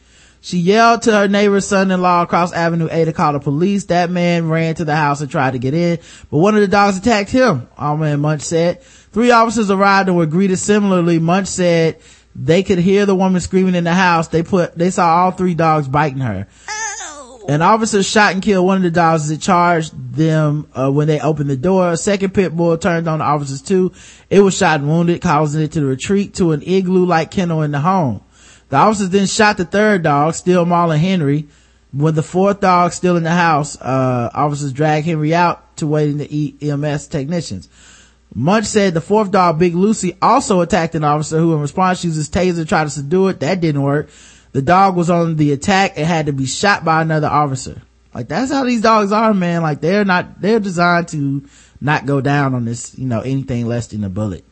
She yelled to her neighbor's son-in-law across Avenue A to call the police. That man ran to the house and tried to get in, but one of the dogs attacked him. Alma and Munch said. Three officers arrived and were greeted similarly. Munch said they could hear the woman screaming in the house. They put, they saw all three dogs biting her. An officer shot and killed one of the dogs as it charged them uh, when they opened the door. A second pit bull turned on the officers too. It was shot and wounded, causing it to retreat to an igloo-like kennel in the home. The officers then shot the third dog, still mauling Henry. With the fourth dog still in the house, uh, officers dragged Henry out to waiting to EMS technicians. Munch said the fourth dog, Big Lucy, also attacked an officer who in response used his taser to try to subdue it. That didn't work. The dog was on the attack and had to be shot by another officer. Like that's how these dogs are, man. Like they're not, they're designed to not go down on this, you know, anything less than a bullet.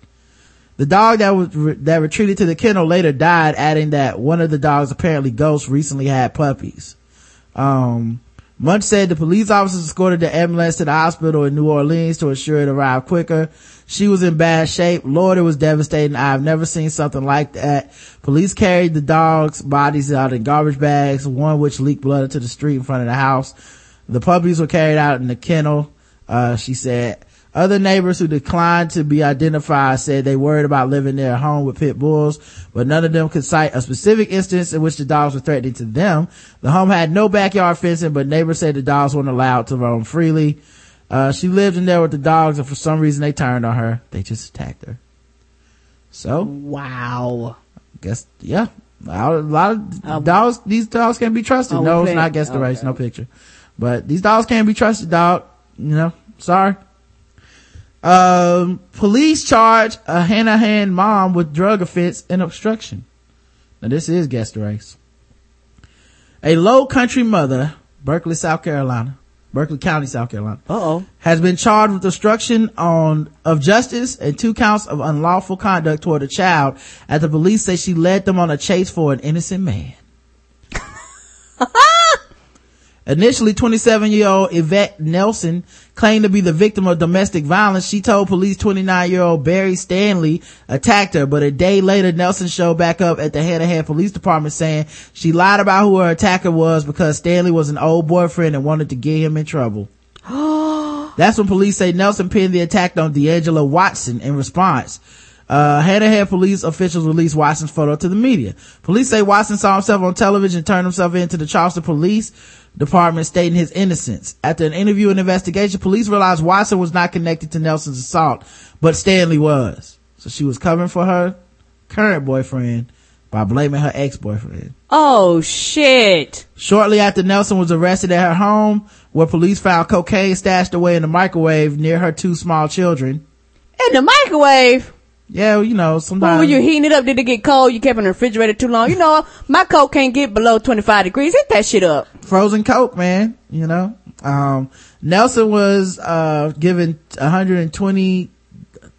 The dog that was, that retreated to the kennel later died, adding that one of the dogs, apparently Ghost, recently had puppies. Um, Munch said the police officers escorted the ambulance to the hospital in New Orleans to ensure it arrived quicker. She was in bad shape. Lord, it was devastating. I've never seen something like that. Police carried the dogs' bodies out in garbage bags, one which leaked blood into the street in front of the house. The puppies were carried out in the kennel. Uh, she said, Other neighbors who declined to be identified said they worried about living near a home with pit bulls, but none of them could cite a specific instance in which the dogs were threatening to them. The home had no backyard fencing, but neighbors said the dogs weren't allowed to roam freely. Uh, she lived in there with the dogs and for some reason they turned on her. They just attacked her. So, Wow. I guess, yeah. A lot of dogs, these dogs can't be trusted. Oh, no, it's not guess the race, okay. no picture. But these dogs can't be trusted, dog. You know, sorry. Um, police charge a Hanahan mom with drug offense and obstruction. Now this is guess the race. A low country mother, Berkeley, South Carolina, Berkeley County, South Carolina, Uh-oh. has been charged with obstruction on of justice and two counts of unlawful conduct toward a child as the police say she led them on a chase for an innocent man. *laughs* Initially, 27 year old Yvette Nelson claimed to be the victim of domestic violence. She told police 29 year old Barry Stanley attacked her, but a day later, Nelson showed back up at the Hanahan Police Department saying she lied about who her attacker was because Stanley was an old boyfriend and wanted to get him in trouble. *gasps* That's when police say Nelson pinned the attack on D'Angelo Watson in response. Uh, Hanahan police officials released Watson's photo to the media. Police say Watson saw himself on television and turned himself into the Charleston police department stating his innocence. After an interview and investigation, police realized Watson was not connected to Nelson's assault, but Stanley was. So she was covering for her current boyfriend by blaming her ex-boyfriend. Oh shit. Shortly after Nelson was arrested at her home, where police found cocaine stashed away in the microwave near her two small children. In the microwave. Yeah, you know, When sometimes. were you heating it up? Did it get cold? You kept it in the refrigerator too long? You know, my coke can't get below 25 degrees. Hit that shit up. frozen coke man you know um nelson was uh given a hundred and twenty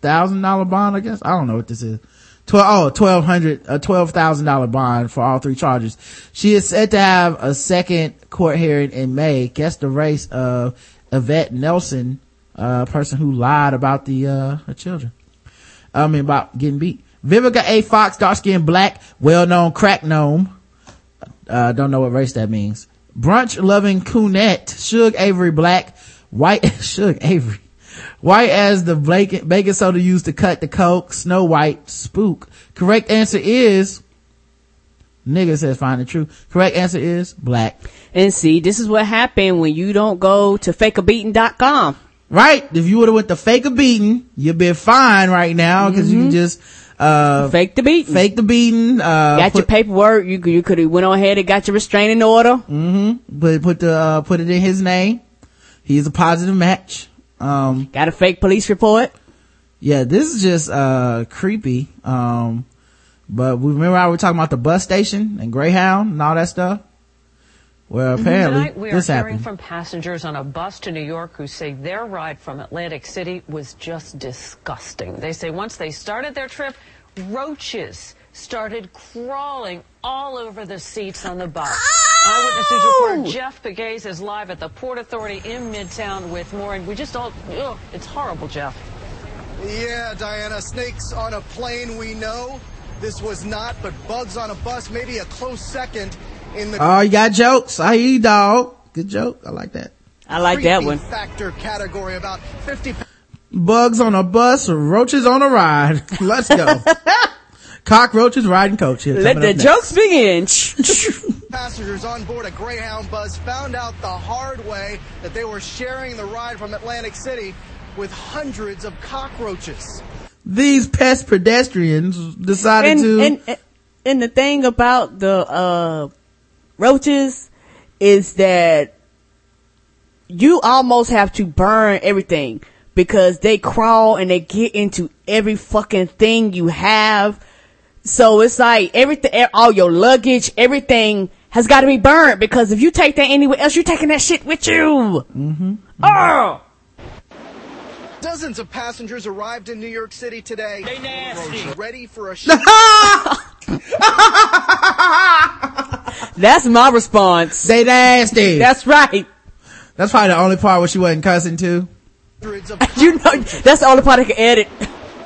thousand dollar bond i guess i don't know what this is Twelve oh twelve hundred a twelve thousand dollar bond for all three charges she is set to have a second court hearing in may guess the race of yvette nelson uh person who lied about the uh her children i mean about getting beat vivica a fox dark skinned black well-known crack gnome uh, don't know what race that means. Brunch loving coonette, Shug Avery Black, white, *laughs* Shug Avery, white as the bacon, soda used to cut the coke, Snow White, Spook. Correct answer is, nigga says find it true. Correct answer is black. And see, this is what happened when you don't go to fakeabeating.com. Right? If you would have went to fake a beating, you'd be fine right now because you can just, uh, Fake the beating. fake the beating, uh, got your paperwork. You, could- you could have went on ahead and got your restraining order. Mm-hmm. But put the, uh, put it in his name. He's a positive match. Um, Got a fake police report. yeah this is just uh creepy um but we remember how we were talking about the bus station and greyhound and all that stuff well apparently Tonight, we are this hearing happened from passengers on a bus to New York who say their ride from Atlantic City was just disgusting. They say once they started their trip, roaches started crawling all over the seats on the bus. Eyewitnesses report Jeff Pegues is live at the Port Authority in Midtown with more, and we just all, ugh, it's horrible, Jeff. Yeah, Diana, snakes on a plane, we know. This was not, but bugs on a bus, maybe a close second in the oh you got jokes i hear you dog good joke i like that I like that one. factor category. About 50 bugs on a bus roaches on a ride *laughs* let's go *laughs* cockroaches riding coach here Let the jokes begin. *laughs* passengers on board a Greyhound bus found out the hard way that they were sharing the ride from Atlantic City with hundreds of cockroaches. these pest pedestrians decided and, to and and the thing about the uh roaches is that you almost have to burn everything because they crawl and they get into every fucking thing you have. So it's like everything, all your luggage, everything has got to be burned because if you take that anywhere else, you're taking that shit with you. Mm-hmm. Oh! Dozens of passengers arrived in New York City today. They nasty. Ready for a *laughs* show. That's my response. they nasty That's right. that's probably the only part where she wasn't cussing too *laughs* You know, that's the only part I can edit.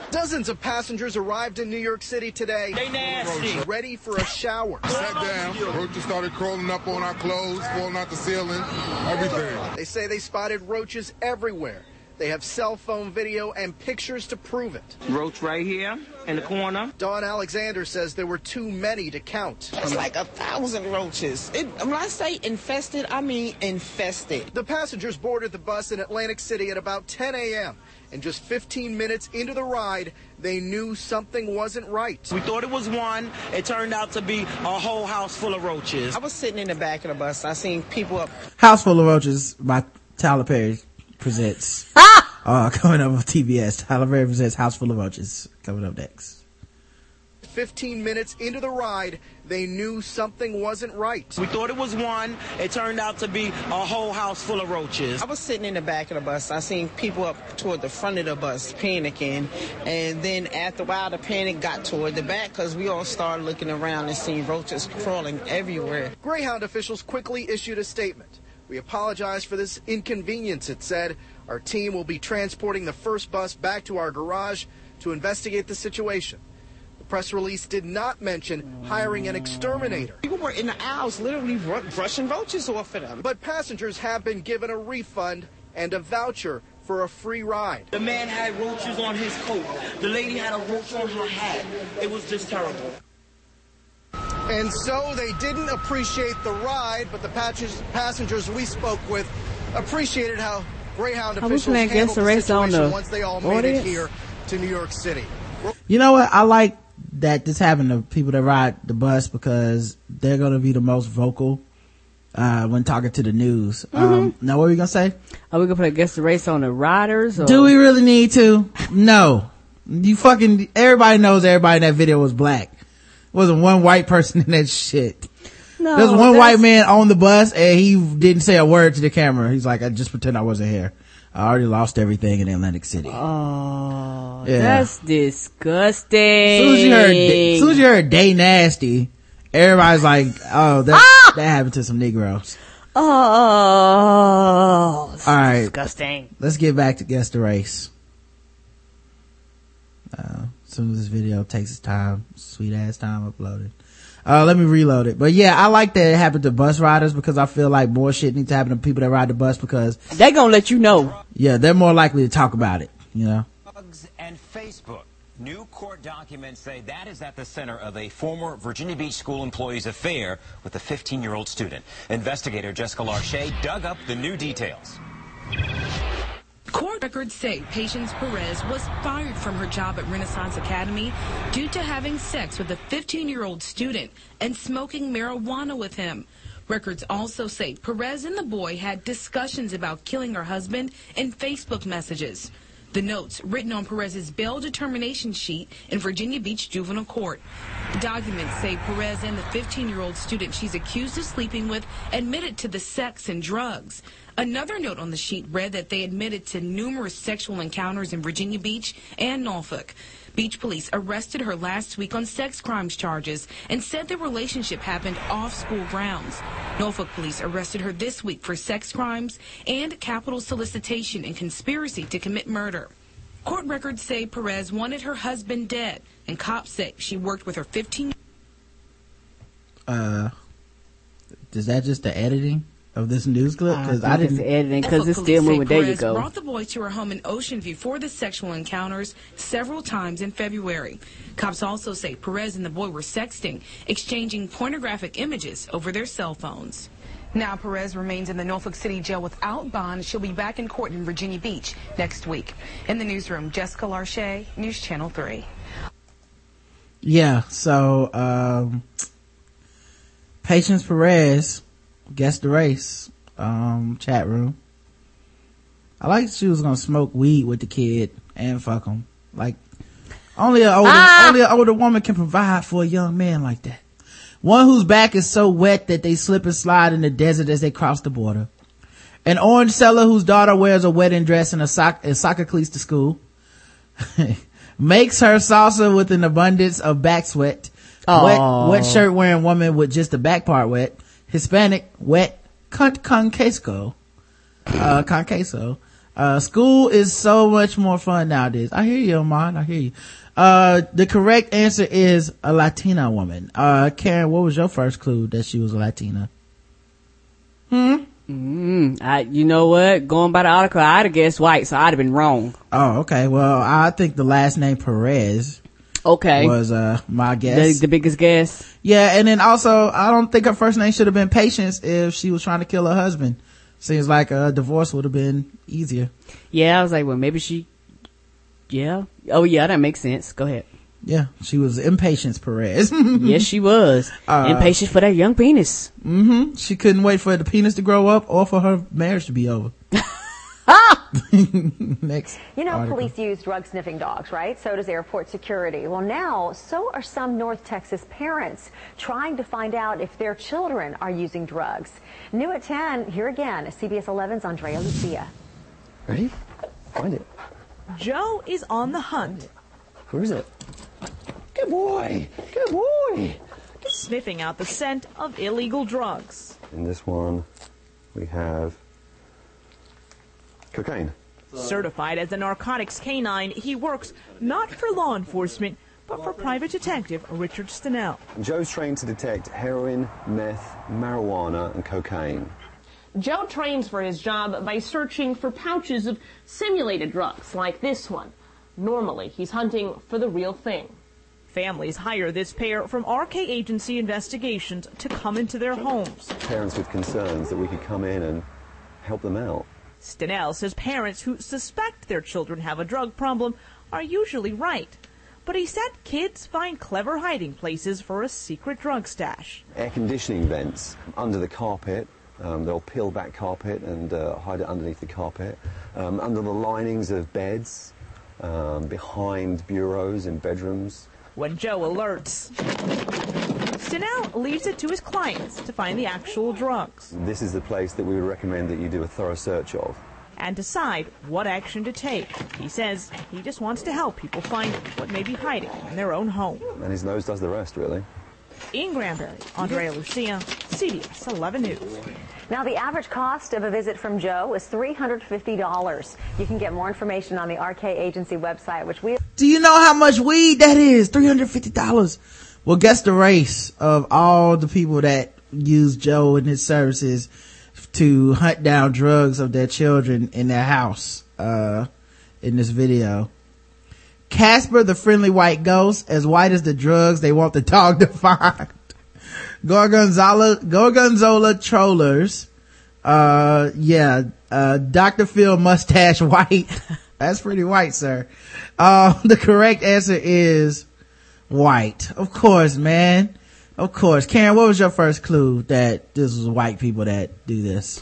Dozens of passengers arrived in New York City today. They nasty. Ready for a shower. Sat down, roaches started crawling up on our clothes, falling out the ceiling, everything. They say they spotted roaches everywhere. They have cell phone video and pictures to prove it. Roach right here in the corner. Don Alexander says there were too many to count. It's like a thousand roaches. It, when I say infested, I mean infested. The passengers boarded the bus in Atlantic City at about 10 a.m. And just 15 minutes into the ride, they knew something wasn't right. We thought it was one. It turned out to be a whole house full of roaches. I was sitting in the back of the bus. I seen people up. House Full of Roaches by Tyler Perry presents. *laughs* uh, coming up on TBS. Tyler Perry presents House Full of Roaches. Coming up next. 15 minutes into the ride, they knew something wasn't right. We thought it was one. It turned out to be a whole house full of roaches. I was sitting in the back of the bus. I seen people up toward the front of the bus panicking. And then after a while, the panic got toward the back because we all started looking around and seeing roaches crawling everywhere. Greyhound officials quickly issued a statement. We apologize for this inconvenience, it said. Our team will be transporting the first bus back to our garage to investigate the situation. The press release did not mention hiring an exterminator. People were in the aisles literally ru- brushing roaches off of them. But passengers have been given a refund and a voucher for a free ride. The man had roaches on his coat. The lady had a roach on her hat. It was just terrible. And so they didn't appreciate the ride, but the patches- passengers we spoke with appreciated how Greyhound Are we officials playing handled Guess the the Race on situation the once they all made it here to New York City. You know what? I like that this happened to people that ride the bus because they're going to be the most vocal, uh, when talking to the news. Um, now what are we going to say? Are we gonna play Guess the Race on the riders? Or? Do we really need to? No. You fucking, everybody knows everybody in that video was black. Wasn't one white person *laughs* in that shit. No, There's one that's- white man on the bus and he didn't say a word to the camera. He's like, I just pretend I wasn't here. I already lost everything in Atlantic City. Oh, Yeah. that's disgusting. As soon as you heard, soon as you heard day nasty, everybody's like, oh, that, Ah! that happened to some Negroes. Oh, All right. disgusting. Let's get back to guess the race. Uh, as soon as this video takes its time, sweet ass time uploaded. Uh, let me reload it. But yeah, I like that it happened to bus riders because I feel like more shit needs to happen to people that ride the bus because They gonna let you know. yeah, they're more likely to talk about it, you know? Drugs and Facebook. New court documents say that is at the center of a former Virginia Beach school employee's affair with a 15-year-old student. Investigator Jessica Larche dug up the new details. Court records say Patience Perez was fired from her job at Renaissance Academy due to having sex with a 15-year-old student and smoking marijuana with him. Records also say Perez and the boy had discussions about killing her husband in Facebook messages. The notes written on Perez's bail determination sheet in Virginia Beach Juvenile Court. The documents say Perez and the 15-year-old student she's accused of sleeping with admitted to the sex and drugs. Another note on the sheet read that they admitted to numerous sexual encounters in Virginia Beach and Norfolk. Beach police arrested her last week on sex crimes charges and said the relationship happened off school grounds. Norfolk police arrested her this week for sex crimes and capital solicitation and conspiracy to commit murder. Court records say Perez wanted her husband dead, and cops say she worked with her 15 Uh, is that just the editing of this news clip? Cause I, think didn't. the editing because it's still moving. There you go. Brought the boy to her home in Ocean View for the sexual encounters several times in February. Cops also say Perez and the boy were sexting, exchanging pornographic images over their cell phones. Now Perez remains in the Norfolk City jail without bond. She'll be back in court in Virginia Beach next week. In the newsroom, Jessica Larche, News Channel 3. Yeah, so, um, Patience Perez guessed the race, um, chat room. I like she was gonna smoke weed with the kid and fuck him. Like, only a older, Ah! only an older woman can provide for a young man like that. One whose back is so wet that they slip and slide in the desert as they cross the border. An orange seller whose daughter wears a wedding dress and a sock, and soccer cleats to school. *laughs* Makes her salsa with an abundance of back sweat. Wet, wet shirt wearing woman with just the back part wet. Hispanic, wet, cunt con queso. Uh, con queso. Uh, school is so much more fun nowadays. I hear you, Amon. I hear you. Uh, the correct answer is a Latina woman. Uh, Karen, what was your first clue that she was a Latina? Hmm? Mm, I, you know what? Going by the article, I'd have guessed white, so I'd have been wrong. Oh, okay. Well, I think the last name Perez. Okay. Was, uh, my guess. The, the biggest guess. Yeah, and then also, I don't think her first name should have been Patience if she was trying to kill her husband. Seems like a divorce would have been easier. Yeah, I was like, well, maybe she, yeah. Oh yeah, that makes sense. Go ahead. Yeah, she was Impatience Perez. *laughs* yes, she was. Uh, Impatient for that young penis. Mm-hmm. She couldn't wait for the penis to grow up or for her marriage to be over. *laughs* *laughs* Next. You know, article. police use drug sniffing dogs, right? So does airport security. Well, now, so are some North Texas parents trying to find out if their children are using drugs. New at 10, here again, CBS 11's Andrea Lucia. Ready? Find it. Joe is on the hunt, Where is it? Good boy. Good boy. sniffing out the scent of illegal drugs. In this one, we have cocaine. Certified as a narcotics canine, he works not for law enforcement, but for private detective Richard Stenell. Joe's trained to detect heroin, meth, marijuana, and cocaine. Joe trains for his job by searching for pouches of simulated drugs like this one. Normally, he's hunting for the real thing. Families hire this pair from RK Agency Investigations to come into their homes. Parents with concerns that we could come in and help them out. Stenell says parents who suspect their children have a drug problem are usually right. But he said kids find clever hiding places for a secret drug stash. Air conditioning vents under the carpet. Um, they'll peel back carpet and uh, hide it underneath the carpet. Um, under the linings of beds, um, behind bureaus in bedrooms. When Joe alerts, Stenell leaves it to his clients to find the actual drugs This is the place that we would recommend that you do a thorough search of. and decide what action to take. He says he just wants to help people find what may be hiding in their own home. And his nose does the rest, really. In Granbury, Andrea Lucia, CBS 11 News. Now, the average cost of a visit from Joe is $350. You can get more information on the RK Agency website, which we Do you know how much weed that is? $350. Well, guess the race of all the people that use Joe and his services to hunt down drugs of their children in their house, uh, in this video. Casper, the friendly white ghost, as white as the drugs they want the dog to *laughs* find. Gorgonzola, Gorgonzola trollers. Uh, yeah, uh, Dr. Phil mustache *laughs* white. That's pretty white, sir. Uh, *laughs* the correct answer is white. Of course, man. Of course. Karen, what was your first clue that this was white people that do this?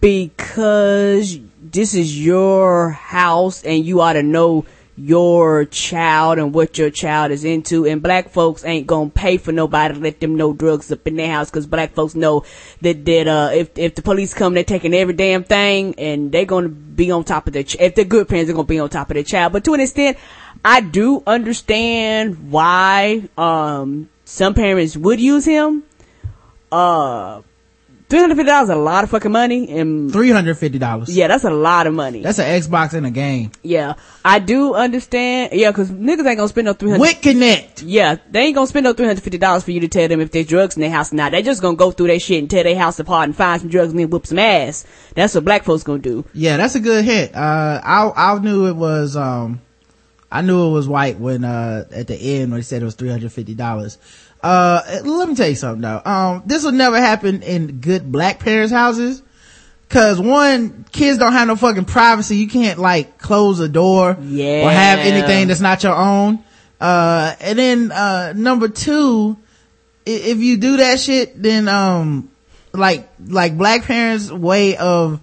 Because this is your house and you ought to know your child and what your child is into and black folks ain't gonna pay for nobody to let them know drugs up in their house because black folks know that that uh if if the police come they're taking every damn thing and they're gonna be on top of their ch- if they're good parents they're gonna be on top of their child but to an extent i do understand why um some parents would use him uh $350 is a lot of fucking money and $350. yeah that's a lot of money That's an Xbox and a game. yeah, I do understand. Yeah, cause niggas ain't gonna spend no three hundred. Wit Kinect. Yeah, they ain't gonna spend no three hundred fifty dollars for you to tell them if there's drugs in their house or not. They just gonna go through their shit and tear their house apart and find some drugs and then whoop some ass. That's what black folks gonna do. Yeah, that's a good hit. Uh, I, I knew it was, um, I knew it was white when, uh, at the end when he said it was $350. Uh, let me tell you something though. Um, this will never happen in good black parents' houses. Cause one, kids don't have no fucking privacy. You can't like close a door Yeah. or have anything that's not your own. Uh, and then, uh, number two, if you do that shit, then, um, like, like black parents' way of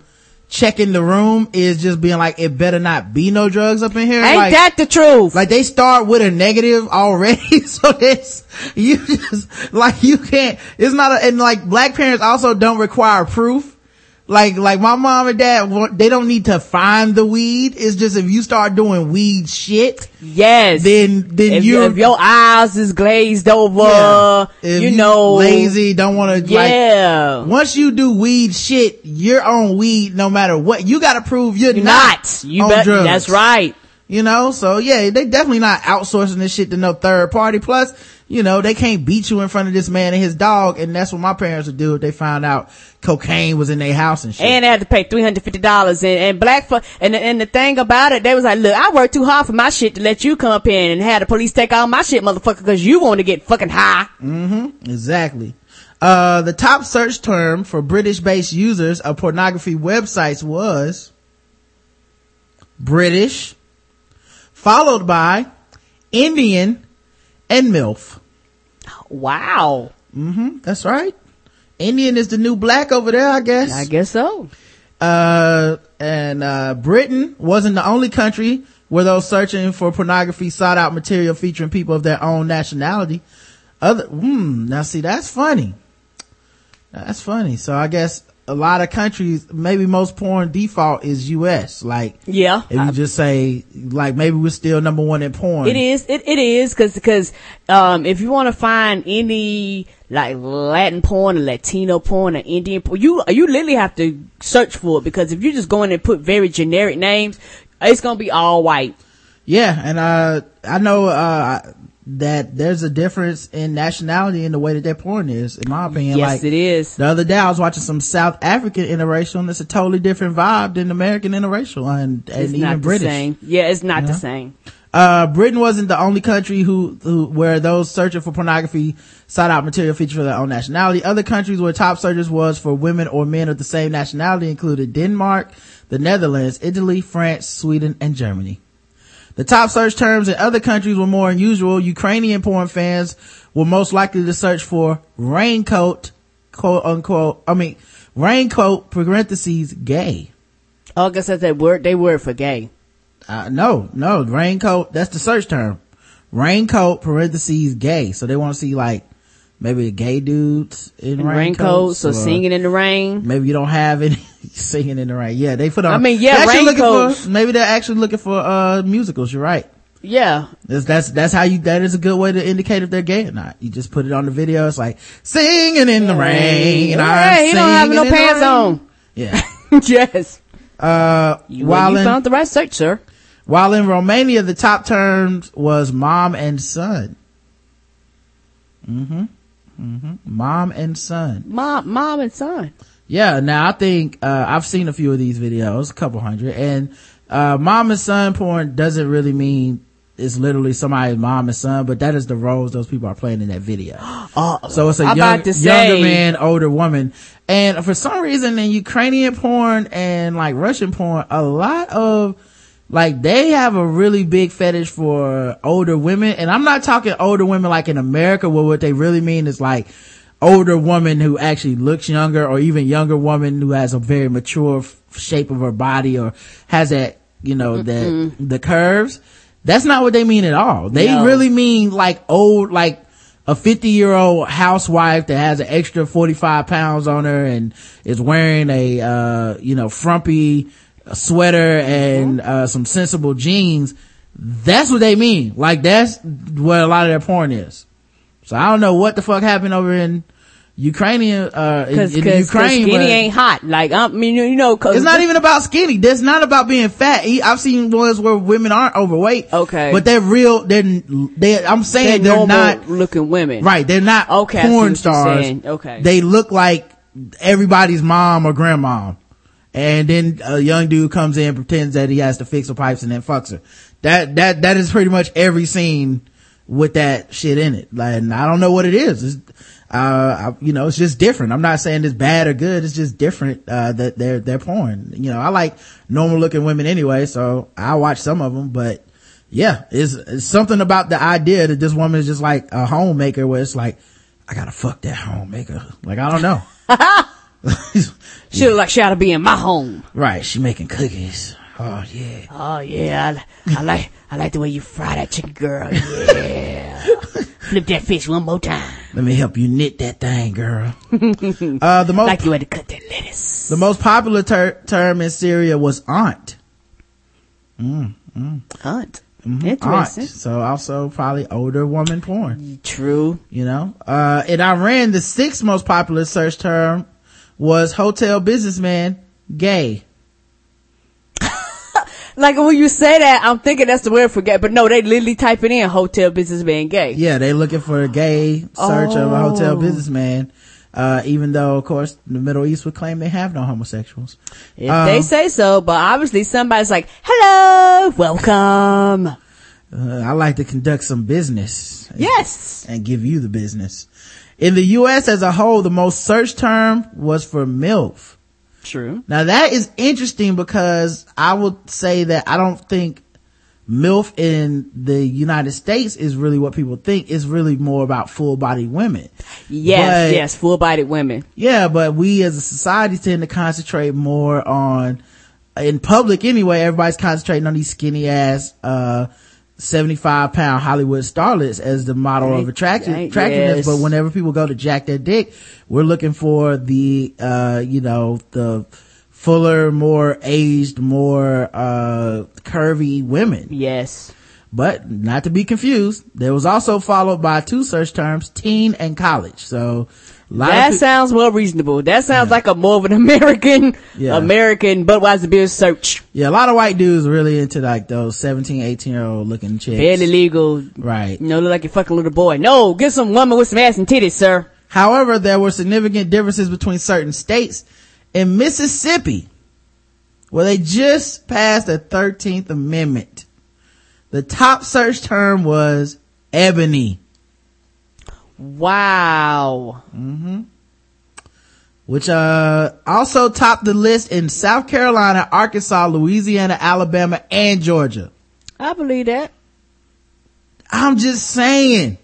checking the room is just being like, it better not be no drugs up in here. Ain't like, that the truth? Like they start with a negative already. *laughs* so it's, you just, like you can't, it's not a, and like black parents also don't require proof. Like, like my mom and dad, they don't need to find the weed. It's just if you start doing weed shit. Yes. Then, then if, you're, if your eyes is glazed over, Yeah. You know, lazy, don't want to Yeah. like, once you do weed shit, you're on weed no matter what. You gotta prove you're, You're not, not. You bet- drugs. that's right. you know? So yeah, they definitely not outsourcing this shit to no third party. Plus, you know, they can't beat you in front of this man and his dog. And that's what my parents would do if they found out cocaine was in their house and shit. And they had to pay three hundred fifty dollars. And and black and and the thing about it, they was like, look, I worked too hard for my shit to let you come up in and have the police take all my shit, motherfucker, because you want to get fucking high. Mm-hmm. Exactly. Uh, the top search term for British-based users of pornography websites was British, followed by Indian and MILF. Wow. hmm That's right. Indian is the new black over there, I guess. I guess so. Uh, and, uh, Britain wasn't the only country where those searching for pornography sought out material featuring people of their own nationality. Other, hmm, now see, that's funny. That's funny. So I guess a lot of countries, maybe most porn default is US. Like, Yeah. if you just say, like, maybe we're still number one in porn. It is. It, it is because because um, if you want to find any like Latin porn or Latino porn or Indian porn, you you literally have to search for it because if you just go in and put very generic names, it's gonna be all white. Yeah, and uh, I know uh, that there's a difference in nationality in the way that their porn is, in my opinion. Yes, like, it is. The other day I was watching some South African interracial, and it's a totally different vibe than American interracial, and, and It's even not British. the same. Yeah, it's not the same. Uh, Britain wasn't the only country who, who, where those searching for pornography sought out material featured for their own nationality. Other countries where top searches was for women or men of the same nationality included Denmark, the Netherlands, Italy, France, Sweden, and Germany. The top search terms in other countries were more unusual. Ukrainian porn fans were most likely to search for raincoat, quote unquote, I mean, raincoat, parentheses, gay. Oh, I guess that's that word. They word for gay. Uh, no, no, raincoat, that's the search term. Raincoat, parentheses, gay. So they want to see like, maybe gay dudes in In raincoats. raincoats or singing in the rain. Maybe you don't have any *laughs* singing in the rain. Yeah, they put on. I mean, yeah, they're actually looking raincoats. for, maybe they're actually looking for, uh, musicals. You're right. Yeah. That's, that's, that's how you, that is a good way to indicate if they're gay or not. You just put it on the video. It's like, singing in the rain. Yeah, I'm he don't have no pants on. Yeah. *laughs* yes. Uh, You, while you in, found the right search, sir. while in Romania, the top terms was mom and son. Mm-hmm. Mm-hmm. Mom and son. Mom, mom and son. Yeah, now I think, uh, I've seen a few of these videos, a couple hundred, and, uh, mom and son porn doesn't really mean it's literally somebody's mom and son, but that is the roles those people are playing in that video. *gasps* Oh, So it's a I'm young, to say- younger man, older woman. And for some reason in Ukrainian porn and like Russian porn, a lot of like they have a really big fetish for older women. And I'm not talking older women like in America where what they really mean is like older woman who actually looks younger or even younger woman who has a very mature f- shape of her body or has that, you know, the, the curves. That's not what they mean at all. They No. really mean like old, like a 50 year old housewife that has an extra 45 pounds on her and is wearing a, uh, you know, frumpy sweater and, uh, some sensible jeans. That's what they mean. Like that's what a lot of their porn is. So I don't know what the fuck happened over in Ukrainian, uh, Cause, in cause, 'cause Ukraine. skinny ain't hot. Like, I mean, you know, cause. it's not even about skinny. That's not about being fat. I've seen ones where women aren't overweight. Okay. But they're real, they're, they, I'm saying They're they're, not, looking women. right, they're not Okay, I see what porn stars. Okay. They look like everybody's mom or grandma. And then a young dude comes in, pretends that he has to fix her pipes and then fucks her. That, that, that is pretty much every scene with that shit in it. Like, I don't know what it is. It's, uh, I, you know, it's just different. I'm not saying it's bad or good. It's just different, uh, that they're, they're porn. You know, I like normal looking women anyway, so I watch some of them, but yeah, it's, it's something about the idea that this woman is just like a homemaker where it's like, I gotta fuck that homemaker. Like, I don't know. *laughs* *laughs* She look like she ought to be in my home. right. She making cookies. Oh yeah. Oh yeah, I, I like I like the way you fry that chicken, girl. Yeah, *laughs* flip that fish one more time. Let me help you knit that thing, girl. *laughs* uh, the most like the way to cut that lettuce. The most popular ter- term in Syria was aunt. Mm, mm. Aunt. Mhm, Interesting. aunt. So also probably older woman porn. True. You know, uh, in Iran, the sixth most popular search term was hotel businessman gay. *laughs* like when you say that, I'm thinking that's the word for gay, but no, they literally type it in hotel businessman gay. Yeah, they looking for a gay search of a hotel Oh. businessman. Uh, even though, of course, the Middle East would claim they have no homosexuals. If Um, they say so, but obviously somebody's like, hello, welcome. Uh, I like to conduct some business. Yes. And give you the business. In the U.S. as a whole, the most searched term was for MILF. True. Now that is interesting because I would say that I don't think MILF in the United States is really what people think. It's really more about full body women. Yes, But- yes, full bodied women. Yeah, but we as a society tend to concentrate more on, in public anyway, everybody's concentrating on these skinny ass, uh, 75 pound Hollywood starlets as the model of attractive, Right, attractiveness. yes. But whenever people go to jack their dick, we're looking for the, uh, you know, the fuller, more aged, more, uh, curvy women. Yes. But not to be confused, there was also followed by two search terms, teen and college. So, a lot of That sounds more reasonable. That sounds like a more of an American, Yeah. American Budweiser beer search. Yeah, a lot of white dudes really into like those 17, 18 year old looking chicks. Barely legal. Right. You know, look like you're fucking little boy. No, get some woman with some ass and titties, sir. However, there were significant differences between certain states. In Mississippi, where they just passed the 13th Amendment, the top search term was ebony. Wow. Mm-hmm. Which, uh, also topped the list in South Carolina, Arkansas, Louisiana, Alabama, and Georgia. I believe that. I'm just saying.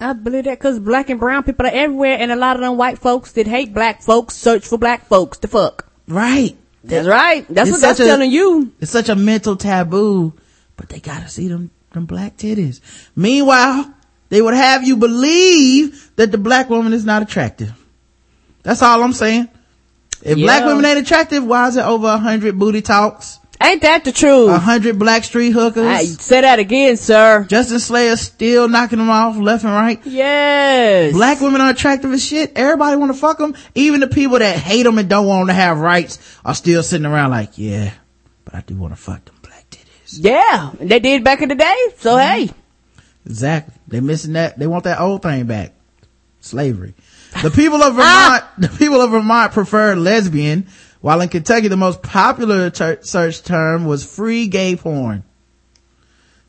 I believe that because black and brown people are everywhere and a lot of them white folks that hate black folks search for black folks to fuck. Right. That's right. That's It's what that's a- telling you. It's such a mental taboo, but they gotta see them, them black titties. Meanwhile, they would have you believe that the black woman is not attractive. That's all I'm saying. If Yeah. black women ain't attractive, why is it over a hundred booty talks? Ain't that the truth? A hundred black street hookers? I say that again, sir. Justin Slayer still knocking them off left and right. Yes. Black women are attractive as shit. Everybody want to fuck them. Even the people that hate them and don't want them to have rights are still sitting around like, yeah, but I do want to fuck them. Black titties. Yeah. They did back in the day. So Mm-hmm. hey. Exactly. They missing that. They want that old thing back. Slavery. The people of Vermont, *laughs* the people of Vermont prefer lesbian, while in Kentucky the most popular ter- search term was free gay porn.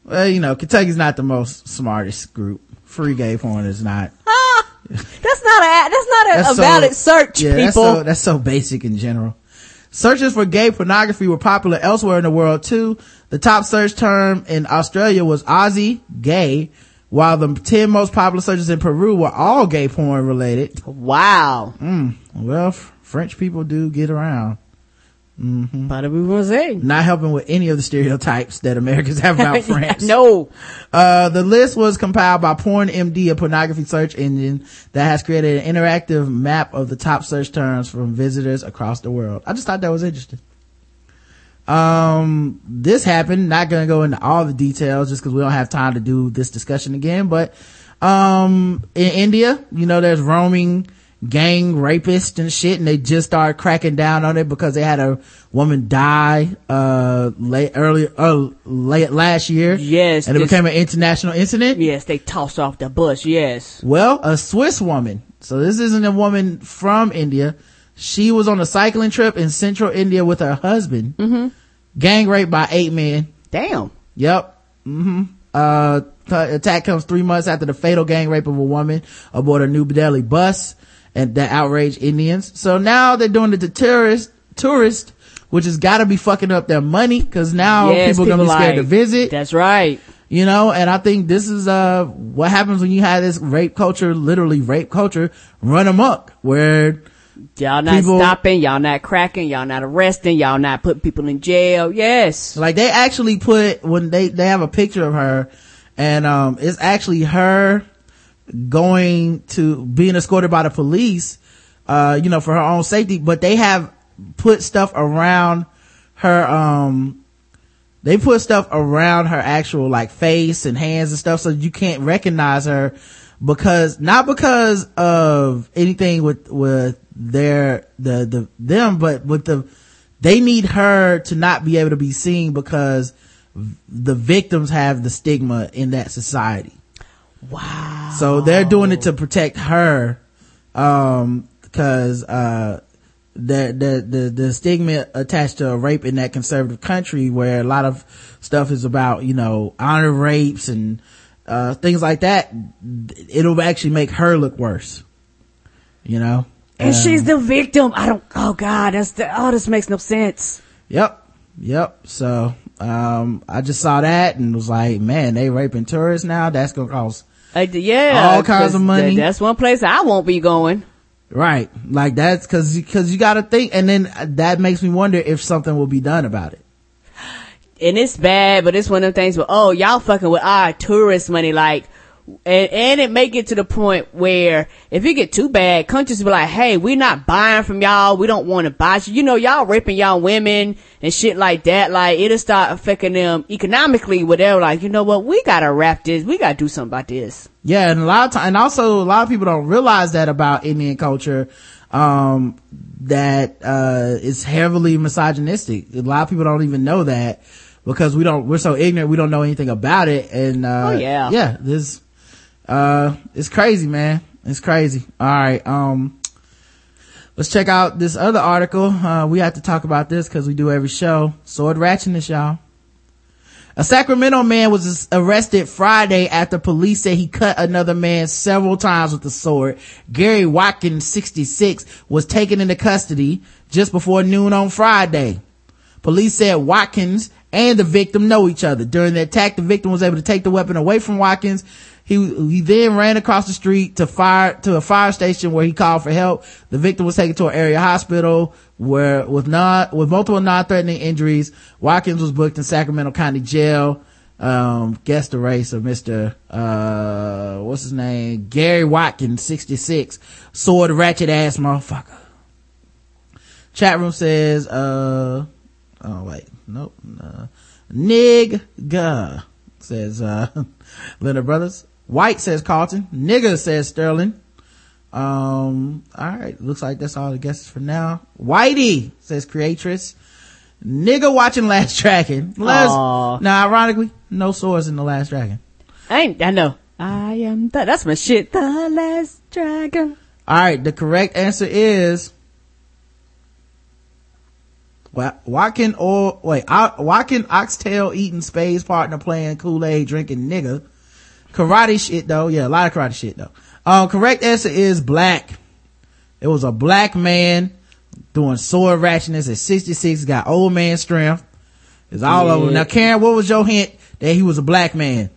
Well, you know, Kentucky's not the most smartest group. Free gay porn is not. *laughs* That's not a that's not a, a so- valid search, yeah, That's people. so, that's so basic in general. Searches for gay pornography were popular elsewhere in the world too. The top search term in Australia was Aussie gay, while the 10 most popular searches in Peru were all gay porn related. Wow. Mm, well, f- French people do get around. Mm-hmm. What do we want say? Not helping with any of the stereotypes that Americans have about *laughs* France. no. Uh, the list was compiled by PornMD, a pornography search engine that has created an interactive map of the top search terms from visitors across the world. I just thought that was interesting. Um, this happened. Not gonna go into all the details just cause we don't have time to do this discussion again, but, um, in India, you know, there's roaming gang rapists and shit and they just started cracking down on it because they had a woman die, uh, late, earlier, uh, late last year. Yes. And it this- became an international incident. Yes, they tossed off the bus. Yes. Well, a Swiss woman. So this isn't a woman from India. She was on a cycling trip in central India with her husband. Mm-hmm. Gang raped by eight men. Damn. Yep. Mm-hmm. Uh, th- attack comes three months after the fatal gang rape of a woman aboard a New Delhi bus and that outraged Indians. So now they're doing it to tourists, tourists, which has got to be fucking up their money because now Yes, people are gonna be scared like- to visit. That's right. You know, and I think this is, uh, what happens when you have this rape culture, literally rape culture, run amok, where Y'all not People- stopping. Y'all not cracking. Y'all not arresting. Y'all not putting people in jail. Yes. Like they actually put when they they have a picture of her, and um, it's actually her going to being escorted by the police, uh, you know, for her own safety. But they have put stuff around her. Um, they put stuff around her actual like face and hands and stuff, so you can't recognize her because not because of anything with with their the the them, but with the they need her to not be able to be seen because the victims have the stigma in that society. Wow. So they're doing it to protect her, um, because, uh, the, the, the, the stigma attached to rape in that conservative country where a lot of stuff is about, you know, honor rapes and, uh, things like that, it'll actually make her look worse. You know? And Um, she's the victim. I don't, oh God, that's the, oh, this makes no sense. Yep. Yep. So, um, I just saw that and was like, man, they raping tourists now. That's going to cost Uh, yeah. all kinds of money. that- that's one place I won't be going. Right. Like that's cause, cause you gotta think, and then that makes me wonder if something will be done about it. and it's bad, but it's one of them things where, oh, y'all fucking with our tourist money, like, and, and it may get to the point where if it get too bad, countries will be like, hey, we're not buying from y'all. We don't want to buy you. You know, y'all raping y'all women and shit like that. Like, it'll start affecting them economically, whatever. Like, you know what? We gotta wrap this. We gotta do something about this. Yeah, and a lot of time, and also a lot of people don't realize that about Indian culture, um, that, uh, it's heavily misogynistic. A lot of people don't even know that because we don't, we're so ignorant, we don't know anything about it. And, uh, Oh, yeah. yeah, this, uh, it's crazy, man. It's crazy. All right. Um, let's check out this other article. Uh, we have to talk about this because we do every show. Sword ratchetness, y'all. A Sacramento man was arrested Friday after police said he cut another man several times with a sword. Gary Watkins, 66, was taken into custody just before noon on Friday. Police said Watkins and the victim know each other. During the attack, the victim was able to take the weapon away from Watkins. He, he then ran across the street to fire, to a fire station where he called for help. The victim was taken to an area hospital where, with non, with multiple non-threatening injuries, Watkins was booked in Sacramento County Jail. Um, guess the race of Mr. Uh, what's his name? Gary Watkins, 66. Sword ratchet ass motherfucker. Chat room says, uh, oh wait, nope, uh, nigga says, uh, *laughs* Leonard Brothers. White says Carlton. Nigga says Sterling. Um, alright, looks like that's all the guesses for now. Whitey says Creatress. Nigga watching *laughs* Last Dragon. Last, now ironically, no swords in the Last Dragon. I ain't, I know. I am the, that's my shit. The last dragon. Alright, the correct answer is Wa- Walking or wait, walking oxtail eating space partner playing Kool-Aid drinking nigga. Karate shit though, yeah, a lot of karate shit though. Um, correct answer is black. It was a black man doing sword ratchetness at 66, got old man strength. It's all Yeah. over. Now Karen, what was your hint that he was a black man?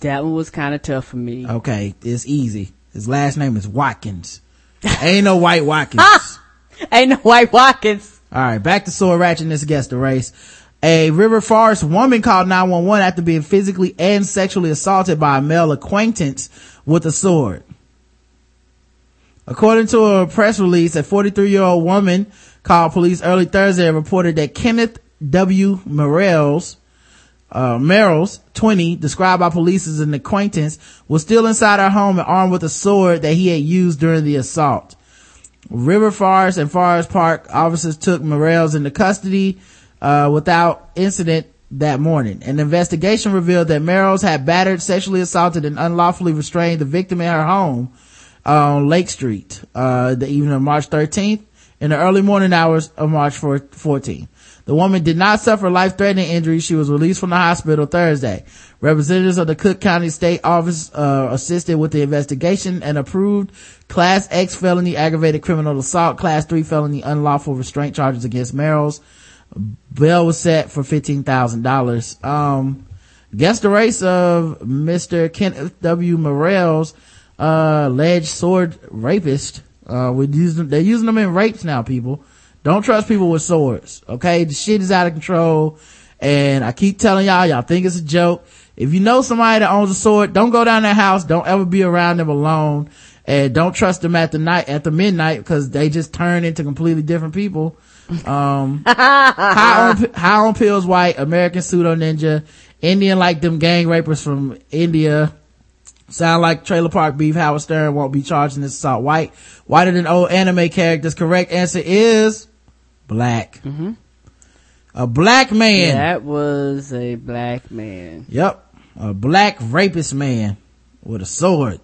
That one was kind of tough for me. Okay, it's easy. His last name is Watkins. Ain't no white Watkins. *laughs* Ain't no white Watkins. All right, back to sword ratchetness against the race. A River Forest woman called 911 after being physically and sexually assaulted by a male acquaintance with a sword. According to a press release, a 43 year old woman called police early Thursday and reported that Kenneth W. Morels, uh, Merrills, 20, described by police as an acquaintance, was still inside her home and armed with a sword that he had used during the assault. River Forest and Forest Park officers took Morels into custody uh, without incident that morning. An investigation revealed that Merrills had battered, sexually assaulted, and unlawfully restrained the victim in her home on Lake Street uh, the evening of March 13th in the early morning hours of March 14th. The woman did not suffer life-threatening injuries. She was released from the hospital Thursday. Representatives of the Cook County State Office uh, assisted with the investigation and approved Class X felony aggravated criminal assault, Class 3 felony unlawful restraint charges against Merrills. Bail was set for $15,000. Um, guess the race of Mr. Kenneth W. Morels, uh, alleged sword rapist. Uh, using, they're using them in rapes now, people. Don't trust people with swords, okay? The shit is out of control. And I keep telling y'all, y'all think it's a joke. If you know somebody that owns a sword, don't go down their house. Don't ever be around them alone. And don't trust them at the night, at the midnight, because they just turn into completely different people. Um, *laughs* high on, high on pills white, American pseudo ninja, Indian like them gang rapers from India. Sound like trailer park beef. Howard Stern won't be charged in this assault. White, whiter than old anime characters. Correct answer is black. Mm-hmm. A black man. That was a black man. Yep. A black rapist man with a sword.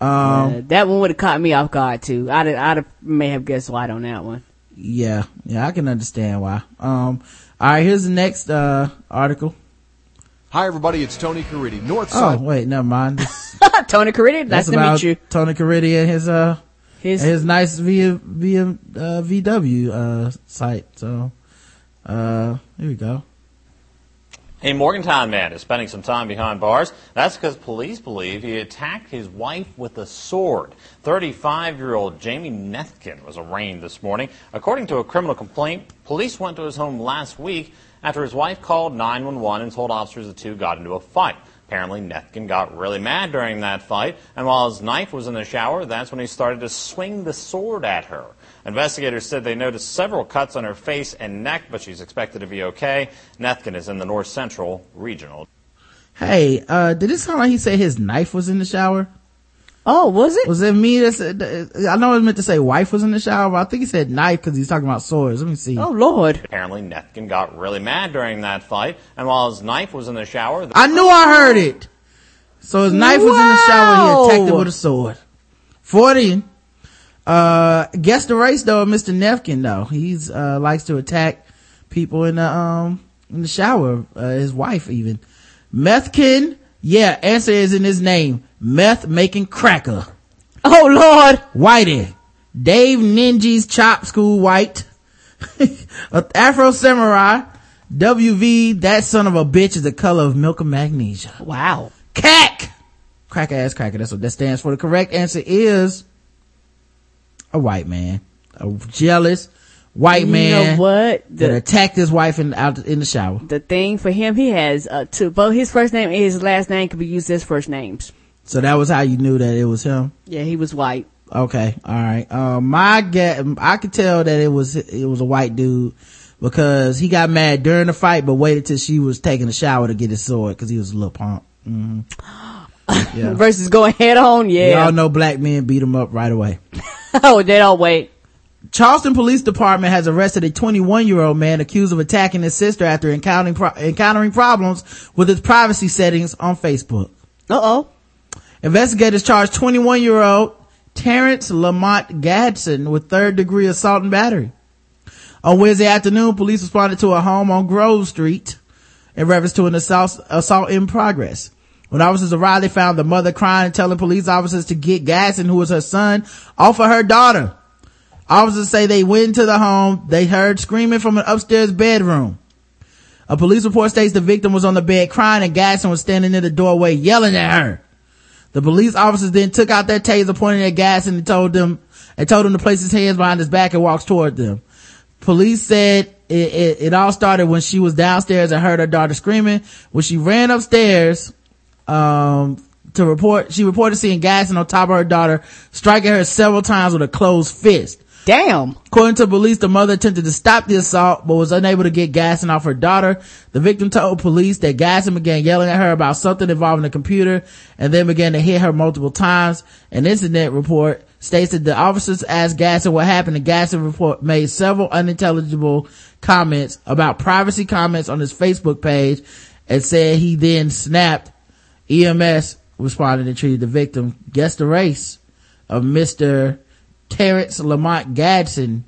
Um, that one would have caught me off guard too. I'd, I'd may have guessed white on that one. Yeah, yeah, I can understand why. Um, all right, here's the next, uh, article. Hi, everybody. It's Tony Caridi. north Oh, wait, never mind. *laughs* Tony Caridi, nice that's to meet you. Tony Caridi and his, uh, His- his, nice via, via, uh, VW, uh, site. So, uh, here we go. A Morgantown man is spending some time behind bars. That's because police believe he attacked his wife with a sword. 35-year-old Jamie Nethkin was arraigned this morning. According to a criminal complaint, police went to his home last week after his wife called 911 and told officers the two got into a fight. Apparently, Nethkin got really mad during that fight, and while his knife was in the shower, that's when he started to swing the sword at her. Investigators said they noticed several cuts on her face and neck, but she's expected to be okay. Nethkin is in the North Central Regional. Hey, uh, did it sound like he said his knife was in the shower? Oh, was it? Was it me that said, I know it meant to say wife was in the shower, but I think he said knife because he's talking about swords. Let me see. Oh lord. Apparently, Nethkin got really mad during that fight, and while his knife was in the shower, the- I knew I heard it. So his knife was in the shower. He attacked it with a sword. 40. Uh, guess the race though, Mr. Nefkin though. He's, uh, likes to attack people in the, um, in the shower. Uh, his wife even. Methkin. Yeah, answer is in his name. Meth making cracker. Oh lord. Whitey. Dave Ninja's Chop School White. *laughs* Afro Samurai. WV, that son of a bitch is the color of milk and magnesia. Wow. Cack! Cracker ass cracker, that's what that stands for. The correct answer is a white man. A jealous white You man. know what? that attacked his wife in, out in the shower. The thing for him, he has uh, two. Both his first name and his last name could be used as first names. So that was how you knew that it was him? Yeah, he was white. Okay, all right. Um, my guess, I could tell that it was it was a white dude because he got mad during the fight, but waited till she was taking a shower to get his sword because he was a little punk. hmm *gasps* Yeah. *laughs* Versus going head on. Yeah. Y'all know black men beat them up right away. *laughs* oh, they don't wait. Charleston Police Department has arrested a 21 year old man accused of attacking his sister after encountering pro- encountering problems with his privacy settings on Facebook. Uh oh. Investigators charged 21 year old Terrence Lamont Gadsden with third degree assault and battery. On Wednesday afternoon, police responded to a home on Grove Street in reference to an assault, assault in progress. When officers arrived, they found the mother crying and telling police officers to get Gadsden, who was her son, off of her daughter. Officers say they went into the home. They heard screaming from an upstairs bedroom. A police report states the victim was on the bed crying and Gadsden was standing in the doorway yelling at her. The police officers then took out their taser, pointing at Gadsden and told them, and told him to place his hands behind his back and walks toward them. Police said it, it, it all started when she was downstairs and heard her daughter screaming. When she ran upstairs, um, to report, she reported seeing Gadsden on top of her daughter, striking her several times with a closed fist. Damn. According to police, the mother attempted to stop the assault, but was unable to get Gadsden off her daughter. The victim told police that Gadsden began yelling at her about something involving the computer and then began to hit her multiple times. An incident report states that the officers asked Gadsden what happened and Gadsden report made several unintelligible comments about privacy comments on his Facebook page and said he then snapped. EMS responded and treated the victim. Guess the race of Mr. Terrence Lamont Gadsden.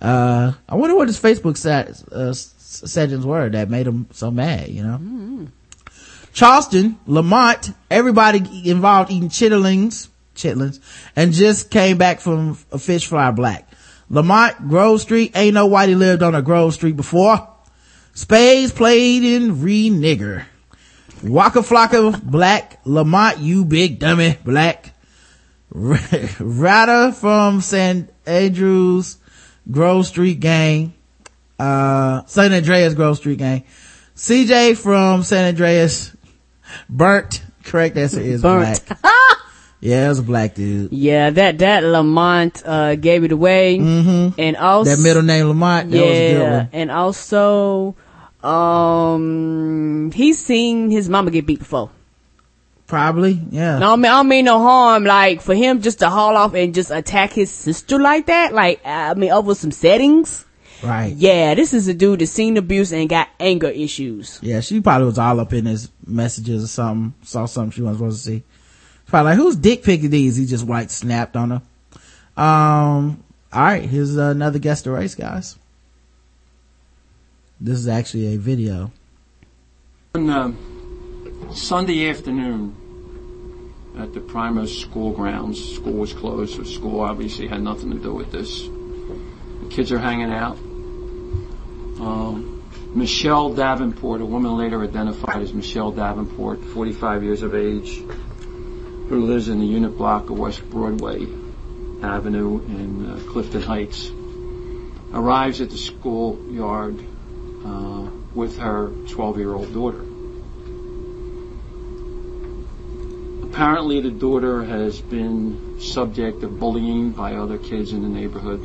Uh, I wonder what his Facebook set, uh, settings were that made him so mad, you know? Charleston, Lamont, everybody involved eating chitterlings, chitlins, and just came back from a fish fry black. Lamont, Grove Street, ain't no whitey lived on a Grove Street before. Spades played in re-nigger. Waka Flocka, black. Lamont, you big dummy, black. *laughs* Ryder from San Andreas Grove Street gang. Uh, San Andreas Grove Street gang. CJ from San Andreas burnt. Correct answer is Burnt. black. *laughs* yeah, it was a black dude. Yeah, that that Lamont uh, gave it away, mm-hmm. and also That middle name Lamont, that yeah, was a good one. and also, um, he's seen his mama get beat before. Probably, yeah. No, I mean, I don't mean no harm. Like for him just to haul off and just attack his sister like that. Like I mean, over some settings. Right. Yeah, this is a dude that's seen abuse and got anger issues. Yeah, she probably was all up in his messages or something. Saw something she wasn't supposed to see. Probably like, who's dick picking these? He just white snapped on her. Um, all right, here's another guest the race, guys. This is actually a video. On uh, Sunday afternoon at the Primos school grounds, school was closed, so school obviously had nothing to do with this. The kids are hanging out. Um, Michelle Davenport, a woman later identified as Michelle Davenport, 45 years of age, who lives in the unit block of West Broadway Avenue in uh, Clifton Heights, arrives at the schoolyard uh, with her 12 year old daughter. Apparently, the daughter has been subject of bullying by other kids in the neighborhood.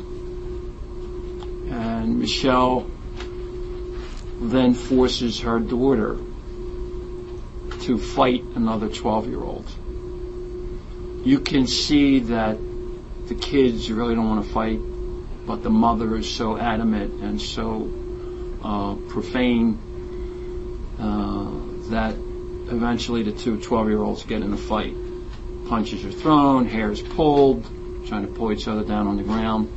And Michelle then forces her daughter to fight another 12 year old. You can see that the kids really don't want to fight, but the mother is so adamant and so uh, profane uh, that eventually the two 12 year olds get in a fight. Punches are thrown, hair is pulled, trying to pull each other down on the ground.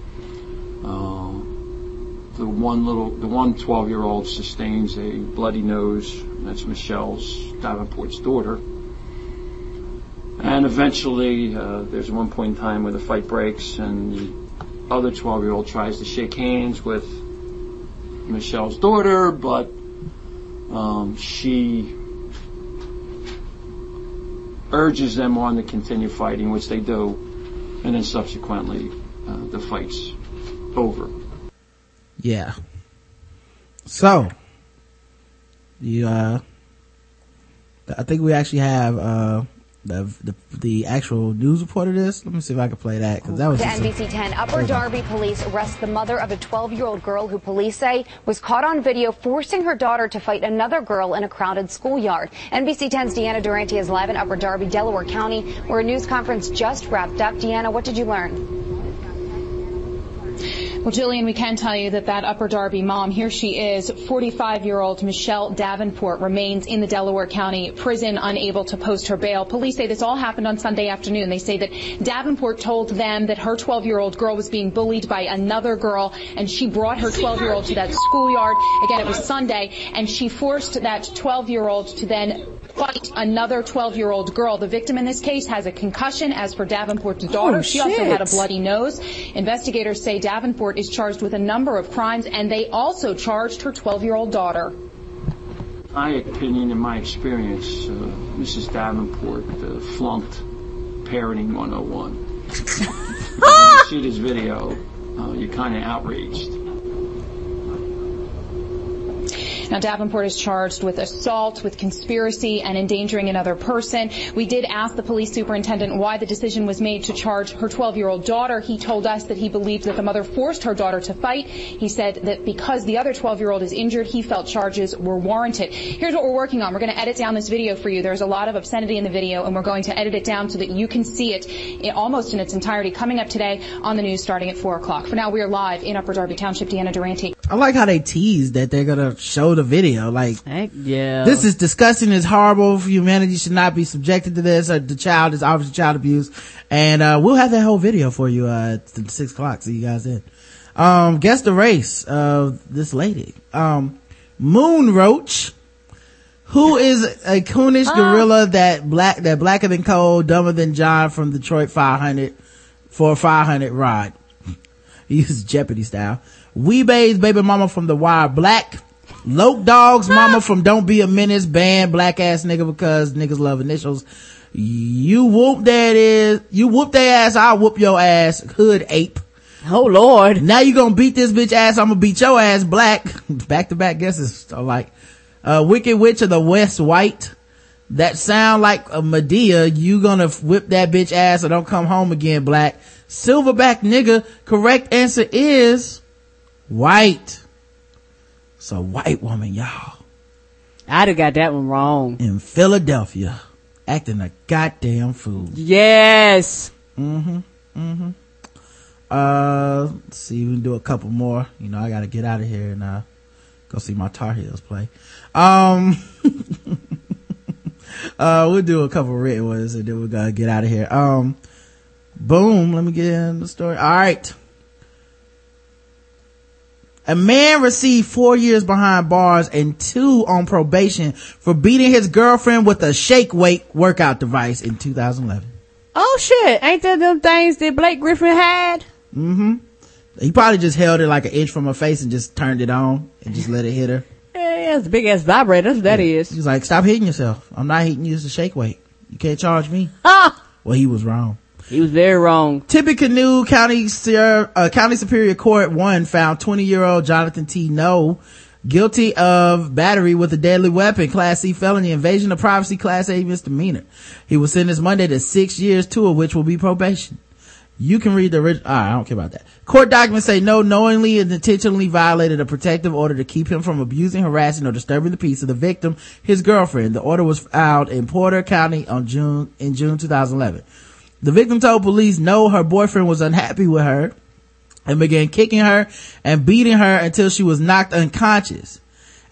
Uh, the one little, the one 12 year old sustains a bloody nose. That's Michelle's Davenport's daughter. And eventually, uh, there's one point in time where the fight breaks, and the other 12 year old tries to shake hands with Michelle's daughter, but um, she urges them on to continue fighting, which they do, and then subsequently, uh, the fight's over. Yeah. So, you, uh, I think we actually have, uh, the, the, the actual news report of this. Let me see if I can play that because that was To NBC 10, Upper. Darby police arrest the mother of a 12-year-old girl who police say was caught on video forcing her daughter to fight another girl in a crowded schoolyard. NBC 10's Deanna Durante is live in Upper Darby, Delaware County, where a news conference just wrapped up. Deanna, what did you learn? Well, Jillian, we can tell you that that Upper Darby mom, here she is, 45-year-old Michelle Davenport, remains in the Delaware County prison, unable to post her bail. Police say this all happened on Sunday afternoon. They say that Davenport told them that her 12-year-old girl was being bullied by another girl, and she brought her 12-year-old to that schoolyard. Again, it was Sunday, and she forced that 12-year-old to then fight another 12-year-old girl. The victim in this case has a concussion, as per Davenport's daughter. Oh, she also had a bloody nose. Investigators say Davenport is charged with a number of crimes, and they also charged her 12-year-old daughter. My opinion and my experience, uh, Mrs. Davenport uh, flunked parenting 101. when *laughs* you see this video, uh, you're kind of outraged. Now, Davenport is charged with assault, with conspiracy, and endangering another person. We did ask the police superintendent why the decision was made to charge her 12-year-old daughter. He told us that he believed that the mother forced her daughter to fight. He said that because the other 12-year-old is injured, he felt charges were warranted. Here's what we're working on. We're going to edit down this video for you. There's a lot of obscenity in the video, and we're going to edit it down so that you can see it almost in its entirety coming up today on the news starting at 4 o'clock. For now, we are live in Upper Darby Township. Deanna Durante. I like how they tease that they're gonna show the video. Like, yeah. this is disgusting. It's horrible. Humanity should not be subjected to this. Or the child is obviously child abuse. And, uh, we'll have that whole video for you, uh, at six o'clock. See you guys then. Um, guess the race of this lady. Um, Moon Roach, who is a coonish gorilla that black, that blacker than coal, dumber than John from Detroit 500 for a 500 ride. *laughs* He uses Jeopardy style. Wee-Bey's baby mama from The Wire Black. Loc Dog's mama from Don't Be a Menace band black ass nigga because niggas love initials. You whoop that is, you whoop their ass, I'll whoop your ass, hood ape. Oh lord. Now you gonna beat this bitch ass, I'm gonna beat your ass black. back to back guesses are like, uh, Wicked Witch of the West White. That sound like a Madea, you gonna whip that bitch ass or don't come home again black. Silverback nigga, correct answer is white. It's a white woman, y'all. I'd have got that one wrong. In Philadelphia, acting a goddamn fool. Yes. Mm-hmm. Mm-hmm. Uh, let's see, we can do a couple more. You know, I gotta get out of here and, uh, go see my Tar Heels play. Um, *laughs* uh, we'll do a couple written ones and then we're gonna get out of here. Um, boom, let me get in the story. All right. A man received four years behind bars and two on probation for beating his girlfriend with a shake weight workout device in 2011. Oh shit, ain't that them things that Blake Griffin had? Mm-hmm. He probably just held it like an inch from her face and just turned it on and just let it hit her. *laughs* Yeah, yeah, it's a big ass vibrator, that's what that is. He's like, stop hitting yourself. I'm not hitting you, it's a shake weight. You can't charge me. Ah! *laughs* Well, he was wrong. He was very wrong. Tippecanoe County, uh, County Superior Court 1 found 20 year old Jonathan T. No guilty of battery with a deadly weapon, class C felony, invasion of privacy, class A misdemeanor. He was sentenced Monday to six years, two of which will be probation. You can read the original. I don't care about that. Court documents say no knowingly and intentionally violated a protective order to keep him from abusing, harassing, or disturbing the peace of the victim, his girlfriend. The order was filed in Porter County on June, in June 2011. The victim told police no, her boyfriend was unhappy with her and began kicking her and beating her until she was knocked unconscious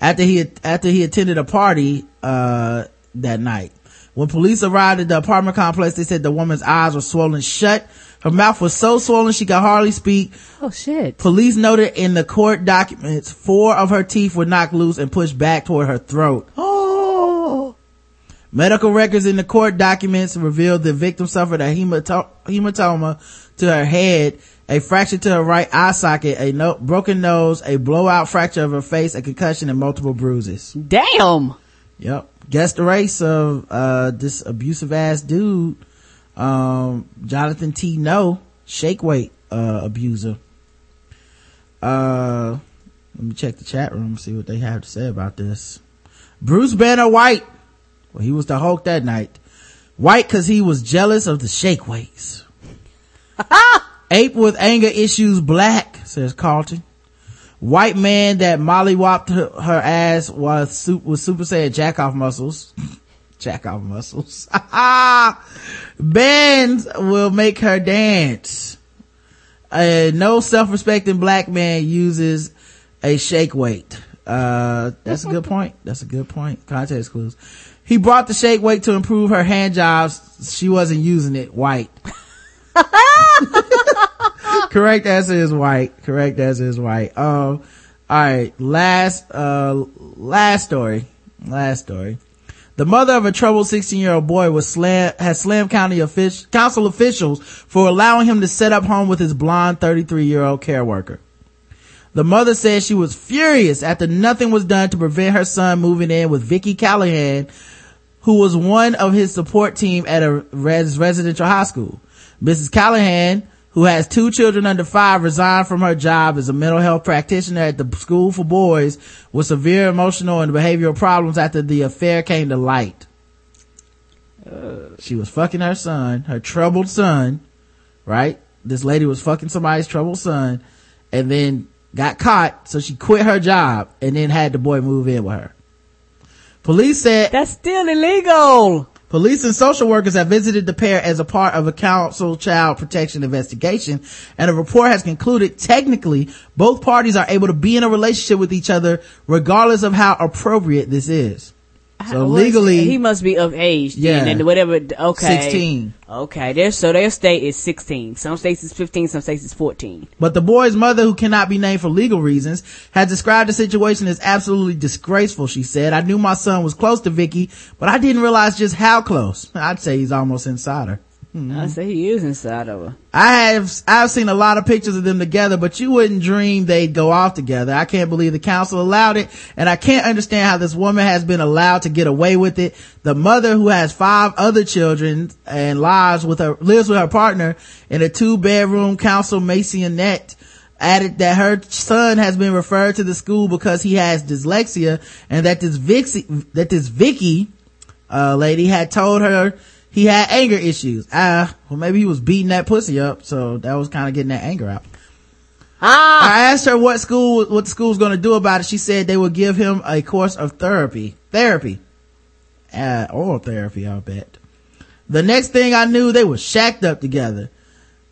after he, after he attended a party, uh, that night. When police arrived at the apartment complex, they said the woman's eyes were swollen shut. Her mouth was so swollen she could hardly speak. Oh shit. Police noted in the court documents four of her teeth were knocked loose and pushed back toward her throat. *gasps* Oh. Medical records in the court documents revealed the victim suffered a hemato- hematoma to her head, a fracture to her right eye socket, a no- broken nose, a blowout fracture of her face, a concussion, and multiple bruises. Damn. Yep. Guess the race of, uh, this abusive ass dude, um, Jonathan T. No, shake weight, uh, abuser. Uh, let me check the chat room, see what they have to say about this. Bruce Banner White. Well, he was the Hulk that night. White cause he was jealous of the shake weights. *laughs* Ape with anger issues black, says Carlton. White man that mollywopped her, her ass was super, with Super Saiyan jack off muscles. *laughs* jack off muscles. *laughs* Bands will make her dance. Uh, no self-respecting black man uses a shake weight. Uh, that's a good point. That's a good point. Context clues. He brought the shake weight to improve her hand jobs. She wasn't using it. White. *laughs* Correct answer is white. Correct answer is white. Um, all right. Last, uh, last story. Last story. The mother of a troubled 16 year old boy was slam, has slammed county offic- council officials for allowing him to set up home with his blonde 33 year old care worker. The mother said she was furious after nothing was done to prevent her son moving in with Vicky Callahan, who was one of his support team at a res- residential high school. Mrs. Callahan, who has two children under five, resigned from her job as a mental health practitioner at the school for boys with severe emotional and behavioral problems after the affair came to light. she was fucking her son, her troubled son, right? This lady was fucking somebody's troubled son and then got caught, so she quit her job and then had the boy move in with her. Police said that's still illegal. Police and social workers have visited the pair as a part of a council child protection investigation, and a report has concluded technically both parties are able to be in a relationship with each other regardless of how appropriate this is. So legally, he must be of age. Yeah. and whatever. Okay, 16. Okay, their so their state is sixteen. Some states is fifteen. Some states is fourteen. But the boy's mother, who cannot be named for legal reasons, has described the situation as absolutely disgraceful, she said. I knew my son was close to Vicky, but I didn't realize just how close. *laughs* I'd say he's almost inside her. I say he is inside of her. I have, I've seen a lot of pictures of them together, but you wouldn't dream they'd go off together. I can't believe the council allowed it, and I can't understand how this woman has been allowed to get away with it. The mother who has five other children and lives with her, lives with her partner in a two bedroom council maisonette added that her son has been referred to the school because he has dyslexia and that this Vixie, that this Vicky, uh, lady had told her he had anger issues. Ah, well maybe he was beating that pussy up, so that was kind of getting that anger out. Ah! I asked her what school, what the school's gonna do about it. She said they would give him a course of therapy. Therapy. Uh, oral therapy, I'll bet. The next thing I knew, they were shacked up together.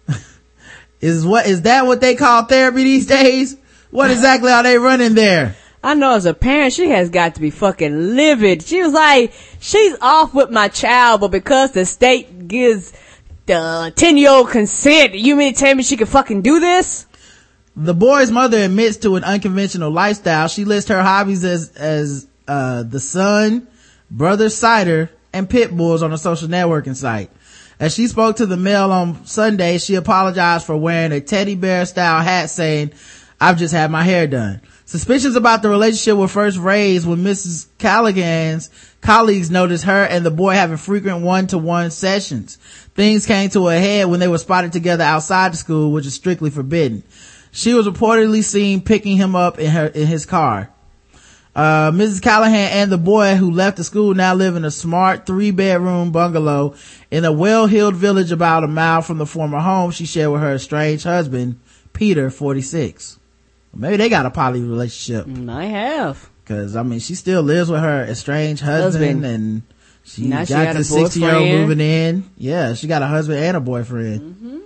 *laughs* Is what, is that what they call therapy these days? What exactly are they running there? I know as a parent, she has got to be fucking livid. She was like, she's off with my child, but because the state gives the 10 year old consent, you mean to tell me she can fucking do this? The boy's mother admits to an unconventional lifestyle. She lists her hobbies as, as, uh, the son, brother cider, and pit bulls on a social networking site. As she spoke to the Mail on Sunday, she apologized for wearing a teddy bear style hat saying, I've just had my hair done. Suspicions about the relationship were first raised when Mrs. Callaghan's colleagues noticed her and the boy having frequent one-to-one sessions. Things came to a head when they were spotted together outside the school, which is strictly forbidden. She was reportedly seen picking him up in her, in his car. Uh, Mrs. Callahan and the boy who left the school now live in a smart three bedroom bungalow in a well-heeled village about a mile from the former home she shared with her estranged husband, Peter, 46. Maybe they got a poly relationship. I have. Cause I mean, she still lives with her estranged husband, Husband. and she Now got, she got the a 60 year old moving in. Yeah, she got a husband and a boyfriend. Mm-hmm.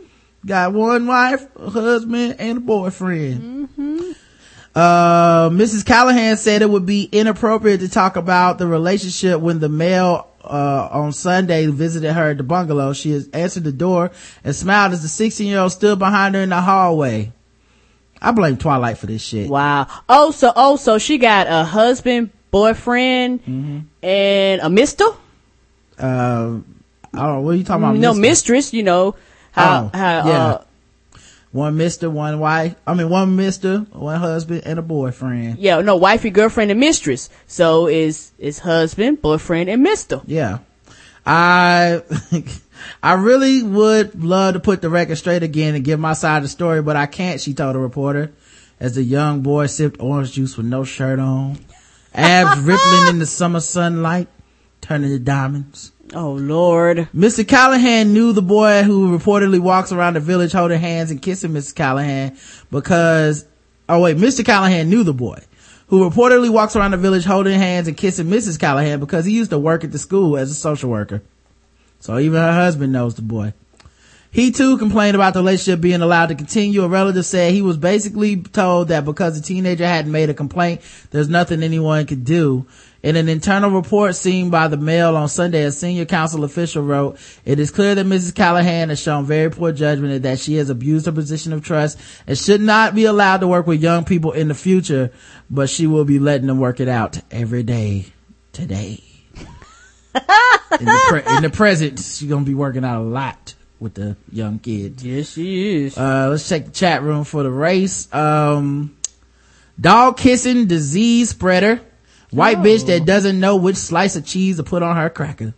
Got one wife, a husband, and a boyfriend. Uh, Mrs. Callahan said it would be inappropriate to talk about the relationship when the male uh, on Sunday visited her at the bungalow. She answered the door and smiled as the 16 year old stood behind her in the hallway. I blame Twilight for this shit. Wow. Oh, so, oh, so she got a husband, boyfriend, Mm-hmm. and a mister? Uh, I don't know. What are you talking about? no, mister? mistress, you know, how, Oh, how, yeah. uh, one mister, one wife. I mean, one mister, one husband, and a boyfriend. yeah, no, wifey, girlfriend, and mistress. So is, is husband, boyfriend, and mister. Yeah. I, *laughs* I really would love to put the record straight again and give my side of the story, but I can't, she told a reporter as the young boy sipped orange juice with no shirt on, abs *laughs* rippling in the summer sunlight, turning to diamonds. Oh Lord. Mr. Callahan knew the boy who reportedly walks around the village holding hands and kissing Mrs. Callahan because, oh wait, Mr. Callahan knew the boy who reportedly walks around the village holding hands and kissing Mrs. Callahan because he used to work at the school as a social worker. So even her husband knows the boy. He too complained about the relationship being allowed to continue. A relative said he was basically told that because the teenager hadn't made a complaint, there's nothing anyone could do. In an internal report seen by the Mail on Sunday, a senior council official wrote, it is clear that Mrs. Callahan has shown very poor judgment and that she has abused her position of trust and should not be allowed to work with young people in the future, but she will be letting them work it out every day today. *laughs* in, the pre- in the present, she's gonna be working out a lot with the young kids. Yes, she is. Uh, let's check the chat room for the race. Um, dog kissing disease spreader. White bitch that doesn't know which slice of cheese to put on her cracker.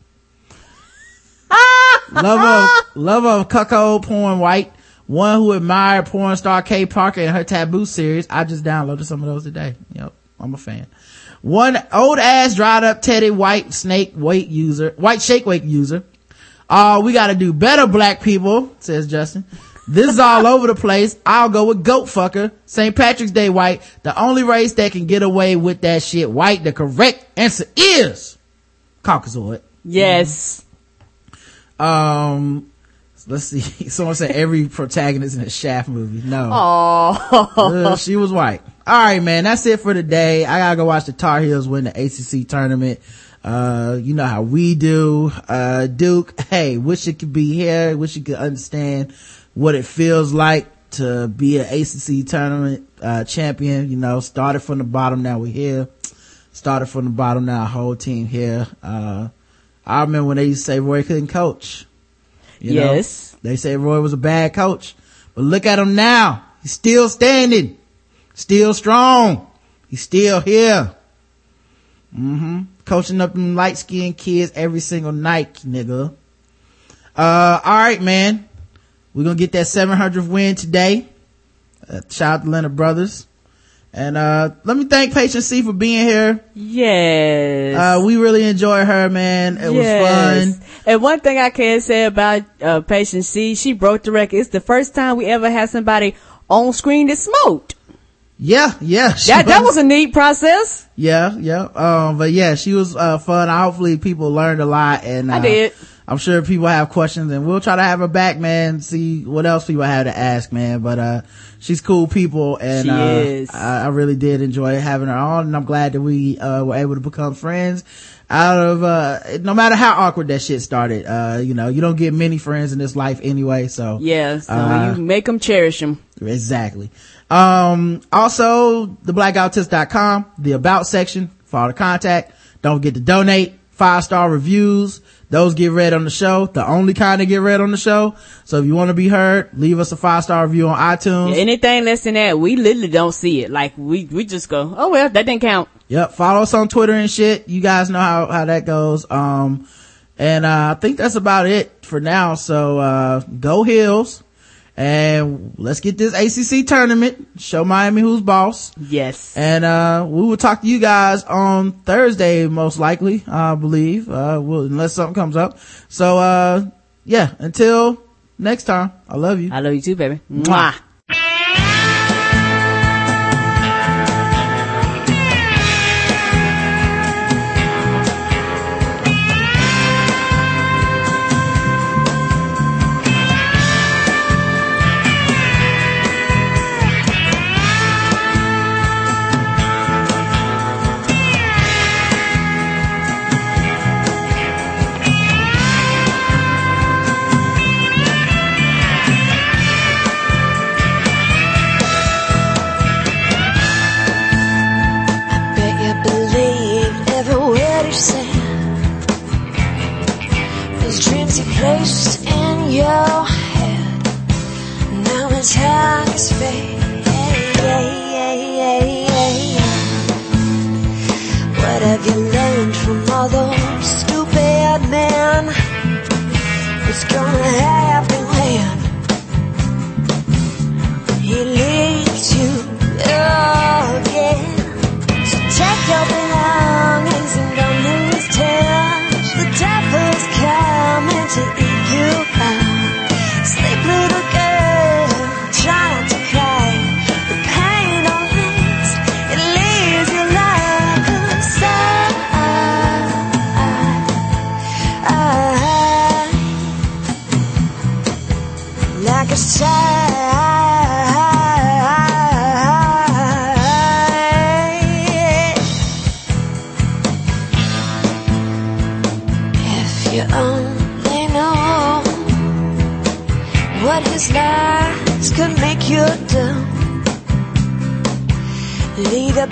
*laughs* love of, lover of cuckold porn white. One who admired porn star Kay Parker and her taboo series. I just downloaded some of those today. Yep. I'm a fan. One old ass dried up Teddy white snake weight user, white shake weight user. Uh, we gotta do better black people, says Justin. This is all over the place. I'll go with goat fucker. St. Patrick's Day white. The only race that can get away with that shit white. The correct answer is Caucasoid. Yes. Um, let's see. *laughs* Someone said every protagonist in a Shaft movie. No. Oh. She was white. All right, man. That's it for today. I gotta go watch the Tar Heels win the ACC tournament. Uh, you know how we do. Uh, Duke, hey, wish you could be here. Wish you could understand what it feels like to be an ACC tournament, uh, champion. You know, started from the bottom. Now we're here. Started from the bottom. Now whole team here. Uh, I remember when they used to say Roy couldn't coach. You know? Yes. They say Roy was a bad coach, but look at him now. He's still standing, still strong. He's still here. Mm-hmm. Coaching up them light skinned kids every single night, nigga. Uh, all right, man. We're gonna get that 700th win today. Uh, shout out to Leonard Brothers. And, uh, let me thank Patient C for being here. Yes. Uh, we really enjoyed her, man. It was fun. And one thing I can say about uh, Patient C, she broke the record. It's the first time we ever had somebody on screen that smoked. Yeah, yeah. That that was a neat process. Yeah, yeah. Um, but yeah, she was, uh, fun. Hopefully people learned a lot and, uh, I did. I'm sure people have questions and we'll try to have her back, man, see what else people have to ask, man. But, uh, she's cool people and, uh. I, I really did enjoy having her on and I'm glad that we, uh, were able to become friends out of, uh, no matter how awkward that shit started, uh, you know, you don't get many friends in this life anyway, so. Yeah, so uh, you make them cherish them. Exactly. Um, also, the theblackguywhotips.com, the about section for all the contact. Don't forget to donate. Five star reviews. Those get read on the show. The only kind that get read on the show. So if you want to be heard, leave us a five star review on iTunes. Yeah, anything less than that, we literally don't see it. Like we we just go, oh well, that didn't count. Yep. Follow us on Twitter and shit. You guys know how, how that goes. Um, and, uh, I think that's about it for now. So, uh, go Hills and let's get this ACC tournament. Show Miami who's boss. Yes. And, uh, we will talk to you guys on Thursday, most likely, I believe, uh, we'll, unless something comes up. So, uh, yeah, until next time, I love you. I love you too, baby. Mwah. Who's gonna happen win? He leaves you again. So take your belongings and don't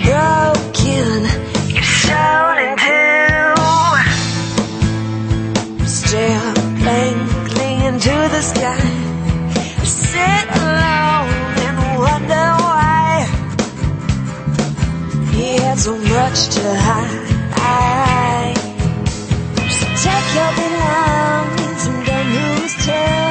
broken, you're shown in two. Stare blankly into the sky, sit alone and wonder why he had so much to hide. So take your belongings and don't lose touch.